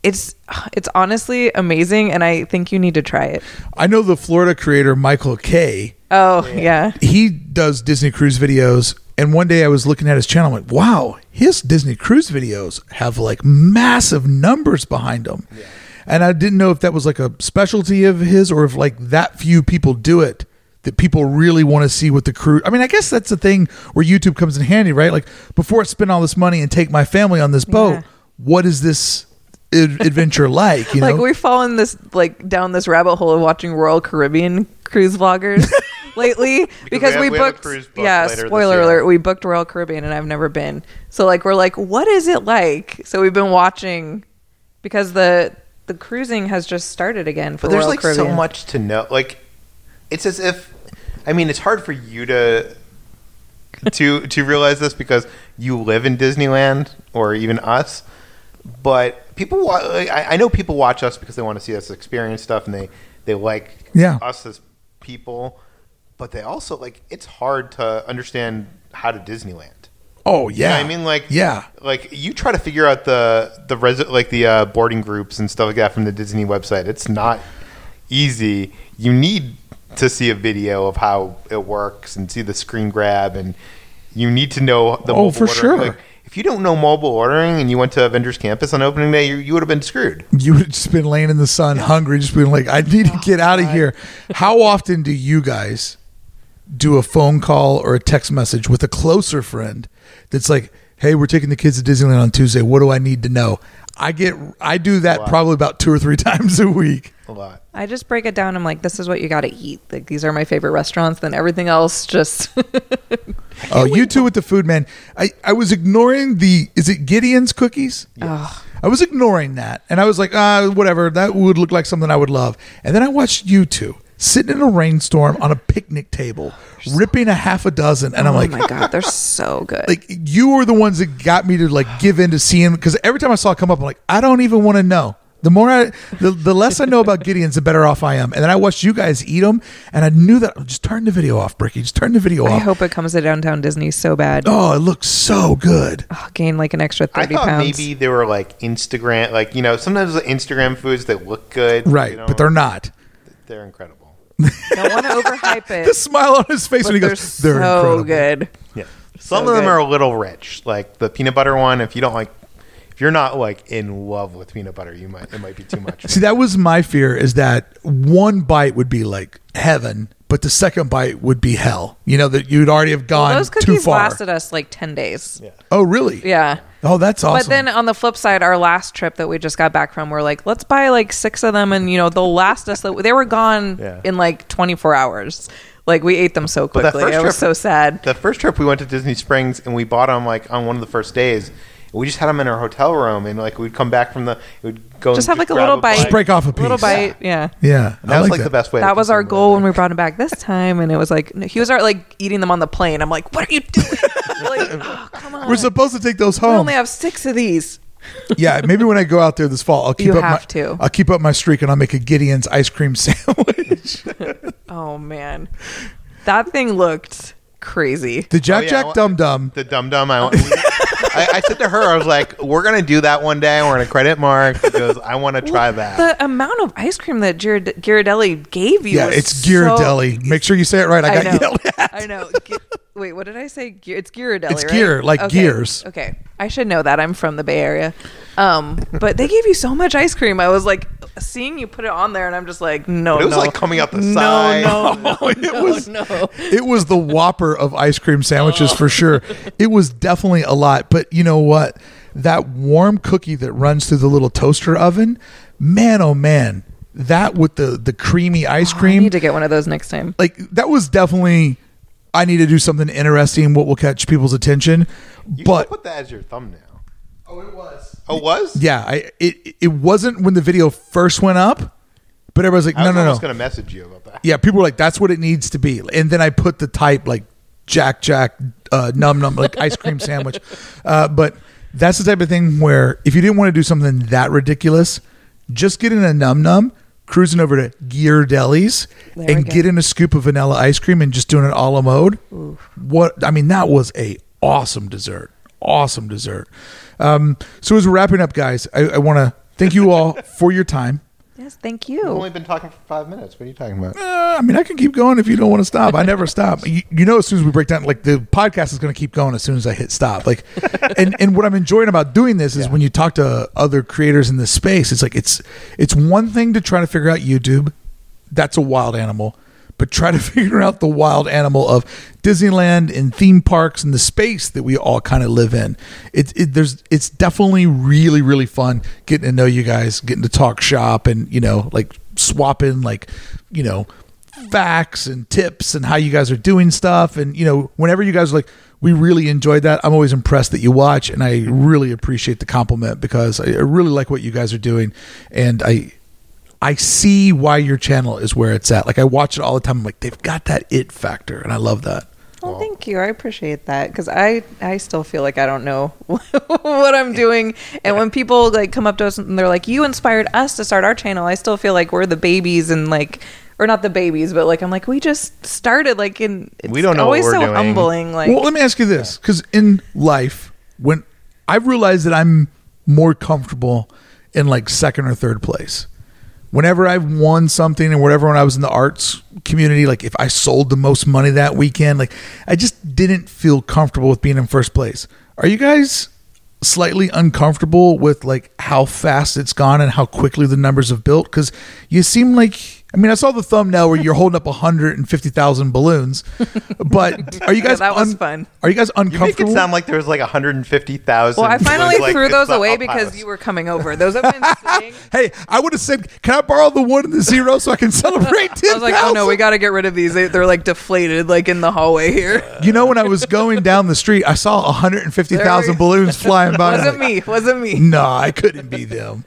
It's it's honestly amazing, and I think you need to try it. I know the Florida creator Michael Kay. Oh yeah, He does Disney cruise videos, and one day I was looking at his channel. I'm like, wow, his Disney cruise videos have like massive numbers behind them. And I didn't know if that was like a specialty of his or if like that few people do it. That people really want to see what the cruise. I mean, I guess that's the thing where YouTube comes in handy, right? Like before I spend all this money and take my family on this boat, Yeah. what is this adventure like? You know, like we've fallen this like down this rabbit hole of watching Royal Caribbean cruise vloggers lately because, we we, have- we have a booked. cruise booked yeah, later this spoiler year. alert: we booked Royal Caribbean and I've never been. So like we're like, what is it like? So we've been watching because the the cruising has just started again for But there's Royal like Caribbean. so much to know. Like, it's as if, I mean, it's hard for you to to to realize this because you live in Disneyland or even us. But people, wa- I, I know people watch us because they want to see us experience stuff and they they like Yeah. us as people. But they also like it's hard to understand how to Disneyland. oh You know yeah, I mean, like, yeah, like you try to figure out the the resi- like the uh, boarding groups and stuff like that from the Disney website. It's not easy. You need to see a video of how it works and see the screen grab, and you need to know the. Oh, mobile for ordering. sure. Like, if you don't know mobile ordering and you went to Avengers Campus on opening day, you, you would have been screwed. you would have just been laying in the sun, hungry, just being like, I need to get out of here. How often do you guys do a phone call or a text message with a closer friend that's like, Hey, we're taking the kids to Disneyland on Tuesday. What do I need to know? I get, I do that probably about two or three times a week. A lot. I just break it down. I'm like, this is what you got to eat. Like these are my favorite restaurants. Then everything else just Oh, you too with the food, man. I, I was ignoring the, is it Gideon's cookies? Ugh. I was ignoring that. And I was like, ah, whatever. That would look like something I would love. And then I watched you two sitting in a rainstorm on a picnic table, ripping a half a dozen. And I'm oh like, oh my god, they're so good. like you were the ones that got me to like give in to seeing because every time I saw it come up, I'm like, I don't even want to know. The more I, the, the less I know about Gideon's, the better off I am. And then I watched you guys eat them, and I knew that. Just turn the video off, Bricky. Just turn the video I off. I hope it comes to downtown Disney so bad. oh, it looks so good. Ugh, gain like an extra I thirty thought pounds. maybe they were like Instagram, like you know, sometimes the Instagram foods that look good, Right, you know, but they're not. they're incredible. Don't want to overhype it. The smile on his face but when he they're goes, they're so incredible. good. Yeah. Some So of them good. are a little rich, like the peanut butter one. If you don't like, if you're not like in love with peanut butter, you might it might be too much. See, that was my fear is that one bite would be like heaven, but the second bite would be hell. You know, that you'd already have gone Well, those too cookies far. lasted us like ten days. Yeah. oh, really? Yeah. Oh, that's awesome. But then on the flip side, our last trip that we just got back from, we're like, let's buy like six of them, and you know they'll last us. They were gone Yeah. in like 24 hours. Like we ate them so quickly. first I was so sad. the first trip we went to Disney Springs and we bought them like on one of the first days. We just had them in our hotel room, and like we'd come back from the, we'd go Just and have, like, a grab little bite. Just break off a piece. Little bite, yeah. Yeah, That I was like like that. the best way. to That was our goal when we brought him back this time, and it was like he was already like eating them on the plane. I'm like, what are you doing? like, oh, come on. We're supposed to take those home. we only have six of these. yeah, maybe when I go out there this fall, I'll keep You up have my to. I'll keep up my streak and I'll make a Gideon's ice cream sandwich. Oh man, that thing looked crazy. the Jack Oh, yeah, Jack well, Dum Dum. The dum dum. I, I, I said to her, I was like, "We're gonna do that one day. We're gonna credit Mark because I want to try that." The amount of ice cream that Girard- Ghirardelli gave you. Yeah, was it's so- Ghirardelli. Make sure you say it right. I I got know. yelled at. I know. Gi- Wait, what did I say? Ge- It's Ghirardelli, It's right? gear, like Okay. gears. Okay, I should know that. I'm from the Bay Area. Um, but they gave you so much ice cream. I was like, seeing you put it on there, and I'm just like, no, But it was no. like coming out the no, side. No, no, Oh, it was- no. It was the whopper of ice cream sandwiches oh. for sure. It was definitely a lot. But you know what? That warm cookie that runs through the little toaster oven, man, oh man, that with the the creamy ice oh, I cream, need to get one of those next time. like that was definitely. I need to do something interesting. What will catch people's attention? You but should put that as your thumbnail. oh, it was. Oh, it was? Yeah, I, it it wasn't when the video first went up, but everybody's like, I no, was no, no. almost gonna message you about that. Yeah, people were like, that's what it needs to be. And then I put the type like Jack Jack uh, num num like ice cream sandwich. Uh, but that's the type of thing where if you didn't want to do something that ridiculous, just get in a num num, cruising over to Ghirardelli's, There and go. get in a scoop of vanilla ice cream and just doing it a la mode. What I mean, that was a awesome dessert. Awesome dessert. Um, so as we're wrapping up, guys, I, I want to thank you all for your time. Yes, thank you. We've only been talking for five minutes. What are you talking about? Uh, I mean, I can keep going if you don't want to stop. I never stop. You, you know, as soon as we break down, like the podcast is going to keep going as soon as I hit stop. Like, and and what I'm enjoying about doing this is when you talk to other creators in this space, it's like it's it's one thing to try to figure out YouTube. That's a wild animal, but try to figure out the wild animal of Disneyland and theme parks and the space that we all kind of live in. It, it there's it's definitely really really fun getting to know you guys, getting to talk shop, and you know like swapping like you know facts and tips and how you guys are doing stuff and you know whenever you guys are like we really enjoyed that i'm always impressed that you watch and i really appreciate the compliment because i I really like what you guys are doing and i i see why your channel is where it's at like i watch it all the time i'm like they've got that it factor and i love that Well, thank you. I appreciate that because I I still feel like I don't know what I'm doing. And when people like come up to us and they're like, "You inspired us to start our channel," I still feel like we're the babies and like, or not the babies, but like I'm like we just started. Like, in We don't know what always we're so doing. humbling. Like, well let me ask you this because in life when i've realized that i'm more comfortable in like second or third place whenever I've won something and whatever when I was in the arts community, like if I sold the most money that weekend, like I just didn't feel comfortable with being in first place. Are you guys slightly uncomfortable with like how fast it's gone and how quickly the numbers have built? Because you seem like I mean, I saw the thumbnail where you're holding up 150,000 balloons, but are you guys that was fun. Are you guys You make uncomfortable? it sound like there was like 150,000. well, I finally like, threw those away because house. you were coming over. Those have been sitting. hey, I would have said, "Can I borrow the one and the zero so I can celebrate 10,000? I was like, oh no, we got to get rid of these. They, they're like deflated, like in the hallway here. You know, when I was going down the street, I saw 150,000 balloons flying by. Wasn't me. Wasn't me. No, I couldn't be them.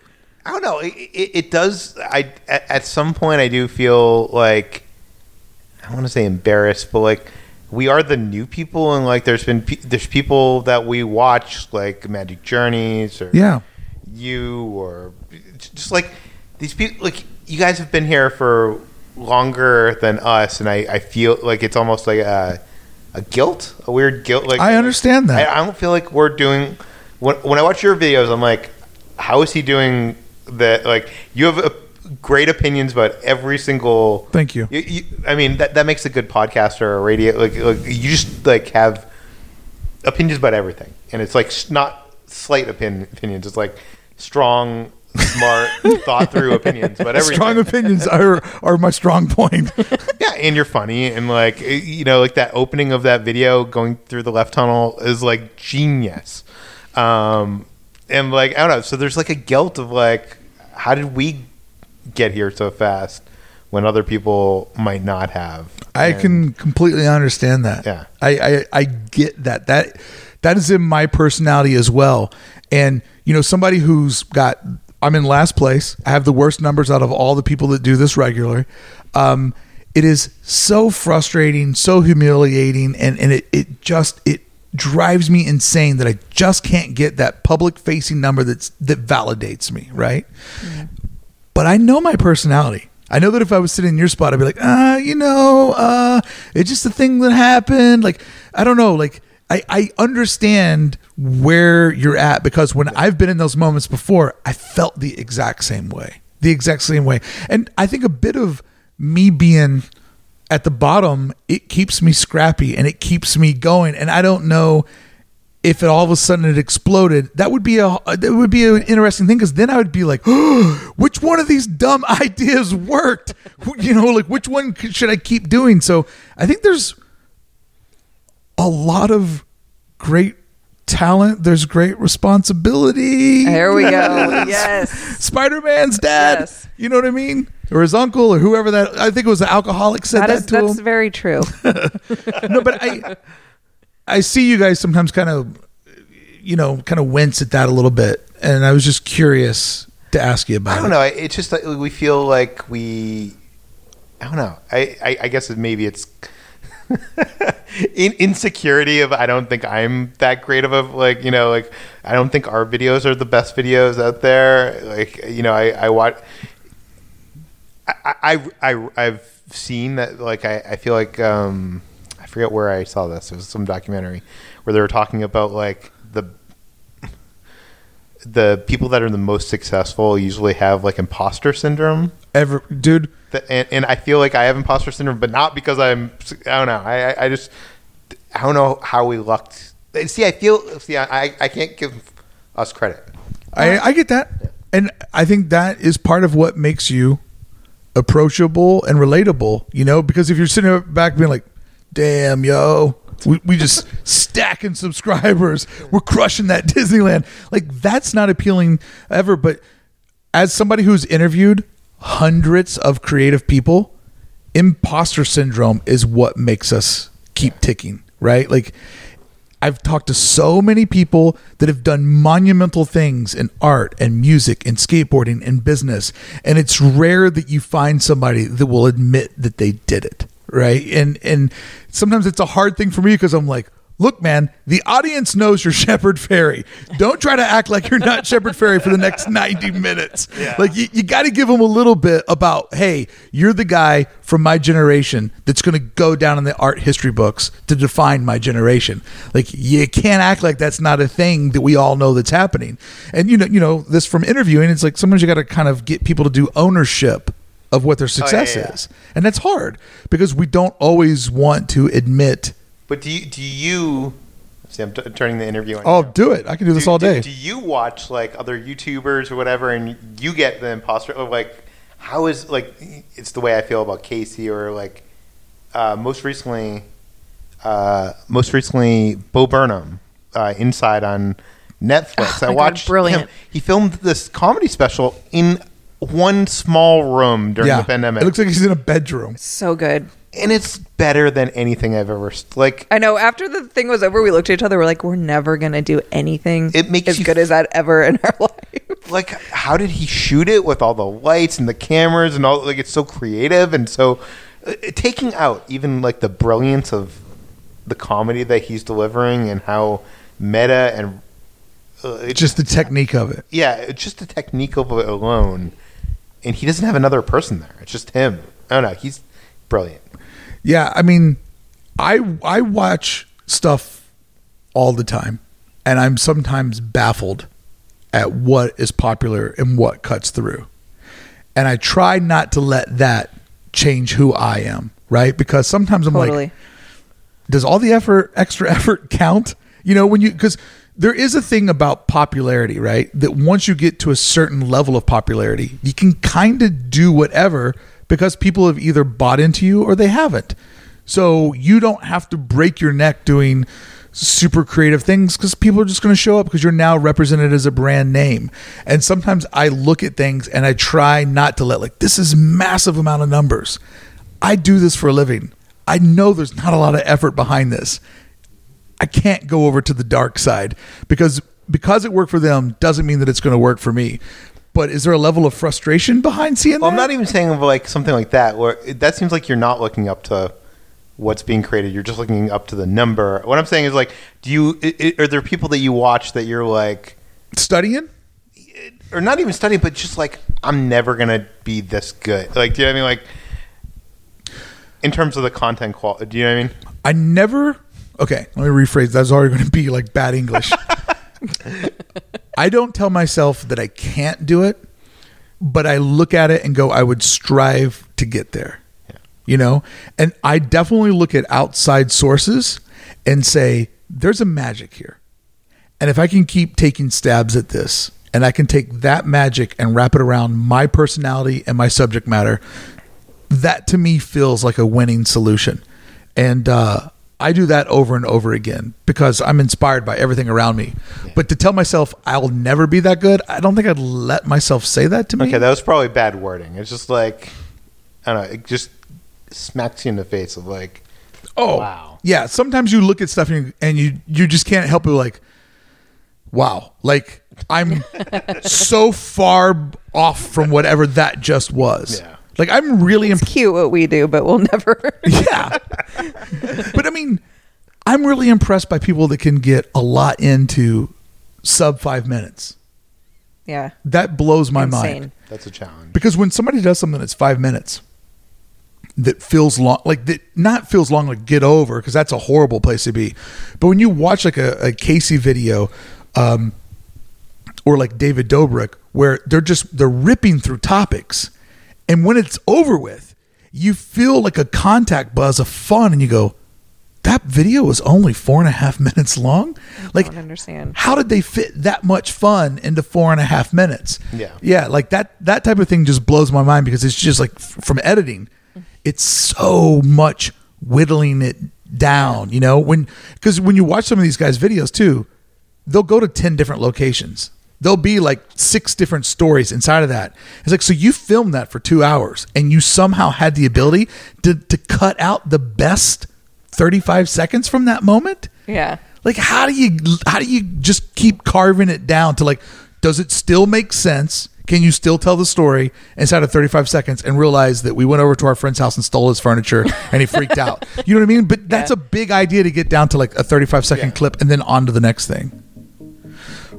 I don't know. It, it, it does. I at, at some point I do feel like I want to say embarrassed, but like we are the new people, and like there's been pe- there's people that we watch like Magic Journeys or Yeah. you or just like these people. Like you guys have been here for longer than us, and I, I feel like it's almost like a a guilt, a weird guilt. Like I understand that. I, I don't feel like we're doing when when I watch your videos. I'm like, how is he doing that? Like you have uh great opinions about every single. Thank you. You, you, I mean that that makes a good podcaster or a radio. Like, like you just like have opinions about everything, and it's like not slight opin- opinions. It's like strong, smart, thought through opinions about everything. Strong opinions are, are my strong point. Yeah, and you're funny, and like you know, like that opening of that video going through the left tunnel is like genius. Um, and like I don't know, so there's like a guilt of like, how did we get here so fast when other people might not have? I And- can completely understand that. Yeah. I, I I get that. That that is in my personality as well. And you know, somebody who's got I'm in last place. I have the worst numbers out of all the people that do this regularly. Um, it is so frustrating, so humiliating, and and it it just it drives me insane that I just can't get that public facing number that's that validates me, right? but I know my personality. I know that if I was sitting in your spot, I'd be like, ah, you know, uh, it's just a thing that happened. Like, I don't know. Like, I, I understand where you're at because when I've been in those moments before, I felt the exact same way. The exact same way. And I think a bit of me being at the bottom, it keeps me scrappy and it keeps me going. And I don't know if it all of a sudden it exploded, that would be a that would be an interesting thing because then I would be like, oh, which one of these dumb ideas worked? You know, like which one should I keep doing? So I think there's a lot of great talent. There's great responsibility. There we go. Yes. Spider Man's dad. Yes. You know what I mean? Or his uncle or whoever that. I think it was the alcoholic said That that, is to him that's very true. no, but I I see you guys sometimes kind of you know kind of wince at that a little bit, and I was just curious to ask you about it. I don't it. know. It's just that we feel like we. I don't know. I I, I guess maybe it's in, insecurity of I don't think I'm that great of a like you know like I don't think our videos are the best videos out there. Like you know I I watch. I, I, I I've seen that like I, I feel like um I forget where I saw this. It was some documentary where they were talking about like the the people that are the most successful usually have like imposter syndrome. Ever, dude. The- and, and I feel like I have imposter syndrome, but not because I'm. I don't know. I I, I just I don't know how we lucked. See, I feel. See, I I can't give us credit. I, I get that. And I think that is part of what makes you approachable and relatable, you know, because if you're sitting back being like, damn, yo, we, we just stacking subscribers, we're crushing that Disneyland. Like, that's not appealing ever. But as somebody who's interviewed hundreds of creative people, imposter syndrome is what makes us keep ticking, right? Like, I've talked to so many people that have done monumental things in art and music and skateboarding and business. And it's rare that you find somebody that will admit that they did it. Right. And and sometimes it's a hard thing for me because I'm like, look, man, the audience knows you're Shepard Fairey. Don't try to act like you're not Shepard Fairey for the next 90 minutes. Like you, you got to give them a little bit about, hey, you're the guy from my generation that's going to go down in the art history books to define my generation. Like you can't act like that's not a thing that we all know that's happening. And you know, you know this from interviewing. It's like sometimes you got to kind of get people to do ownership of what their oh, success yeah. is, and that's hard because we don't always want to admit. But do you do you? See, I'm t- turning the interview on. Oh, you now. do it! I can do this do, all day. Do, you watch like other YouTubers or whatever, and you get the imposter? Or like, how is like? It's the way I feel about Casey, or like, uh, most recently, uh, most recently, Bo Burnham, uh, Inside on Netflix. I Oh my God, watched brilliant. him. He filmed this comedy special in one small room during yeah, the pandemic, it looks like he's in a bedroom. So good. And it's better than anything I've ever s- like. I know. After the thing was over, we looked at each other. We're like, we're never gonna do anything It makes as you good as that ever in our life. like how did he shoot it with all the lights and the cameras and all like it's so creative and so uh, taking out even like the brilliance of the comedy that he's delivering and how meta and uh, it Just the technique of it. yeah it's just the technique of it alone and he doesn't have another person there it's just him i don't know he's brilliant Yeah, I mean, I I watch stuff all the time, and I'm sometimes baffled at what is popular and what cuts through. And I try not to let that change who I am, right? Because sometimes I'm Totally. like, does all the effort, extra effort count? You know, when you, because there is a thing about popularity, right? That once you get to a certain level of popularity, you can kind of do whatever because people have either bought into you or they haven't. So you don't have to break your neck doing super creative things because people are just going to show up because you're now represented as a brand name. And sometimes I look at things and I try not to let like this is massive amount of numbers. I do this for a living. I know there's not a lot of effort behind this. I can't go over to the dark side because because it worked for them doesn't mean that it's going to work for me. But is there a level of frustration behind seeing well i'm not even saying of like something like that where that seems like you're not looking up to what's being created you're just looking up to the number what i'm saying is like do you are there people that you watch that you're like studying. or not even studying, but just like I'm never gonna be this good. Like, do you know what I mean? Like, in terms of the content quality, do you know what I mean? I never. Okay, let me rephrase. That's already going to be like bad English. I don't tell myself that I can't do it, but I look at it and go, I would strive to get there. You know, and I definitely look at outside sources and say, there's a magic here. And if I can keep taking stabs at this and I can take that magic and wrap it around my personality and my subject matter, that to me feels like a winning solution. And uh, I do that over and over again because I'm inspired by everything around me. But to tell myself I'll never be that good, I don't think I'd let myself say that to me. Okay, that was probably bad wording. It's just like I don't know. It just smacks you in the face of like, Oh, Wow. Yeah, sometimes you look at stuff and you, and you you just can't help but like, wow, like I'm so far off from whatever that just was. Yeah. Like I'm really It's impressed. cute what we do, but we'll never. Yeah. but I mean, I'm really impressed by people that can get a lot into sub five minutes. yeah. That blows my Insane. mind. That's a challenge. Because when somebody does something that's five minutes that feels long, like that not feels long, like get over, because that's a horrible place to be. But when you watch like a, a Casey video, um, or like David Dobrik, where they're just they're ripping through topics, and when it's over with, you feel like a contact buzz of fun, and you go, "That video was only four and a half minutes long." Like, don't understand. how did they fit that much fun into four and a half minutes? Yeah. yeah, like that that type of thing just blows my mind because it's just like from editing, it's so much whittling it down. You know, when because when you watch some of these guys' videos too, they'll go to ten different locations. There'll be like six different stories inside of that. It's like so you filmed that for two hours and you somehow had the ability to to cut out the best thirty five seconds from that moment. Yeah. Like how do you how do you just keep carving it down to like does it still make sense? Can you still tell the story inside of 35 seconds and realize that we went over to our friend's house and stole his furniture and he freaked out? You know what I mean? But that's Yeah. a big idea to get down to like a 35 second Yeah. clip and then on to the next thing.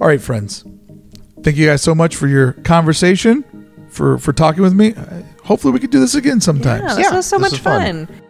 All right, friends. Thank you guys so much for your conversation, for for talking with me. Uh, Hopefully we could do this again sometime. Yeah, this Yeah, was so this much was fun. fun.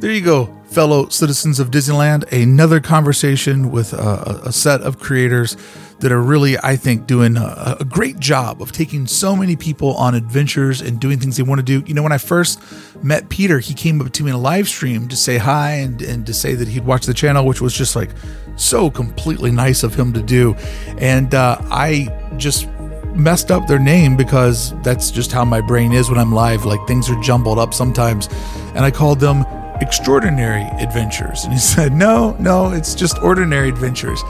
There you go, fellow citizens of Disneyland. Another conversation with a, a set of creators that are really, I think, doing a, a great job of taking so many people on adventures and doing things they want to do. You know, when I first met Peter, he came up to me in a live stream to say hi and, and to say that he'd watch the channel, which was just like so completely nice of him to do. And uh, I just messed up their name because that's just how my brain is when I'm live. Like things are jumbled up sometimes. And I called them Extraordinary Adventures. And he said, No, no, it's just Ordinary Adventures.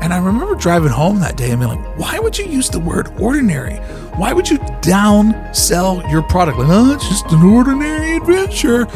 And I remember driving home that day and being like, Why would you use the word ordinary? Why would you downsell your product? Like, oh, it's just an ordinary adventure.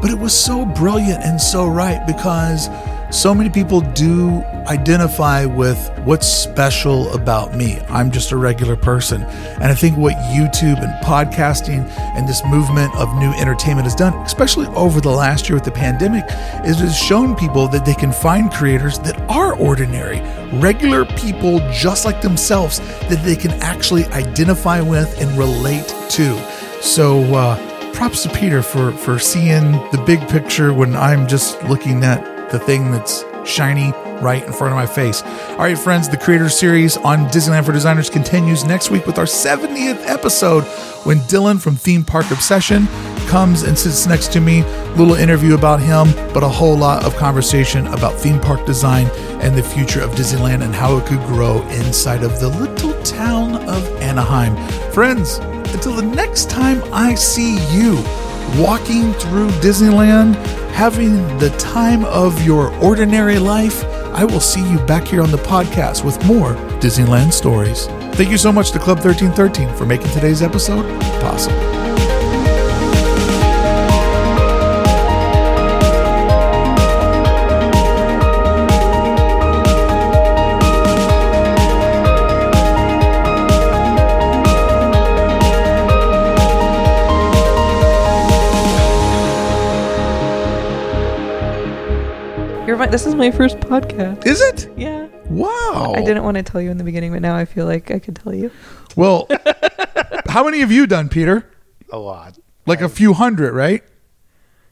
But it was so brilliant and so right because so many people do identify with what's special about me. I'm just a regular person. And I think what YouTube and podcasting and this movement of new entertainment has done, especially over the last year with the pandemic, is it has shown people that they can find creators that are ordinary, regular people just like themselves that they can actually identify with and relate to. So, uh, props to Peter for for seeing the big picture when I'm just looking at the thing that's shiny right in front of my face. All right, friends, the Creator Series on Disneyland for Designers continues next week with our 70th episode when Dylan from Theme Park Obsession comes and sits next to me. Little interview about him, but a whole lot of conversation about theme park design and the future of Disneyland and how it could grow inside of the little town of Anaheim. Friends, until the next time I see you walking through Disneyland, having the time of your ordinary life, I will see you back here on the podcast with more Disneyland stories. Thank you so much to Club 1313 for making today's episode possible. This is my first podcast. Is it? Yeah. Wow. I didn't want to tell you in the beginning, but now I feel like I could tell you. Well, how many have you done, Peter? A lot. Like a few hundred, right?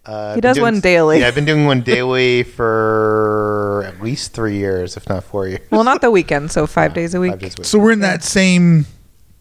Uh, He does been one daily. Yeah, I've been doing one daily for at least three years, if not four years. Well, not the weekend, so five days a. Five days a week. So we're in that same.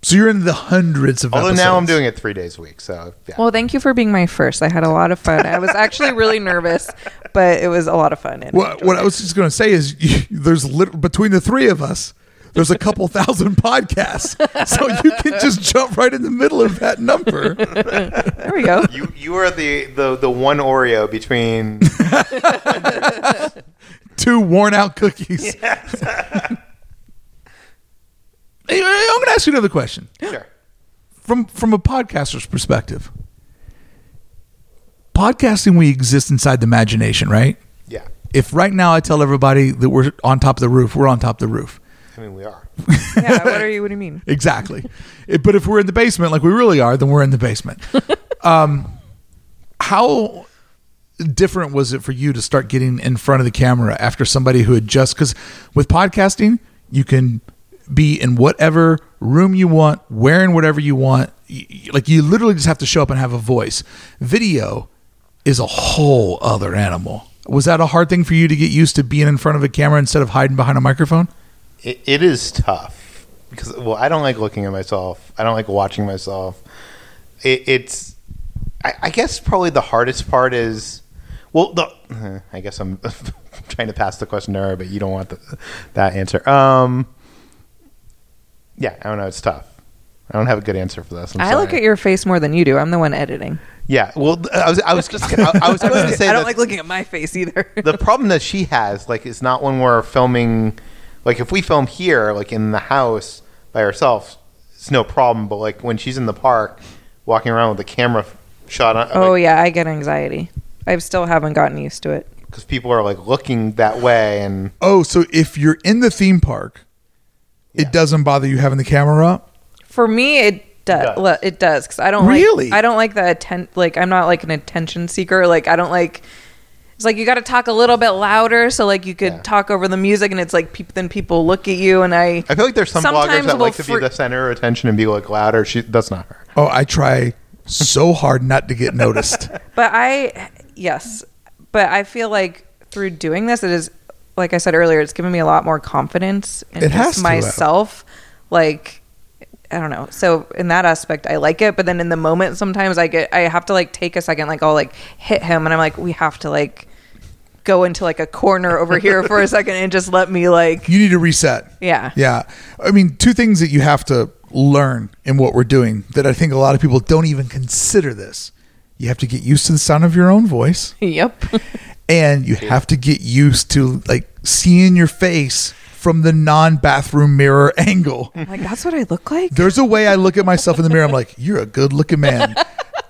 So you're in the hundreds of Although episodes. now I'm doing it three days a week, so yeah. Well, thank you for being my first. I had a lot of fun. I was actually really nervous, but it was a lot of fun. And What, what I was just going to say is, you, there's lit- between the three of us, there's a couple thousand podcasts, so you can just jump right in the middle of that number. there we go. you you are the, the the one Oreo between Two worn out cookies. Anyway, I'm going to ask you another question sure. from from a podcaster's perspective. Podcasting, we exist inside the imagination, right? Yeah. If right now I tell everybody that we're on top of the roof, we're on top of the roof. I mean, we are. Yeah. What are you? What do you mean? Exactly. It- but if we're in the basement, like we really are, then we're in the basement. um, how different was it for you to start getting in front of the camera after somebody who had just because with podcasting you can be in whatever room you want, wearing whatever you want. Like you literally just have to show up and have a voice. Video is a whole other animal. Was that a hard thing for you to get used to being in front of a camera instead of hiding behind a microphone? It, it is tough because well, I don't like looking at myself. I don't like watching myself. It, it's, I, I guess probably the hardest part is, well, the I guess I'm trying to pass the question to her, but you don't want the, that answer. Um, yeah, I don't know. It's tough. I don't have a good answer for this. I'm I look at your face more than you do. I'm the one editing. Yeah, well, I was I was just I, I was going to say I don't that like looking at my face either. the problem that she has like is not when we're filming like if we film here like in the house by ourselves it's no problem but like when she's in the park walking around with the camera shot on oh yeah, I get anxiety. I still haven't gotten used to it. because people are like looking that way and Oh, so if you're in the theme park, Yeah. It doesn't bother you having the camera up? For me, it does. does. It does because I don't Really? Like, I don't like the atten- Like I'm not like an attention seeker. Like I don't like. It's like you got to talk a little bit louder so like you could Yeah. talk over the music, and it's like peop then people look at you, and I. I feel like there's some Sometimes bloggers that we'll like to fr- be the center of attention and be like louder she that's not her Oh, I try so hard not to get noticed. But I, yes, but I feel like through doing this, it is like I said earlier, it's given me a lot more confidence in It has just to myself. Like I don't know. So in that aspect, I like it. But then in the moment, sometimes I get I have to like take a second, like I'll like hit him, and I'm like, we have to like go into like a corner over here for a second and just let me like You need to reset. yeah Yeah. I mean, two things that you have to learn in what we're doing that I think a lot of people don't even consider this. You have to get used to the sound of your own voice yep and you have to get used to like seeing your face from the non-bathroom mirror angle. Like that's what I look like. There's a way I look at myself in the mirror. I'm like, you're a good looking man.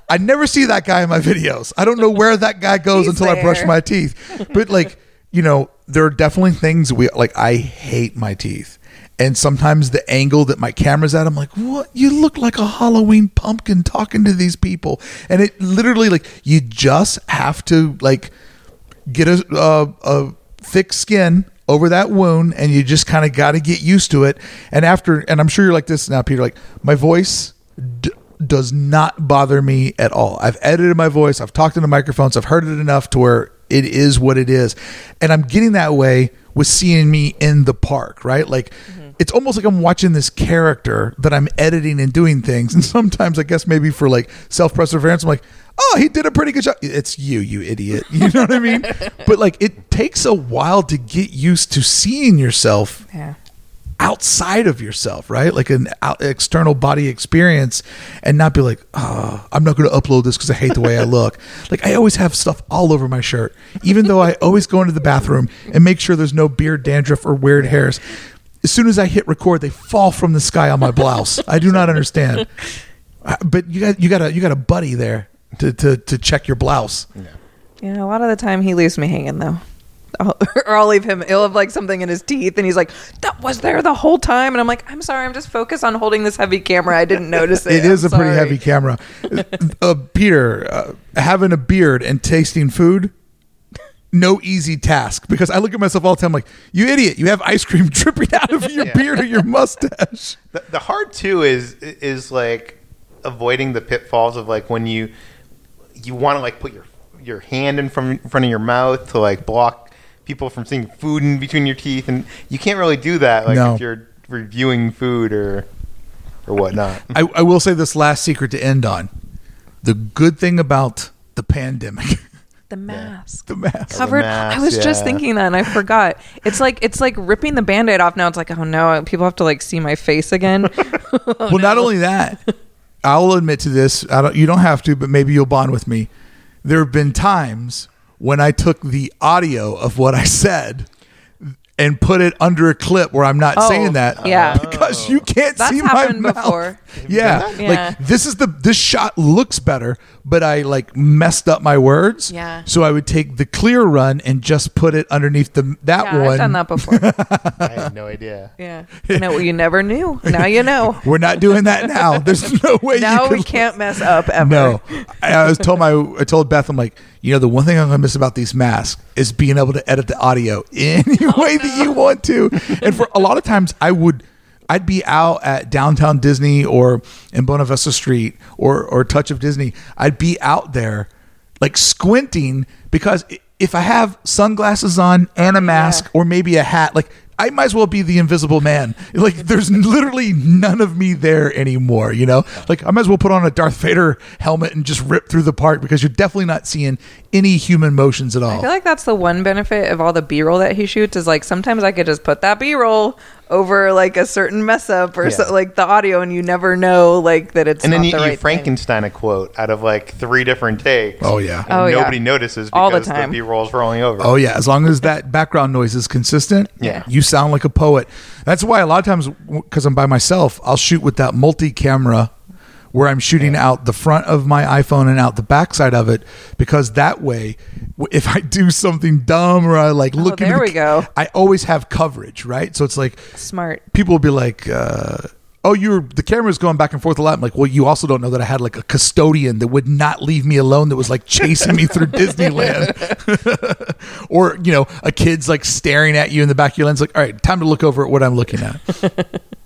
I never see that guy in my videos. I don't know where that guy goes He's until I brush my teeth. But like, you know, there are definitely things we like. I hate my teeth, and sometimes the angle that my camera's at, I'm like, what? You look like a Halloween pumpkin talking to these people, and it literally like you just have to like get a a, a thick skin over that wound and you just kind of got to get used to it. And after and i'm sure you're like this now peter like my voice d- does not bother me at all. I've edited my voice i've talked into microphones i've heard it enough to where it is what it is. And i'm getting that way with seeing me in the park right? Like mm-hmm. it's almost like i'm watching this character that i'm editing and doing things. And sometimes i guess maybe for like self-preservation i'm like oh, he did a pretty good job. It's you, you idiot. You know what I mean? but like, it takes a while to get used to seeing yourself Yeah. outside of yourself, right? Like an out, external body experience, and not be like, oh, I'm not going to upload this because I hate the way I look. like I always have stuff all over my shirt, even though I always go into the bathroom and make sure there's no beard dandruff or weird hairs. As soon as I hit record, they fall from the sky on my blouse. I do not understand. Uh, But you got you got a you got a buddy there to to, to check your blouse. Yeah, a lot of the time he leaves me hanging though. I'll, or I'll leave him. He'll have like something in his teeth, and he's like, "That was there the whole time." And I'm like, "I'm sorry. I'm just focused on holding this heavy camera. I didn't notice it." It is I'm a pretty heavy camera. uh, Peter, uh, having a beard and tasting food, no easy task because I look at myself all the time like, you idiot, you have ice cream dripping out of your Yeah. beard or your mustache. The, the hard too is is like avoiding the pitfalls of like when you you want to like put your your hand in from in front of your mouth to like block people from seeing food in between your teeth, and you can't really do that like No. if you're reviewing food or or whatnot. I, I will say this last secret to end on. The good thing about the pandemic, The mask. the mask. Covered. mask, I was just yeah. thinking that, and I forgot. It's like it's like ripping the band-aid off now. It's like, oh no, people have to like see my face again. well, not only that, I'll admit to this. I don't. You don't have to, but maybe you'll bond with me. There have been times when I took the audio of what I said and put it under a clip where I'm not Oh, saying that. yeah. Oh. Because you can't That's see my mouth. before. Yeah. Yeah. Like this is the this shot looks better, but I like messed up my words. Yeah. So I would take the clear run and just put it underneath the that Yeah, one. I've done that before. I had no idea. yeah. No, you never knew. Now you know. We're not doing that now. There's no way Now you we can't mess up ever. No, I, I was told my I told Beth I'm like you know the one thing I'm gonna miss about these masks is being able to edit the audio any Oh, way that you want to, and for a lot of times I would I'd be out at downtown Disney or in Buena Vista Street or or Touch of Disney I'd be out there like squinting because if I have sunglasses on and a mask or maybe a hat like. I might as well be the invisible man. Like, there's literally none of me there anymore, you know? Like, I might as well put on a Darth Vader helmet and just rip through the park because you're definitely not seeing any human motions at all. I feel like that's the one benefit of all the B roll that he shoots is like sometimes I could just put that B roll over like a certain mess up or Yeah. so, like the audio and you never know like that it's And then you, the you right thing. Frankenstein a quote out of like three different takes. Oh, yeah. And Oh, yeah. nobody notices All the because time. B roll's rolling over. Oh yeah, as long as that background noise is consistent, Yeah. you sound like a poet. That's why a lot of times, because I'm by myself, I'll shoot with that multi-camera, where I'm shooting out the front of my iPhone and out the backside of it, because that way, if I do something dumb or I like look, Oh, there into we go. I always have coverage, right? So it's like Smart. people will be like, uh, "Oh, you're the camera's going back and forth a lot." I'm like, "Well, you also don't know that I had like a custodian that would not leave me alone that was like chasing me through Disneyland." or you know a kid's like staring at you in the back of your lens like all right time to look over at what i'm looking at